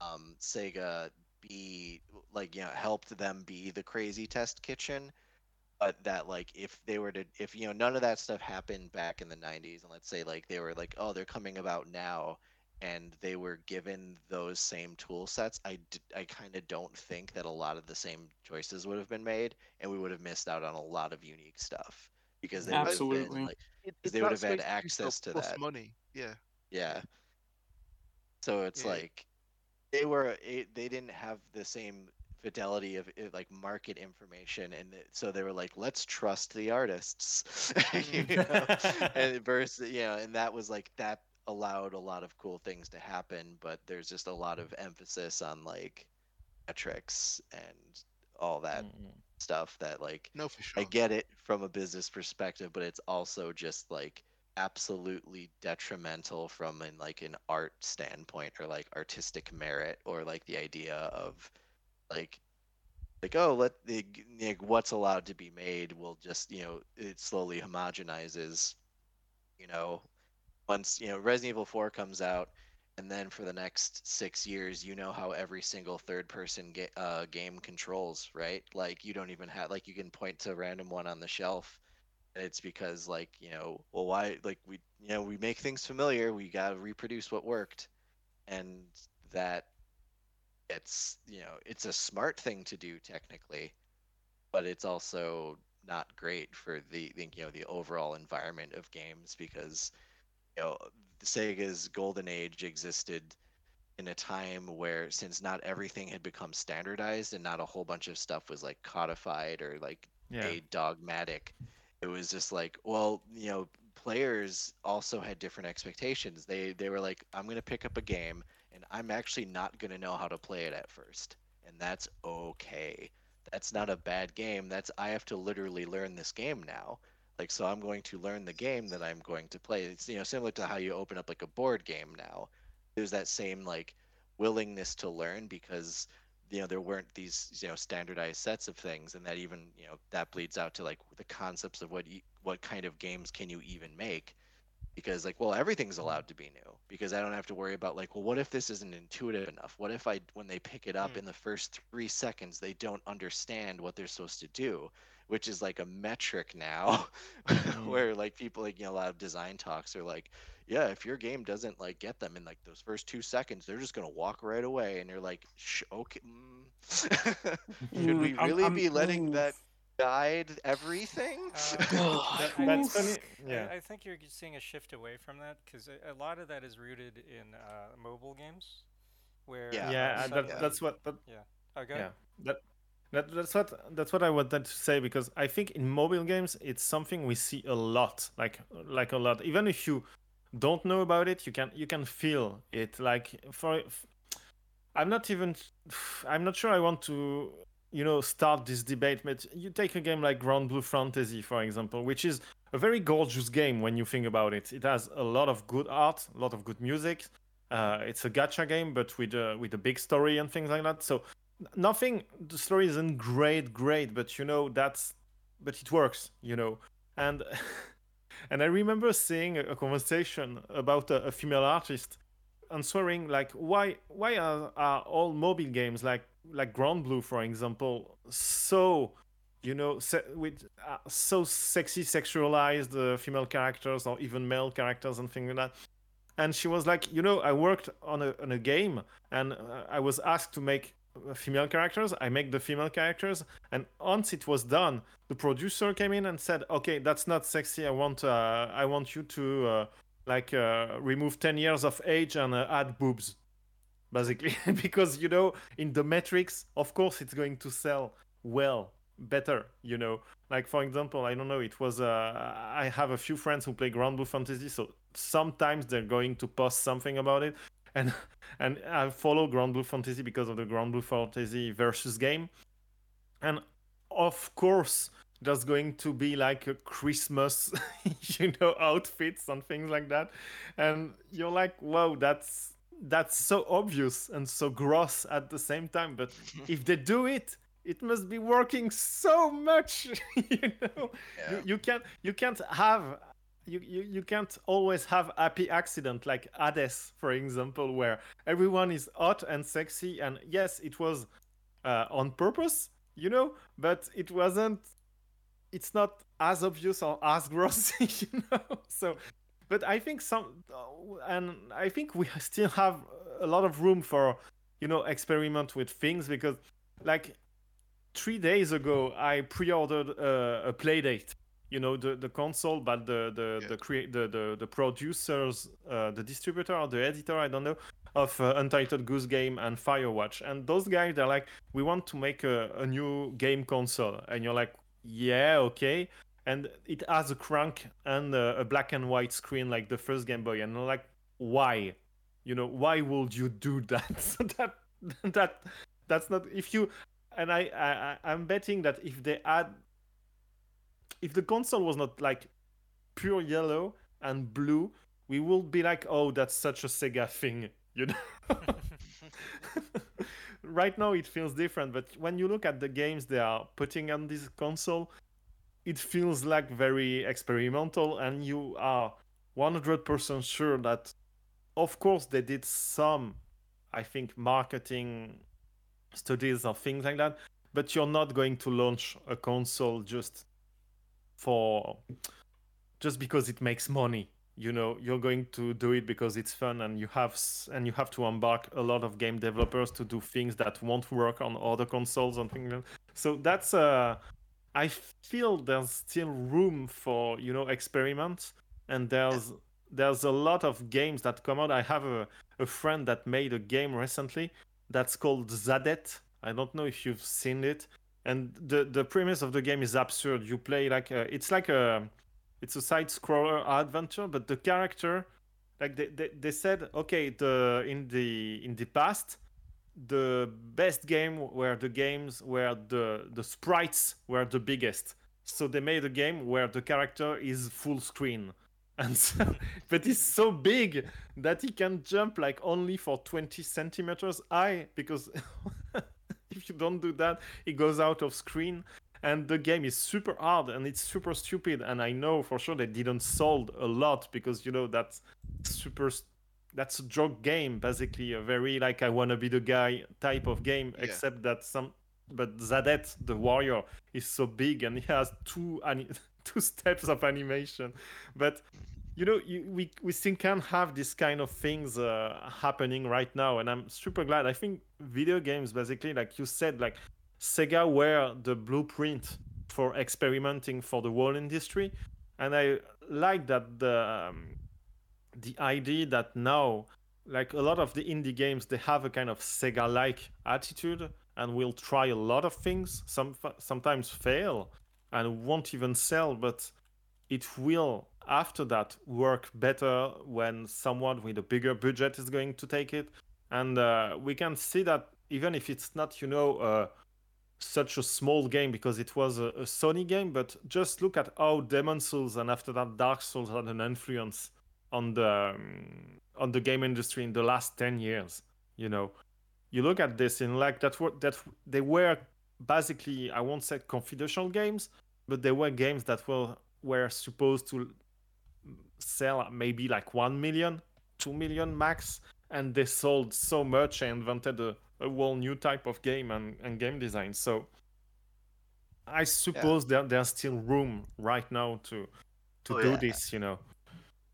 um sega be like you know helped them be the crazy test kitchen but that like if they were to if you know none of that stuff happened back in the 90s and let's say like they were like oh they're coming about now and they were given those same tool sets i d- i kind of don't think that a lot of the same choices would have been made and we would have missed out on a lot of unique stuff because they would have been like It- they would have had space to do stuff access to that. money yeah yeah so it's Yeah. like they were it, they didn't have the same fidelity of eh, like market information and so they were like let's trust the artists you know? and versus you know and that was like that allowed a lot of cool things to happen but there's just a lot of emphasis on like metrics and all that Mm. stuff that like no for sure I get it from a business perspective, but it's also just like absolutely detrimental from an like an art standpoint or like artistic merit or like the idea of like like oh let the like, what's allowed to be made will just you know it slowly homogenizes you know? Once you know Resident Evil 4 comes out and then for the next six years you know how every single third person ga- uh, game controls right? Like you don't even have like you can point to a random one on the shelf it's because like you know well why like we you know we make things familiar we got to reproduce what worked and that it's you know it's a smart thing to do technically but it's also not great for the, you know the overall environment of games because you know Sega's golden age existed in a time where since not everything had become standardized and not a whole bunch of stuff was like codified or like Yeah. made dogmatic it was just like well you know players also had different expectations they they were like i'm going to pick up a game i'm actually not going to know how to play it at first and that's okay. That's not a bad game. That's i have to literally learn this game now. Like so i'm going to learn the game that i'm going to play. It's you know similar to how you open up like a board game now. There's that same like willingness to learn because you know there weren't these you know standardized sets of things and that even you know that bleeds out to like the concepts of what e- what kind of games can you even make because like well everything's allowed to be new because i don't have to worry about like well what if this isn't intuitive enough what if i when they pick it up Mm. in the first three seconds they don't understand what they're supposed to do which is like a metric now where like people like you know a lot of design talks are like yeah if your game doesn't like get them in like those first two seconds they're just gonna walk right away and you're like okay mm. should we Mm, I'm- really I'm- be letting that guide everything Uh, That- that's funny. Yeah. I, I think you're seeing a shift away from that because a, a lot of that is rooted in uh, mobile games, where Yeah. yeah, uh, that, that's what. That, oh, go yeah, that That, that's what that's what I wanted to say because I think in mobile games it's something we see a lot, like like a lot. Even if you don't know about it, you can you can feel it. Like for, I'm not even I'm not sure I want to you know start this debate, but you take a game like Granblue Fantasy for example, which is a very gorgeous game when you think about it. It has a lot of good art, a lot of good music. Uh, it's a gacha game, but with a with a big story and things like that. So nothing the story isn't great great but you know that's but it works you know and and i remember seeing a, conversation about a, a, female artist answering like why why are, are all mobile games like like Granblue, for example so you know se- with uh, so sexy sexualized uh, female characters or even male characters and things like that. And she was like you know i worked on a, on a game and uh, i was asked to make female characters. I make the female characters. And once it was done the producer came in and said okay that's not sexy. I want uh, i want you to uh, like uh, remove 10 years of age and uh, add boobs basically because you know in the metrics of course it's going to sell well better you know. Like for example i don't know it was uh, i have a few friends who play Granblue fantasy so sometimes they're going to post something about it. And and I follow Granblue Fantasy because of the Granblue Fantasy versus game, and of course there's going to be like a Christmas, you know, outfits and things like that, and you're like, wow, that's that's so obvious and so gross at the same time. But if they do it, it must be working so much, you know. Yeah. You, you can't you can't have you, you, you can't always have happy accident like Hades, for example, where everyone is hot and sexy. And yes, it was uh, on purpose, you know, but it wasn't. It's not as obvious or as gross, you know. So, but I think some, and I think we still have a lot of room for, you know, experiment with things because, like, three days ago I pre-ordered a, a playdate you know the, the console but the the yeah. the create the, the the producers uh, the distributor or the editor i don't know of uh, untitled goose game and firewatch. And those guys they're like we want to make a, a new game console. And you're like yeah okay and it has a crank and a, a black and white screen like the first game boy. And I'm like why? You know why would you do that? That that that's not if you and I, I i'm betting that if they add if the console was not like pure yellow and blue, we would be like, oh, that's such a Sega thing, you know. right now it feels different, but when you look at the games they are putting on this console, it feels like very experimental, and you are 100% sure that, of course, they did some, I think, marketing studies or things like that, but you're not going to launch a console just for just because it makes money you know you're going to do it because it's fun and you have and you have to embark a lot of game developers to do things that won't work on other consoles and things like that. so that's uh i feel there's still room for you know experiments and there's there's a lot of games that come out. I have a, a friend that made a game recently that's called zadet. I don't know if you've seen it. And the the premise of the game is absurd. You play like a, it's like a it's a side scroller adventure, but the character like they, they, they said okay the in the in the past the best game were the games where the the sprites were the biggest so they made a game where the character is full screen and so, but he's so big that he can jump like only for 20 centimeters high because if you don't do that, it goes out of screen. And the game is super hard and it's super stupid. And I know for sure they didn't sold a lot because you know that's super that's a joke game basically a very like i want to be the guy type of game yeah. except that some but zadet the warrior is so big and he has two two steps of animation but you know you, we we still can have this kind of things uh, happening right now and i'm super glad i think video games basically like you said like sega were the blueprint for experimenting for the whole industry and i like that the um, the idea that now like a lot of the indie games they have a kind of sega like attitude and will try a lot of things, some sometimes fail and won't even sell, but it will after that work better when someone with a bigger budget is going to take it. And uh, we can see that even if it's not, you know, uh, such a small game because it was a, a, Sony game, but just look at how Demon's Souls and after that Dark Souls had an influence on the um, on the game industry in the last ten years. You know, you look at this in like that What that they were basically I won't say confidential games, but they were games that were were supposed to sell maybe like 1 million 2 million max and they sold so much and invented a, a whole new type of game and, and game design so i suppose yeah. that there's still room right now to to oh, do yeah. this you know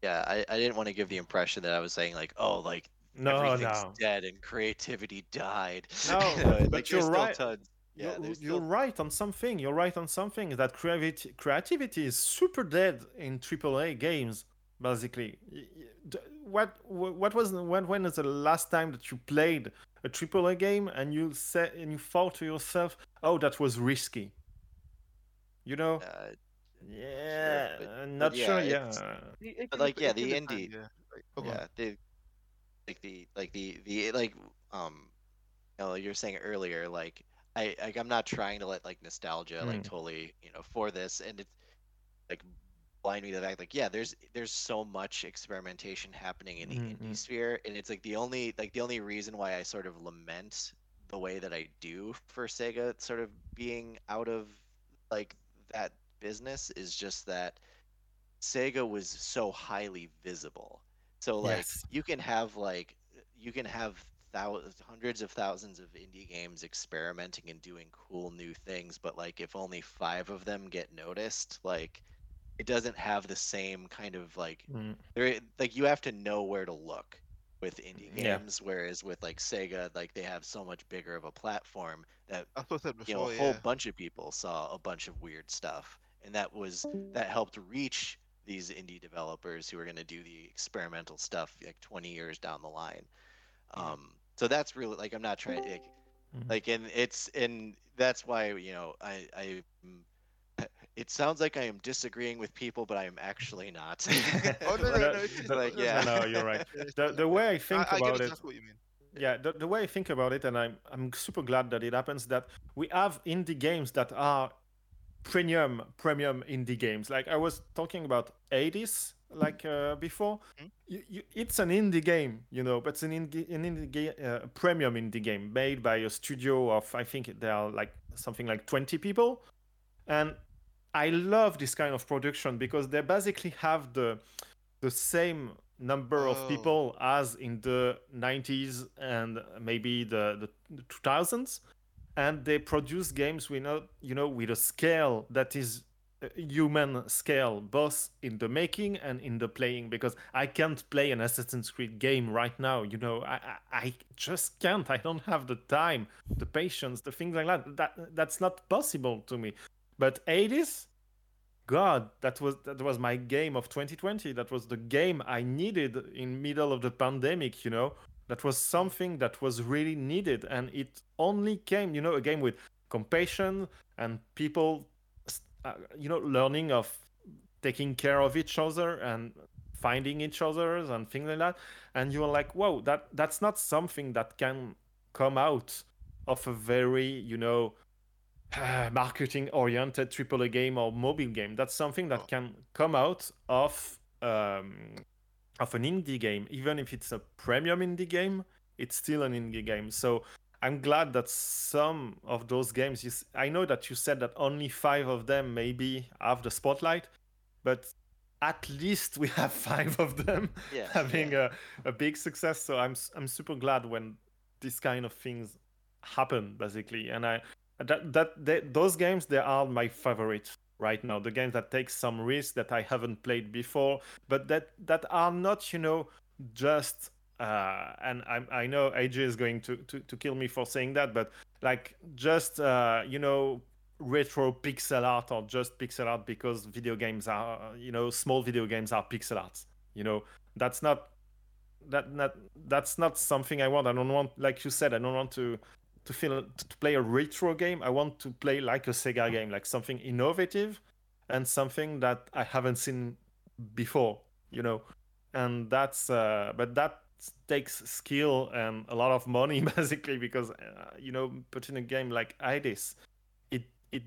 yeah I, I didn't want to give the impression that i was saying like oh like no everything's no. dead and creativity died no but like, you're right tons yeah, you're, you're right on something. You're right on something. That creativity, creativity is super dead in AAA games, basically. What what was when when is the last time that you played a AAA game and you said and you thought to yourself, "Oh, that was risky." You know. Uh, yeah, sure, but, not but yeah, sure. Yeah, but like yeah, the indie. Yeah, like, oh, yeah, they, like the like the the like um, you know, you were saying earlier, like I like I'm not trying to let like nostalgia like mm. totally you know for this and it's like blind me to the fact like yeah there's there's so much experimentation happening in the mm-hmm. indie sphere and it's like the only like the only reason why I sort of lament the way that I do for Sega sort of being out of like that business is just that Sega was so highly visible. So like yes. you can have like you can have thousands, hundreds of thousands of indie games experimenting and doing cool new things, but like if only five of them get noticed, like it doesn't have the same kind of like mm. there like you have to know where to look with indie games, yeah. whereas with like Sega, like they have so much bigger of a platform that before, you know a whole yeah. bunch of people saw a bunch of weird stuff, and that was that helped reach these indie developers who are going to do the experimental stuff like 20 years down the line. Um, so that's really like I'm not trying like, mm-hmm. like and it's and that's why you know I I it sounds like I am disagreeing with people, but I am actually not. oh no, no, no, no, like, yeah. no, you're right. The, the way I think I, about I it, what you mean. Yeah, the, the way I think about it, and I'm I'm super glad that it happens that we have indie games that are premium premium indie games. Like I was talking about Hades like uh, before. Mm-hmm. You, you, it's an indie game, you know, but it's an indie, an indie game, uh, premium indie game made by a studio of I think there are like something like 20 people, and I love this kind of production because they basically have the the same number oh. of people as in the 90s and maybe the, the, the 2000s and they produce games with you know with a scale that is uh, human scale, both in the making and in the playing. Because I can't play an Assassin's Creed game right now. You know, I, I, I just can't. I don't have the time, the patience, the things like that. That that's not possible to me. But Hades, God, that was that was my game of 2020. That was the game I needed in middle of the pandemic. You know, that was something that was really needed, and it only came. You know, a game with compassion and people uh, you know learning of taking care of each other and finding each other and things like that and you're like whoa that that's not something that can come out of a very you know marketing oriented AAA game or mobile game that's something that oh. can come out of um, of an indie game even if it's a premium indie game it's still an indie game so I'm glad that some of those games. You, I know that you said that only five of them maybe have the spotlight, but at least we have five of them yeah, having yeah. A, a big success. So I'm I'm super glad when these kind of things happen, basically. And I that that they, those games they are my favorite right now. The games that take some risk that I haven't played before, but that that are not you know just uh, and I, I know AJ is going to, to, to kill me for saying that, but like just uh, you know retro pixel art or just pixel art because video games are you know small video games are pixel arts. You know that's not that not that's not something I want. I don't want like you said I don't want to to feel to play a retro game. I want to play like a Sega game, like something innovative and something that I haven't seen before. You know, and that's uh, but that takes skill and a lot of money basically because uh, you know putting a game like Hades, it it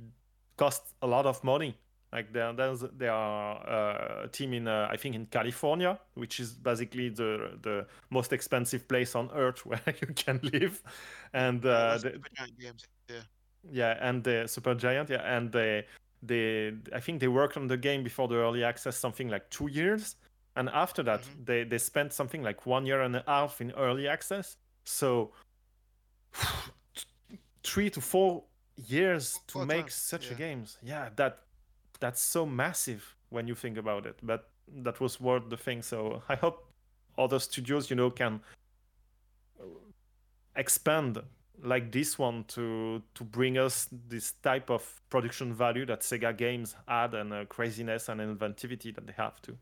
costs a lot of money like there, there's there are uh, a team in uh, I think in California, which is basically the the most expensive place on earth where you can live, and uh, the, games, yeah. Yeah, and the Supergiant, yeah, and they they I think they worked on the game before the early access something like two years, and after that mm-hmm. they they spent something like one year and a half in early access. So three to four years to make such yeah. a games. Yeah, that that's so massive when you think about it. But that was worth the thing. So I hope other studios, you know, can expand like this one to to bring us this type of production value that Sega games add and uh, craziness and inventivity that they have to.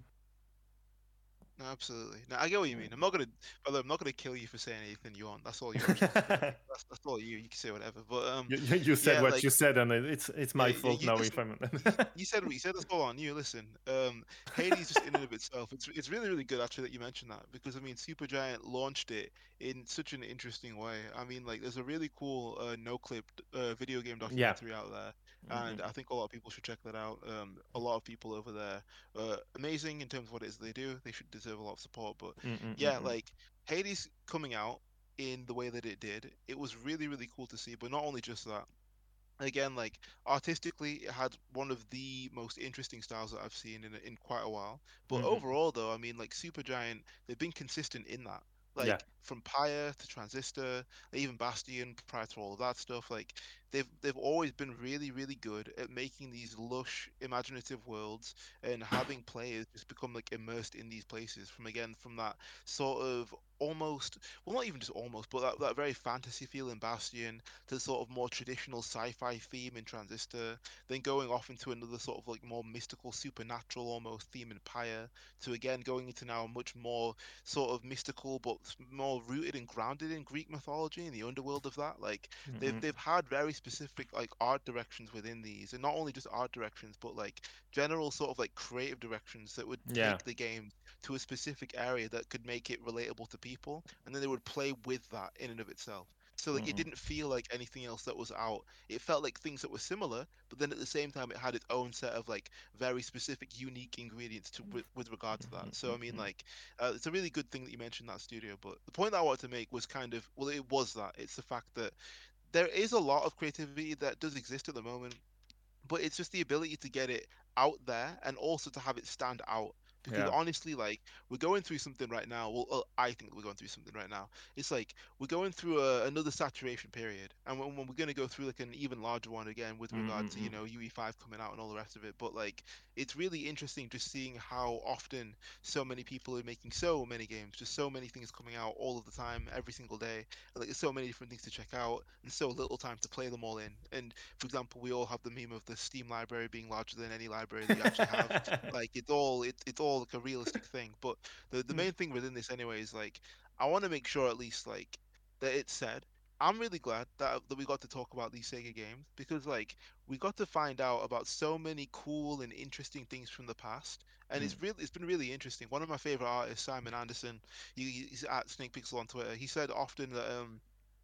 No, absolutely. No, I get what you mean. I'm not gonna, brother. I'm not gonna kill you for saying anything you want. That's all you. that's, that's all you. You can say whatever. But um, you, you said yeah, what like, you said, and it's it's my yeah, fault now listen, if I'm. you said what you said. That's all on you. Listen, um, Hades just in and of itself, it's it's really really good actually that you mentioned that because I mean, Supergiant launched it in such an interesting way. I mean, like there's a really cool uh, Noclip uh, video game documentary yeah. out there and mm-hmm. I think a lot of people should check that out. Um, a lot of people over there, uh, amazing in terms of what it is they do. They should deserve a lot of support. But mm-hmm. yeah, like Hades coming out in the way that it did, it was really really cool to see. But not only just that. Again, like artistically, it had one of the most interesting styles that I've seen in in quite a while. But mm-hmm. overall, though, I mean, like Supergiant, they've been consistent in that like yeah. From Pyre to Transistor, even Bastion prior to all of that stuff. Like they've they've always been really really good at making these lush imaginative worlds and having players just become like immersed in these places from again from that sort of almost well not even just almost but that, that very fantasy feel in bastion to sort of more traditional sci-fi theme in transistor then going off into another sort of like more mystical supernatural almost theme in pyre to again going into now a much more sort of mystical but more rooted and grounded in greek mythology and the underworld of that like mm-hmm. they've, they've had very specific like art directions within these and not only just art directions but like general sort of like creative directions that would yeah. take the game to a specific area that could make it relatable to people, and then they would play with that in and of itself. So like mm-hmm. it didn't feel like anything else that was out. It felt like things that were similar, but then at the same time it had its own set of like very specific, unique ingredients to with, with regard to that. So I mean, mm-hmm. like uh, it's a really good thing that you mentioned that studio. But the point that I wanted to make was kind of well, it was that it's the fact that there is a lot of creativity that does exist at the moment, but it's just the ability to get it out there and also to have it stand out because yeah. honestly like we're going through something right now well uh, i think we're going through something right now it's like we're going through a, another saturation period and when, when we're going to go through like an even larger one again with regard mm-hmm. to you mm-hmm. know ue5 coming out and all the rest of it but like it's really interesting just seeing how often so many people are making so many games just so many things coming out all of the time every single day like there's so many different things to check out and so little time to play them all in and for example we all have the meme of the steam library being larger than any library that you actually have like it's all it, it's all like a realistic thing. But the the hmm. main thing within this anyway is like I want to make sure at least like that it's said. I'm really glad that that we got to talk about these Sega games because like we got to find out about so many cool and interesting things from the past, and mm. it's hmm. really it's been really interesting. One of my favorite artists, Simon Anderson, he, he's at Snake Pixel on Twitter. He said often that um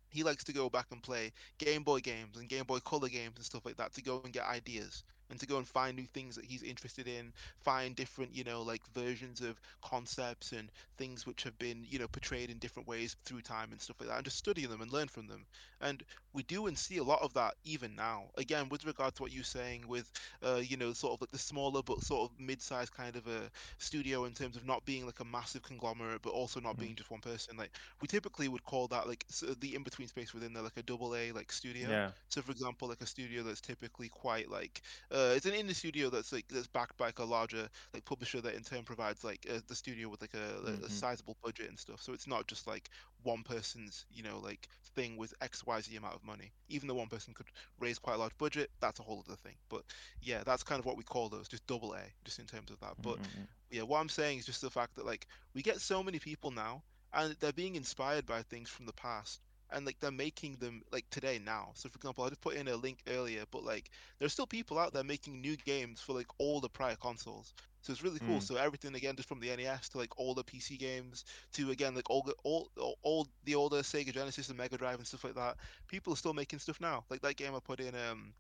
he likes to go back and play Game Boy games and Game Boy Color games and stuff like that to go and get ideas and to go and find new things that he's interested in, find different, you know, like versions of concepts and things which have been, you know, portrayed in different ways through time and stuff like that, and just study them and learn from them. And we do and see a lot of that even now. Again, with regard to what you're saying, with, uh, you know, sort of like the smaller but sort of mid-sized kind of a studio in terms of not being like a massive conglomerate, but also not mm. being just one person. Like we typically would call that like the in-between space within there, like a double A like studio. Yeah. So for example, like a studio that's typically quite like uh, it's an indie studio that's like that's backed by like a larger like publisher that in turn provides like uh, the studio with like a, mm-hmm. a sizable budget and stuff. So it's not just like one person's you know like thing with X Y Z amount of money. Even though one person could raise quite a large budget, that's a whole other thing. But yeah, that's kind of what we call those, just double A, just in terms of that. But mm-hmm. yeah, what I'm saying is just the fact that like we get so many people now, and they're being inspired by things from the past and like they're making them like today now. So for example, I just put in a link earlier, but like there's still people out there making new games for like all the prior consoles. So it's really cool. Mm. So everything again, just from the NES to like all the PC games to again like all the all all the older Sega Genesis and Mega Drive and stuff like that. People are still making stuff now. Like that game I put in um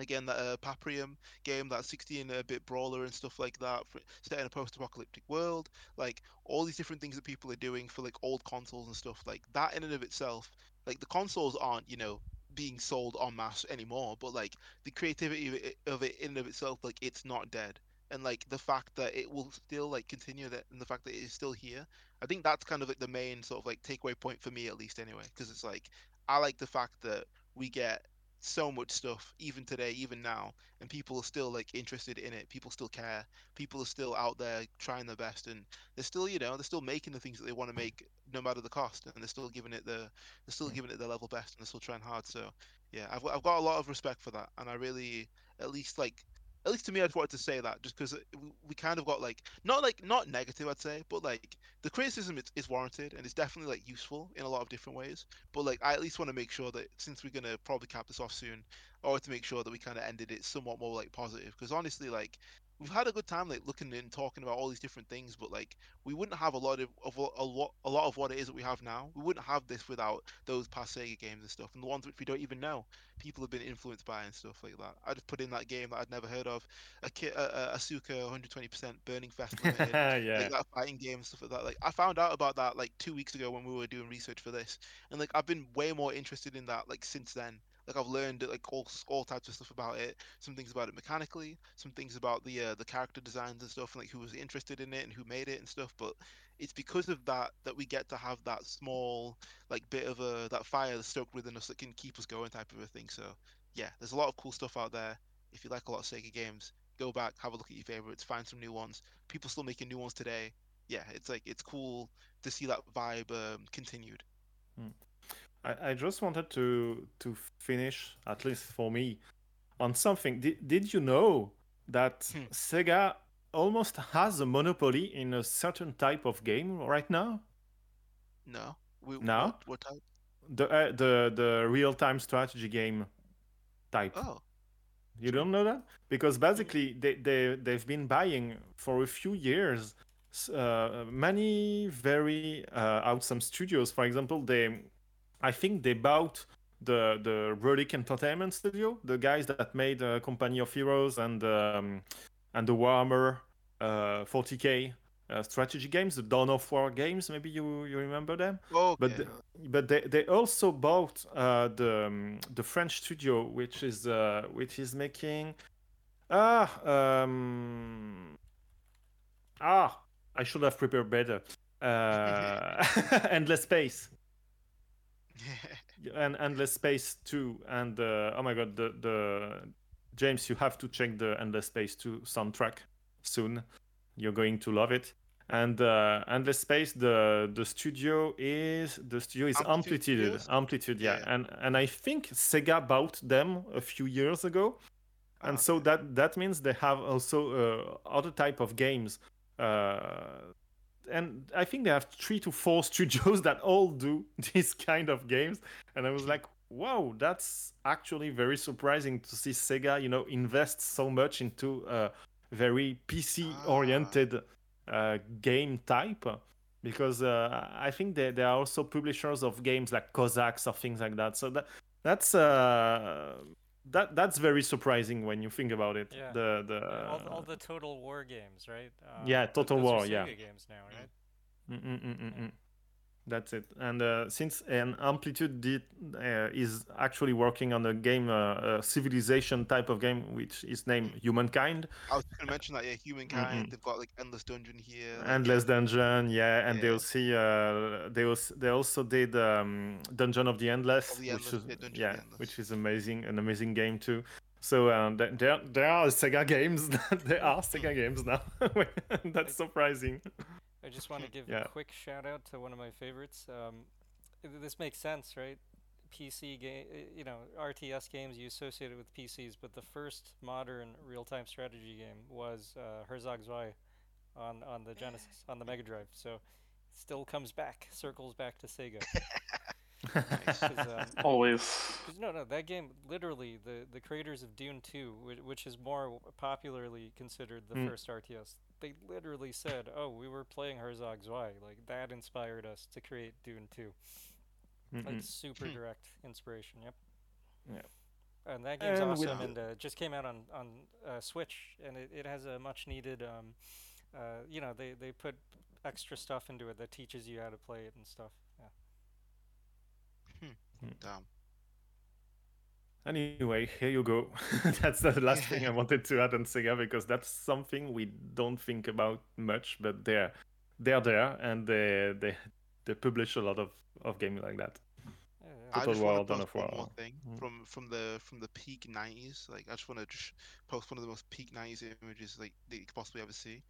again that uh, Paprium game, that 16-bit brawler and stuff like that, for, set in a post-apocalyptic world, like all these different things that people are doing for like old consoles and stuff like that in and of itself. Like the consoles aren't, you know, being sold en masse anymore, but like the creativity of it, of it in and of itself, like it's not dead. And like the fact that it will still like continue that, and the fact that it is still here, I think that's kind of like the main sort of like takeaway point for me at least anyway, because it's like I like the fact that we get so much stuff even today even now and people are still like interested in it people still care people are still out there trying their best and they're still you know they're still making the things that they want to make no matter the cost and they're still giving it the they're still giving it their level best and they're still trying hard so yeah i've, I've got a lot of respect for that and i really at least like at least to me, I just wanted to say that just because uh, we kind of got like not like not negative, I'd say, but like the criticism is, is warranted and it's definitely like useful in a lot of different ways. But like I at least want to make sure that since we're gonna probably cap this off soon, or to make sure that we kind of ended it somewhat more like positive because honestly, like we've had a good time like looking and talking about all these different things but like we wouldn't have a lot of, of a lot a lot of what it is that we have now. We wouldn't have this without those past sega games and stuff and the ones which we don't even know. People have been influenced by and stuff like that. I just put in that game that i'd never heard of a kit a, a asuka 120% burning fest Limited, yeah. like that fighting game and stuff like that. Like i found out about that like two weeks ago when we were doing research for this and like i've been way more interested in that like since then like I've learned like all all types of stuff about it. Some things about it mechanically, some things about the uh, the character designs and stuff, and like who was interested in it and who made it and stuff. But it's because of that that we get to have that small like bit of a that fire that's stoked within us that can keep us going type of a thing. So yeah, there's a lot of cool stuff out there. If you like a lot of Sega games, go back, have a look at your favorites, find some new ones. People still making new ones today. Yeah, it's like it's cool to see that vibe um, continued. Hmm. I, I just wanted to to finish, at least for me, on something. Did, did you know that hmm. Sega almost has a monopoly in a certain type of game right now? No. We, no. What, what type? The uh, the the real time strategy game type. Oh. You don't know that? Because basically they, they they've been buying for a few years uh, many very uh, awesome studios. For example, they I think they bought the the Relic Entertainment Studio, the guys that made uh, Company of Heroes and um, and the Warhammer uh, 40k uh, strategy games, the Dawn of War games. Maybe you you remember them. Okay. But the, but they, they also bought uh, the um, the French studio, which is uh, which is making ah um, ah I should have prepared better. Uh, Endless Space and endless space 2 and uh, oh my god the the james you have to check the endless space 2 soundtrack soon. You're going to love it. And uh, endless space the the studio is the studio is amplitude amplitude, amplitude yeah. yeah. and and i think sega bought them a few years ago. And okay. so that that means they have also uh, other type of games. Uh, and I think they have three to four studios that all do these kind of games. And I was like, wow, that's actually very surprising to see Sega, you know, invest so much into a very PC oriented ah. uh, game type. Because uh, I think they, they are also publishers of games like Cossacks or things like that. So that that's uh, that that's very surprising when you think about it. Yeah. The the all, all the Total War games, right? Uh, yeah, Total War. yeah. games now, right? Mm-mm-mm-mm. That's it. And uh, since an Amplitude did, uh, is actually working on a game, uh, a civilization type of game, which is named Humankind. I was going to mention that, yeah, Humankind. Mm-hmm. They've got like Endless Dungeon here. Like, Endless Dungeon, yeah, and yeah. they'll see. Uh, they also they also did um, Dungeon of the Endless, the Endless which is yeah, Endless. which is amazing, an amazing game too. So um, there there are Sega games. there are Sega games now. That's surprising. I just want to give yeah. a quick shout out to one of my favorites. Um, this makes sense, right? PC game, you know, RTS games you associate it with PCs, but the first modern real-time strategy game was uh, Herzog Zwei on on the Genesis on the Mega Drive. So, still comes back, circles back to Sega. Nice. 'Cause, um, Always. 'cause no, no, that game literally the the creators of Dune 2, which, which is more popularly considered the Mm. first RTS. They literally said, "Oh, we were playing Herzog Zwei. Like that inspired us to create Dune 2." Like super Hmm. direct inspiration. Yep. Yeah. And that game's And awesome, the- and uh, it just came out on on uh, Switch, and it, it has a much needed. Um, uh, you know, they they put extra stuff into it that teaches you how to play it and stuff. Yeah. Damn. Anyway, here you go. that's the last thing I wanted to add on Sega because that's something we don't think about much, but they're they're there and they they they publish a lot of of games like that. Yeah, yeah. I Total just War, want to Dawn post one more thing Mhm. from from the from the peak '90s. Like I just want to just post one of the most peak '90s images like that you could possibly ever see.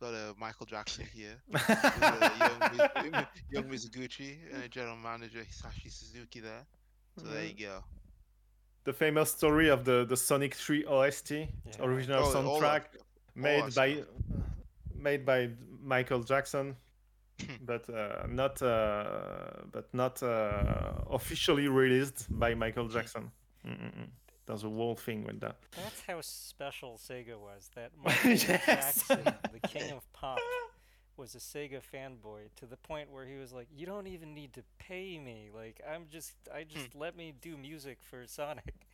Got a Michael Jackson here, with a young, Miz- young Mizuguchi and a general manager Hisashi Suzuki there. So there you mm-hmm. go. The famous story of the the Sonic 3 OST Yeah. original Oh, all that soundtrack made that by stuff. made by Michael Jackson, but uh, not uh, but not uh, officially released by Michael Jackson. Mm-mm-mm. There's a whole thing with that. That's how special Sega was. That Michael Yes. Jackson, the king of pop, was a Sega fanboy to the point where he was like, "You don't even need to pay me. Like, I'm just, I just let me do music for Sonic."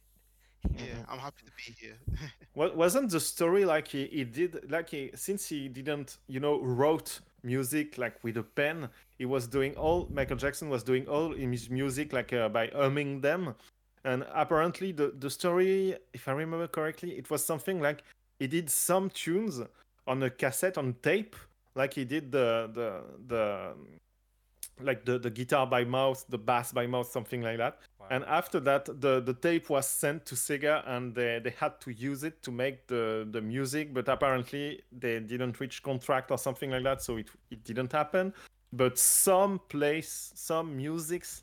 Yeah, I'm happy to be here. Wa- wasn't the story like he, he did like he since he didn't you know wrote music like with a pen he was doing all michael jackson was doing all his music like uh, by humming them and apparently the, the story if i remember correctly it was something like he did some tunes on a cassette on tape like he did the the the like the, the guitar by mouth the bass by mouth something like that Wow. and after that the, the tape was sent to sega and they, they had to use it to make the, the music but apparently they didn't reach contract or something like that so it, it didn't happen but some place some musics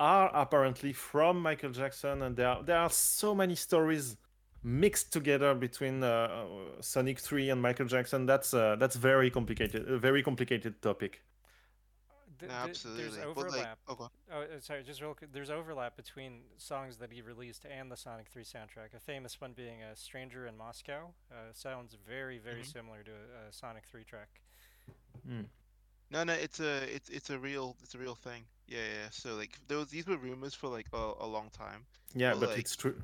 are apparently from michael jackson and there are, there are so many stories mixed together between uh, sonic 3 and michael jackson that's uh, that's very complicated a very complicated topic Th- No, absolutely. There's overlap. like, oh. Oh, uh, sorry, just real quick. There's overlap between songs that he released and the Sonic 3 soundtrack. A famous one being uh, "Stranger in Moscow." Uh, sounds very, very Mhm. similar to a, a Sonic 3 track. No, no, it's a it's it's a real it's a real thing. Yeah, yeah. So like there was these were rumors for like a, a long time. yeah Well, but like- it's true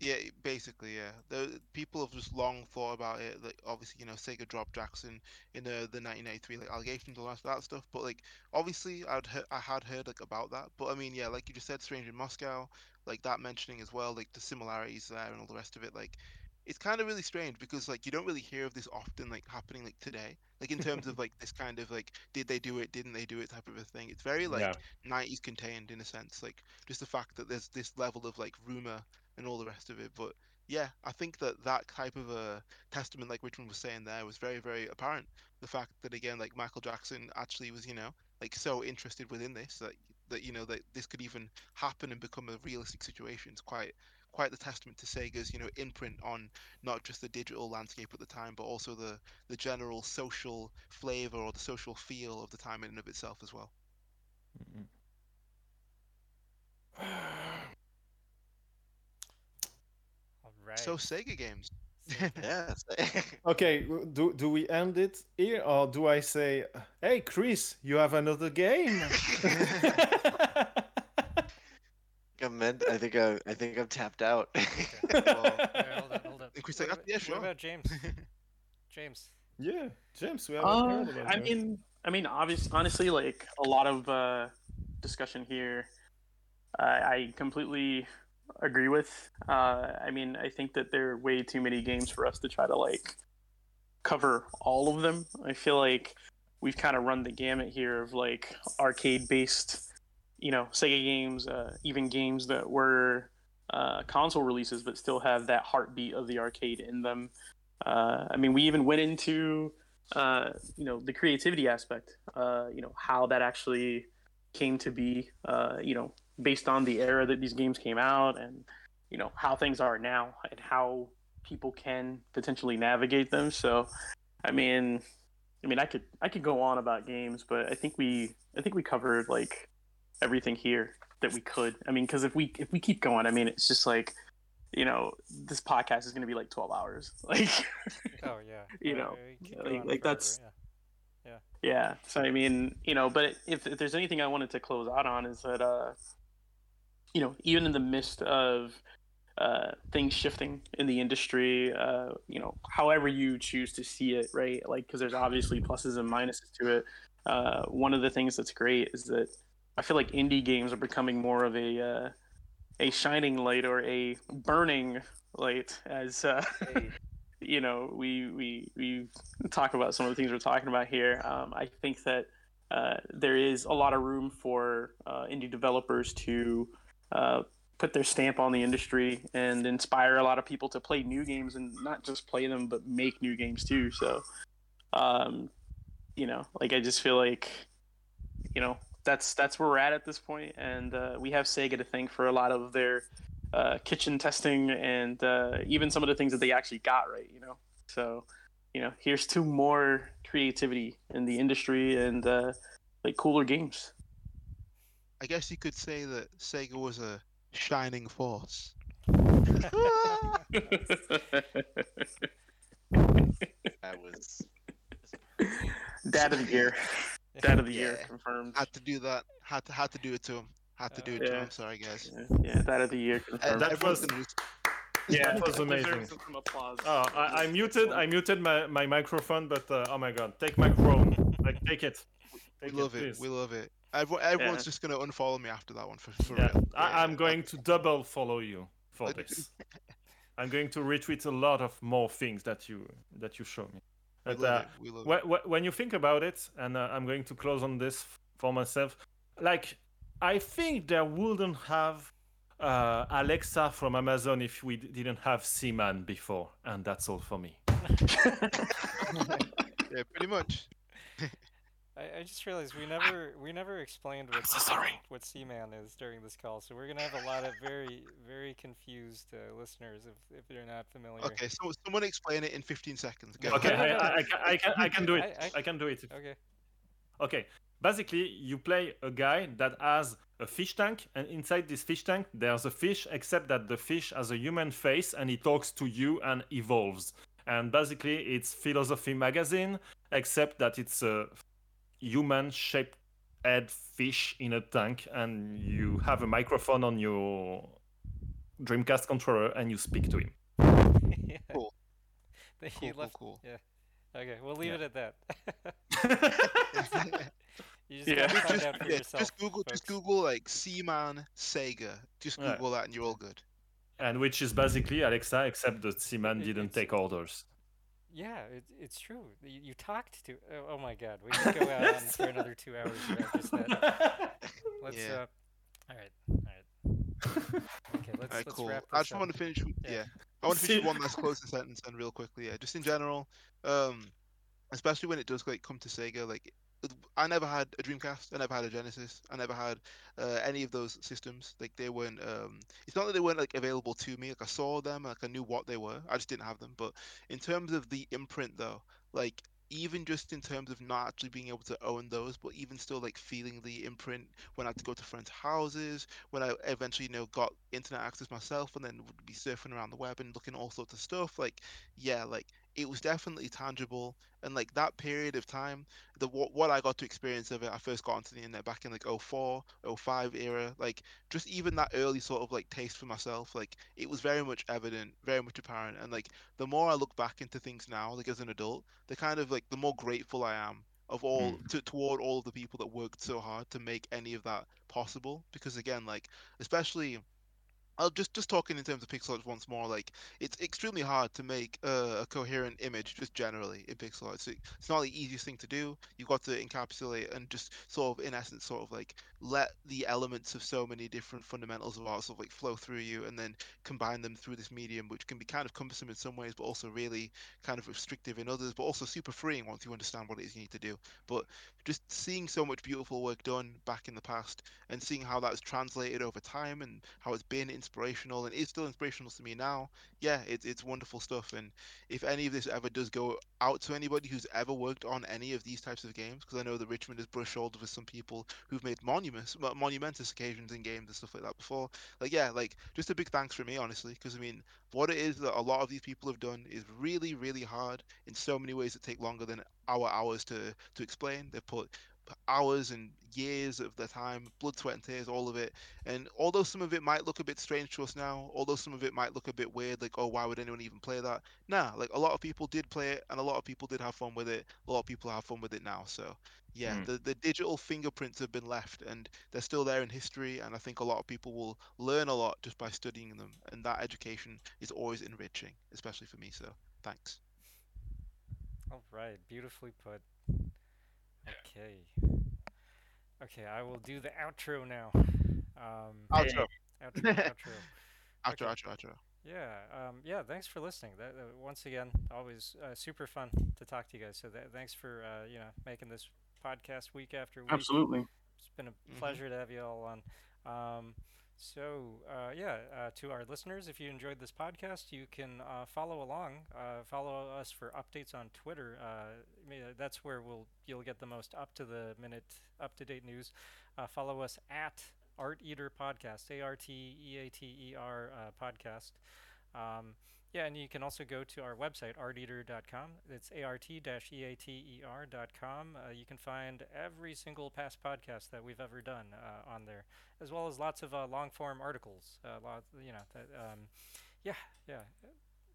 Yeah, basically, yeah. The people have just long thought about it. Like obviously, you know, Sega dropped Jackson in the the 1993 like allegations and all that that stuff. But like obviously, I'd he- I had heard like about that. But I mean, yeah, like you just said, Strange in Moscow, like that mentioning as well, like the similarities there and all the rest of it. Like it's kind of really strange because like you don't really hear of this often like happening like today. Like in terms of like this kind of like did they do it, didn't they do it type of a thing. It's very like yeah 90s contained in a sense like just the fact that there's this level of like rumor and all the rest of it but yeah i think that that type of a testament like richmond was saying there was very very apparent the fact that again like michael jackson actually was you know like so interested within this that that you know that this could even happen and become a realistic situation it's quite quite the testament to sega's you know imprint on not just the digital landscape at the time but also the the general social flavor or the social feel of the time in and of itself as well Mm-mm. All right. so sega games Yeah. Okay, do do we end it here or do I say, "Hey Chris, you have another game"? I'm in, I think I, I think I'm tapped out. Well, yeah, hold on, hold on. Chris What about- yeah, what about James? James. yeah, James, we haven't Uh, heard about I that. mean, I mean, obvious, honestly, like a lot of uh, discussion here, uh, I completely agree with. Uh, I mean, I think that there are way too many games for us to try to like cover all of them. I feel like we've kind of run the gamut here of like arcade-based, you know, Sega games, uh, even games that were uh, console releases but still have that heartbeat of the arcade in them. Uh, I mean, we even went into uh, you know the creativity aspect uh, you know how that actually came to be you know based on the era that these games came out and you know how things are now and how people can potentially navigate them so i mean i mean i could i could go on about games but i think we i think we covered like everything here that we could. I mean, because if we if we keep going, I mean, it's just like, you know, this podcast is going to be like twelve hours. Like, oh yeah, you know, like, like forever, that's yeah. yeah. So I mean, you know, but if, if there's anything I wanted to close out on is that, uh, you know, even in the midst of uh, things shifting in the industry, uh, you know, however you choose to see it, right? Like, because there's obviously pluses and minuses to it. Uh, one of the things that's great is that I feel like indie games are becoming more of a uh, a shining light or a burning light as uh, you know we we we talk about some of the things we're talking about here. Um, I think that uh, there is a lot of room for uh, indie developers to uh, put their stamp on the industry and inspire a lot of people to play new games and not just play them but make new games too. So, um, you know, like I just feel like, you know, that's that's where we're at at this point, and uh, we have Sega to thank for a lot of their uh, kitchen testing and uh, even some of the things that they actually got right. You know, so you know, here's two more creativity in the industry and uh, like cooler games. I guess you could say that Sega was a shining force. That was Dad of the year. Dad of the Yeah. year confirmed. Had to do that. Had to had to do it to him. Had to do it to Yeah. him. Sorry, guys. Yeah, yeah, Dad of the year And confirmed. that was- yeah, that was amazing. Applause. Oh, I, I muted. I muted my, my microphone, but uh, oh my god, take my Chrome. Like, take it. we Take love it. please. We love it. Everyone, everyone's Yeah. just gonna unfollow me after that one for, for Yeah, real. I, I'm going to double follow you for this. I'm going to retweet a lot of more things that you that you show me. But, uh, it. We love it. wh- wh- when you think about it, and uh, I'm going to close on this for myself, like I think there wouldn't have uh, Alexa from Amazon if we d- didn't have Seaman before, and that's all for me. Yeah, pretty much. I, I just realized we never we never explained what so sorry. what Seaman is during this call, so we're gonna have a lot of very very confused uh, listeners if if they're not familiar. Okay, so someone explain it in 15 seconds. Go. Okay, I. I, I, can, I, can, I can do it. I- I- I can do it. Okay. Okay, basically, you play a guy that has a fish tank, and inside this fish tank, there's a fish, except that the fish has a human face and he talks to you and evolves. And basically, it's Philosophy Magazine, except that it's a human shaped head fish in a tank, and you have a microphone on your Dreamcast controller and you speak to him. yeah. Cool. They Cool, cool, left. cool. Yeah. Okay, we'll leave Yeah. it at that. you just Yeah. just, find just, out for yeah, yourself. just Google, just folks. Google like Seaman Sega. Just Yeah. Google that, and you're all good. and which is basically Alexa, except that Seaman It- didn't it's- take orders. Yeah, it, it's true. You, you talked to. Oh, oh my God, we could go out on for another two hours about just that. Let's. Yeah. Uh, all right. All right. Okay, let's, Alright, let's cool. wrap I just up. want to finish. with- Yeah. Yeah, I want to finish See- one last closing sentence and real quickly. Yeah, just in general, um, especially when it does like come to Sega, like I never had a Dreamcast, I never had a Genesis, I never had uh, any of those systems. Like they weren't. Um, it's not that they weren't like available to me. Like I saw them, like I knew what they were. I just didn't have them. But in terms of the imprint, though, like even just in terms of not actually being able to own those, but even still like feeling the imprint when I had to go to friends' houses, when I eventually you know got internet access myself, and then would be surfing around the web and looking all sorts of stuff. Like yeah, like it was definitely tangible, and like that period of time, the what, what I got to experience of it, I first got onto the internet back in like 04, 05 era, like just even that early sort of like taste for myself, like it was very much evident, very much apparent, and like the more I look back into things now, like as an adult, the kind of like the more grateful I am of all mm. to, toward all of the people that worked so hard to make any of that possible. Because again, like especially. I'll just just talking in terms of pixel art once more. Like it's extremely hard to make uh, a coherent image just generally in pixel art. So it's not the easiest thing to do. You've got to encapsulate and just sort of, in essence, sort of like let the elements of so many different fundamentals of art sort of like flow through you, and then combine them through this medium, which can be kind of cumbersome in some ways, but also really kind of restrictive in others, but also super freeing once you understand what it is you need to do. But just seeing so much beautiful work done back in the past and seeing how that's translated over time and how it's been inspired inspirational and is still inspirational to me now. Yeah, it's it's wonderful stuff. And if any of this ever does go out to anybody who's ever worked on any of these types of games, because I know that Richmond has brushed shoulders with some people who've made monuments, monumentous occasions in games and stuff like that before. Like yeah, like just a big thanks for me, honestly, because I mean, what it is that a lot of these people have done is really, really hard in so many ways that take longer than our hours to to explain. They've put hours and years of their time, blood, sweat, and tears, all of it. And although some of it might look a bit strange to us now, although some of it might look a bit weird, like, oh, why would anyone even play that? Nah, like a lot of people did play it, and a lot of people did have fun with it. A lot of people have fun with it now. So, yeah, mm. the, the digital fingerprints have been left, and they're still there in history. And I think a lot of people will learn a lot just by studying them. And that education is always enriching, especially for me. So, thanks. All right, beautifully put. Okay. Okay, I will do the outro now. Um, outro. Outro. outro. outro. Outro. Outro. Yeah. Um, yeah. Thanks for listening. That uh, once again, always uh, super fun to talk to you guys. So that, thanks for uh, you know making this podcast week after week. Absolutely. It's been a mm-hmm. pleasure to have you all on. Um, so, uh, yeah, uh, to our listeners, if you enjoyed this podcast, you can uh, follow along. Uh, follow us for updates on Twitter. Uh, that's where we'll you'll get the most up to the minute, up to date news. Uh, follow us at Art Eater Podcast, A R T E A T E R Podcast. Um, yeah, and you can also go to our website, arteater.com. It's A-R-T-E-A-T-E-R.com. Uh, you can find every single past podcast that we've ever done uh, on there, as well as lots of uh, long-form articles. Uh, lot, you know, that, um, yeah, yeah.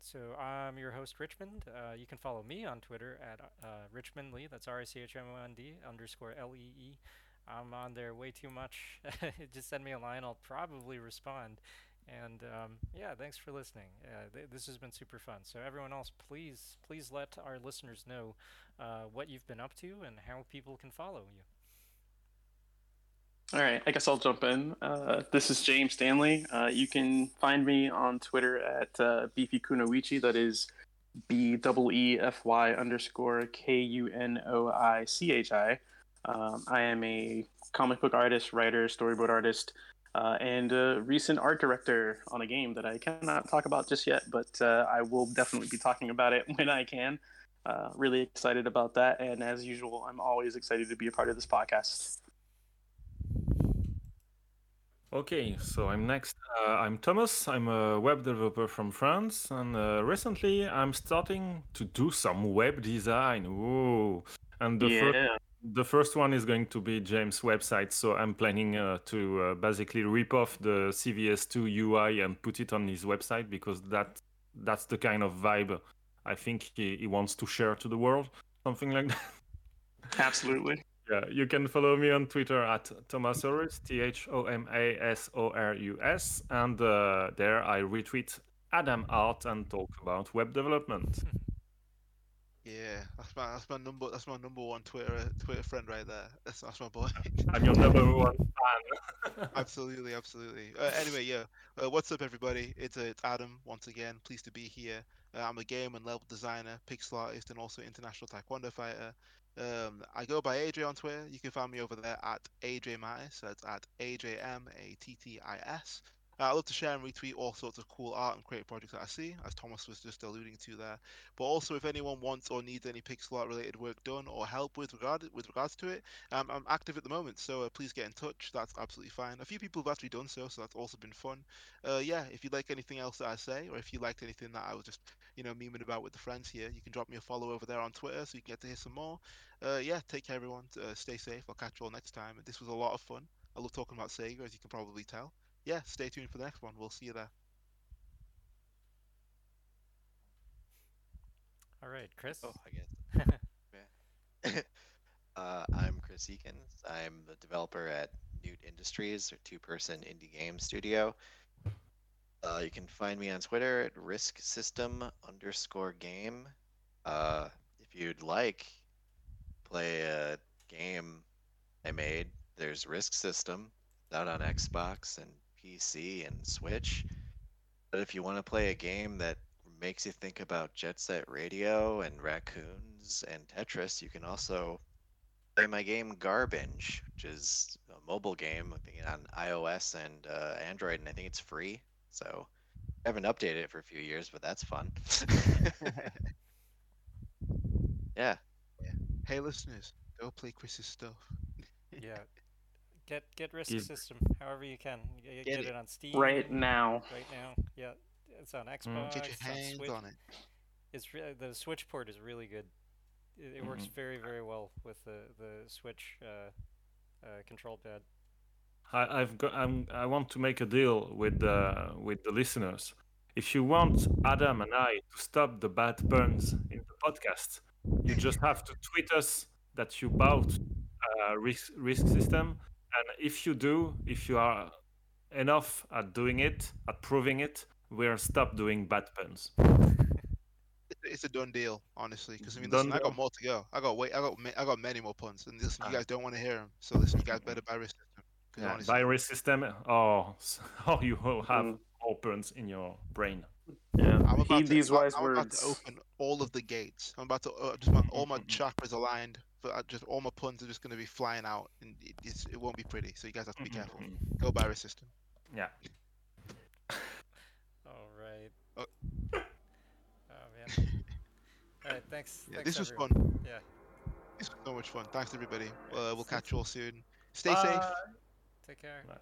So I'm your host, Richmond. Uh, you can follow me on Twitter at uh, Richmond Lee. That's R-I-C-H-M-O-N-D underscore L-E-E. I'm on there way too much. Just send me a line. I'll probably respond. And um, yeah, thanks for listening. Uh, th- this has been super fun. So everyone else, please, please let our listeners know uh, what you've been up to and how people can follow you. All right, I guess I'll jump in. Uh, this is James Stanley. Uh, you can find me on Twitter at uh, Beefy Kunoichi. That is B E F Y underscore K U N O I C H I. Um, am a comic book artist, writer, storyboard artist, uh, and a recent art director on a game that I cannot talk about just yet, but uh, I will definitely be talking about it when I can. Uh, really excited about that, and as usual, I'm always excited to be a part of this podcast. Okay, so I'm next. Uh, I'm Thomas. I'm a web developer from France, and uh, recently I'm starting to do some web design. Ooh. And the yeah. first the first one is going to be James' website, so I'm planning uh, to uh, basically rip off the CVS2 UI and put it on his website because that that's the kind of vibe I think he, he wants to share to the world, something like that. Absolutely. yeah, you can follow me on Twitter at Thomasorus, T H O M A S O R U S, and uh, there I retweet Adam Art and talk about web development. Yeah, that's my that's my number that's my number one Twitter Twitter friend right there. That's that's my boy. I'm your number one fan. absolutely, absolutely. Uh, anyway, yeah. Uh, what's up, everybody? It's uh, it's Adam once again. Pleased to be here. Uh, I'm a game and level designer, pixel artist, and also international taekwondo fighter. Um, I go by AJ on Twitter. You can find me over there at AJ Mattis. That's at A J M A T T I S. I love to share and retweet all sorts of cool art and creative projects that I see, as Thomas was just alluding to there. But also, if anyone wants or needs any pixel art related work done or help with regard with regards to it, um, I'm active at the moment, so uh, please get in touch. That's absolutely fine. A few people have actually done so, so that's also been fun. Uh, yeah, if you like anything else that I say, or if you liked anything that I was just you know memeing about with the friends here, you can drop me a follow over there on Twitter, so you can get to hear some more. Uh, yeah, take care, everyone. Uh, stay safe. I'll catch you all next time. This was a lot of fun. I love talking about Sega, as you can probably tell yeah, stay tuned for the next one. We'll see you there. All right, Chris. Oh, I guess. uh, I'm Chris Ekins. I'm the developer at Newt Industries, a two-person indie game studio. Uh, you can find me on Twitter at Risk System underscore game. Uh, if you'd like, play a game I made. There's Risk System out on Xbox and PC and Switch. But if you want to play a game that makes you think about Jet Set Radio and raccoons and Tetris, you can also play my game Garbage, which is a mobile game on iOS and uh, Android, and I think it's free. So I haven't updated it for a few years, but that's fun. yeah. Hey, listeners, go play Chris's stuff. yeah. Get get Risk Give- System however you can. Get, Get it. it. on Steam Right now. Right now, yeah. It's on Xbox. Get your it's on hands on it. It's re- the Switch port is really good. It, it works Mhm. very very well with the the Switch uh, uh, control pad. I, I've got. I'm, I want to make a deal with the with the listeners. If you want Adam and I to stop the bad puns in the podcast, you just have to tweet us that you bought uh, risk risk system, and if you do, if you are enough at doing it, at proving it, we'll stop doing bad puns. It's- It's a done deal, honestly. Because I mean, listen, I got more to go. I got wait. I got ma- I got many more puns, and listen, you Ah. guys don't want to hear them. So listen, you guys better buy Risk System. 'cause Yeah, honestly, buy risk system. Oh, oh, you will have Mm. more puns in your brain. Yeah. I'm about Heed to, these I'm- wise I'm about to open all of the gates. I'm about to uh, just want all my chakras aligned. But I just all my puns are just going to be flying out, and it, it's, it won't be pretty. So you guys have to be careful. Mhm. Go buy Risk System. Yeah. All right. Oh. Oh man. All right. Thanks. Yeah, thanks this was fun. Yeah. This was so much fun. Thanks everybody. Uh, we'll catch you all soon. Stay safe. Take care. Bye.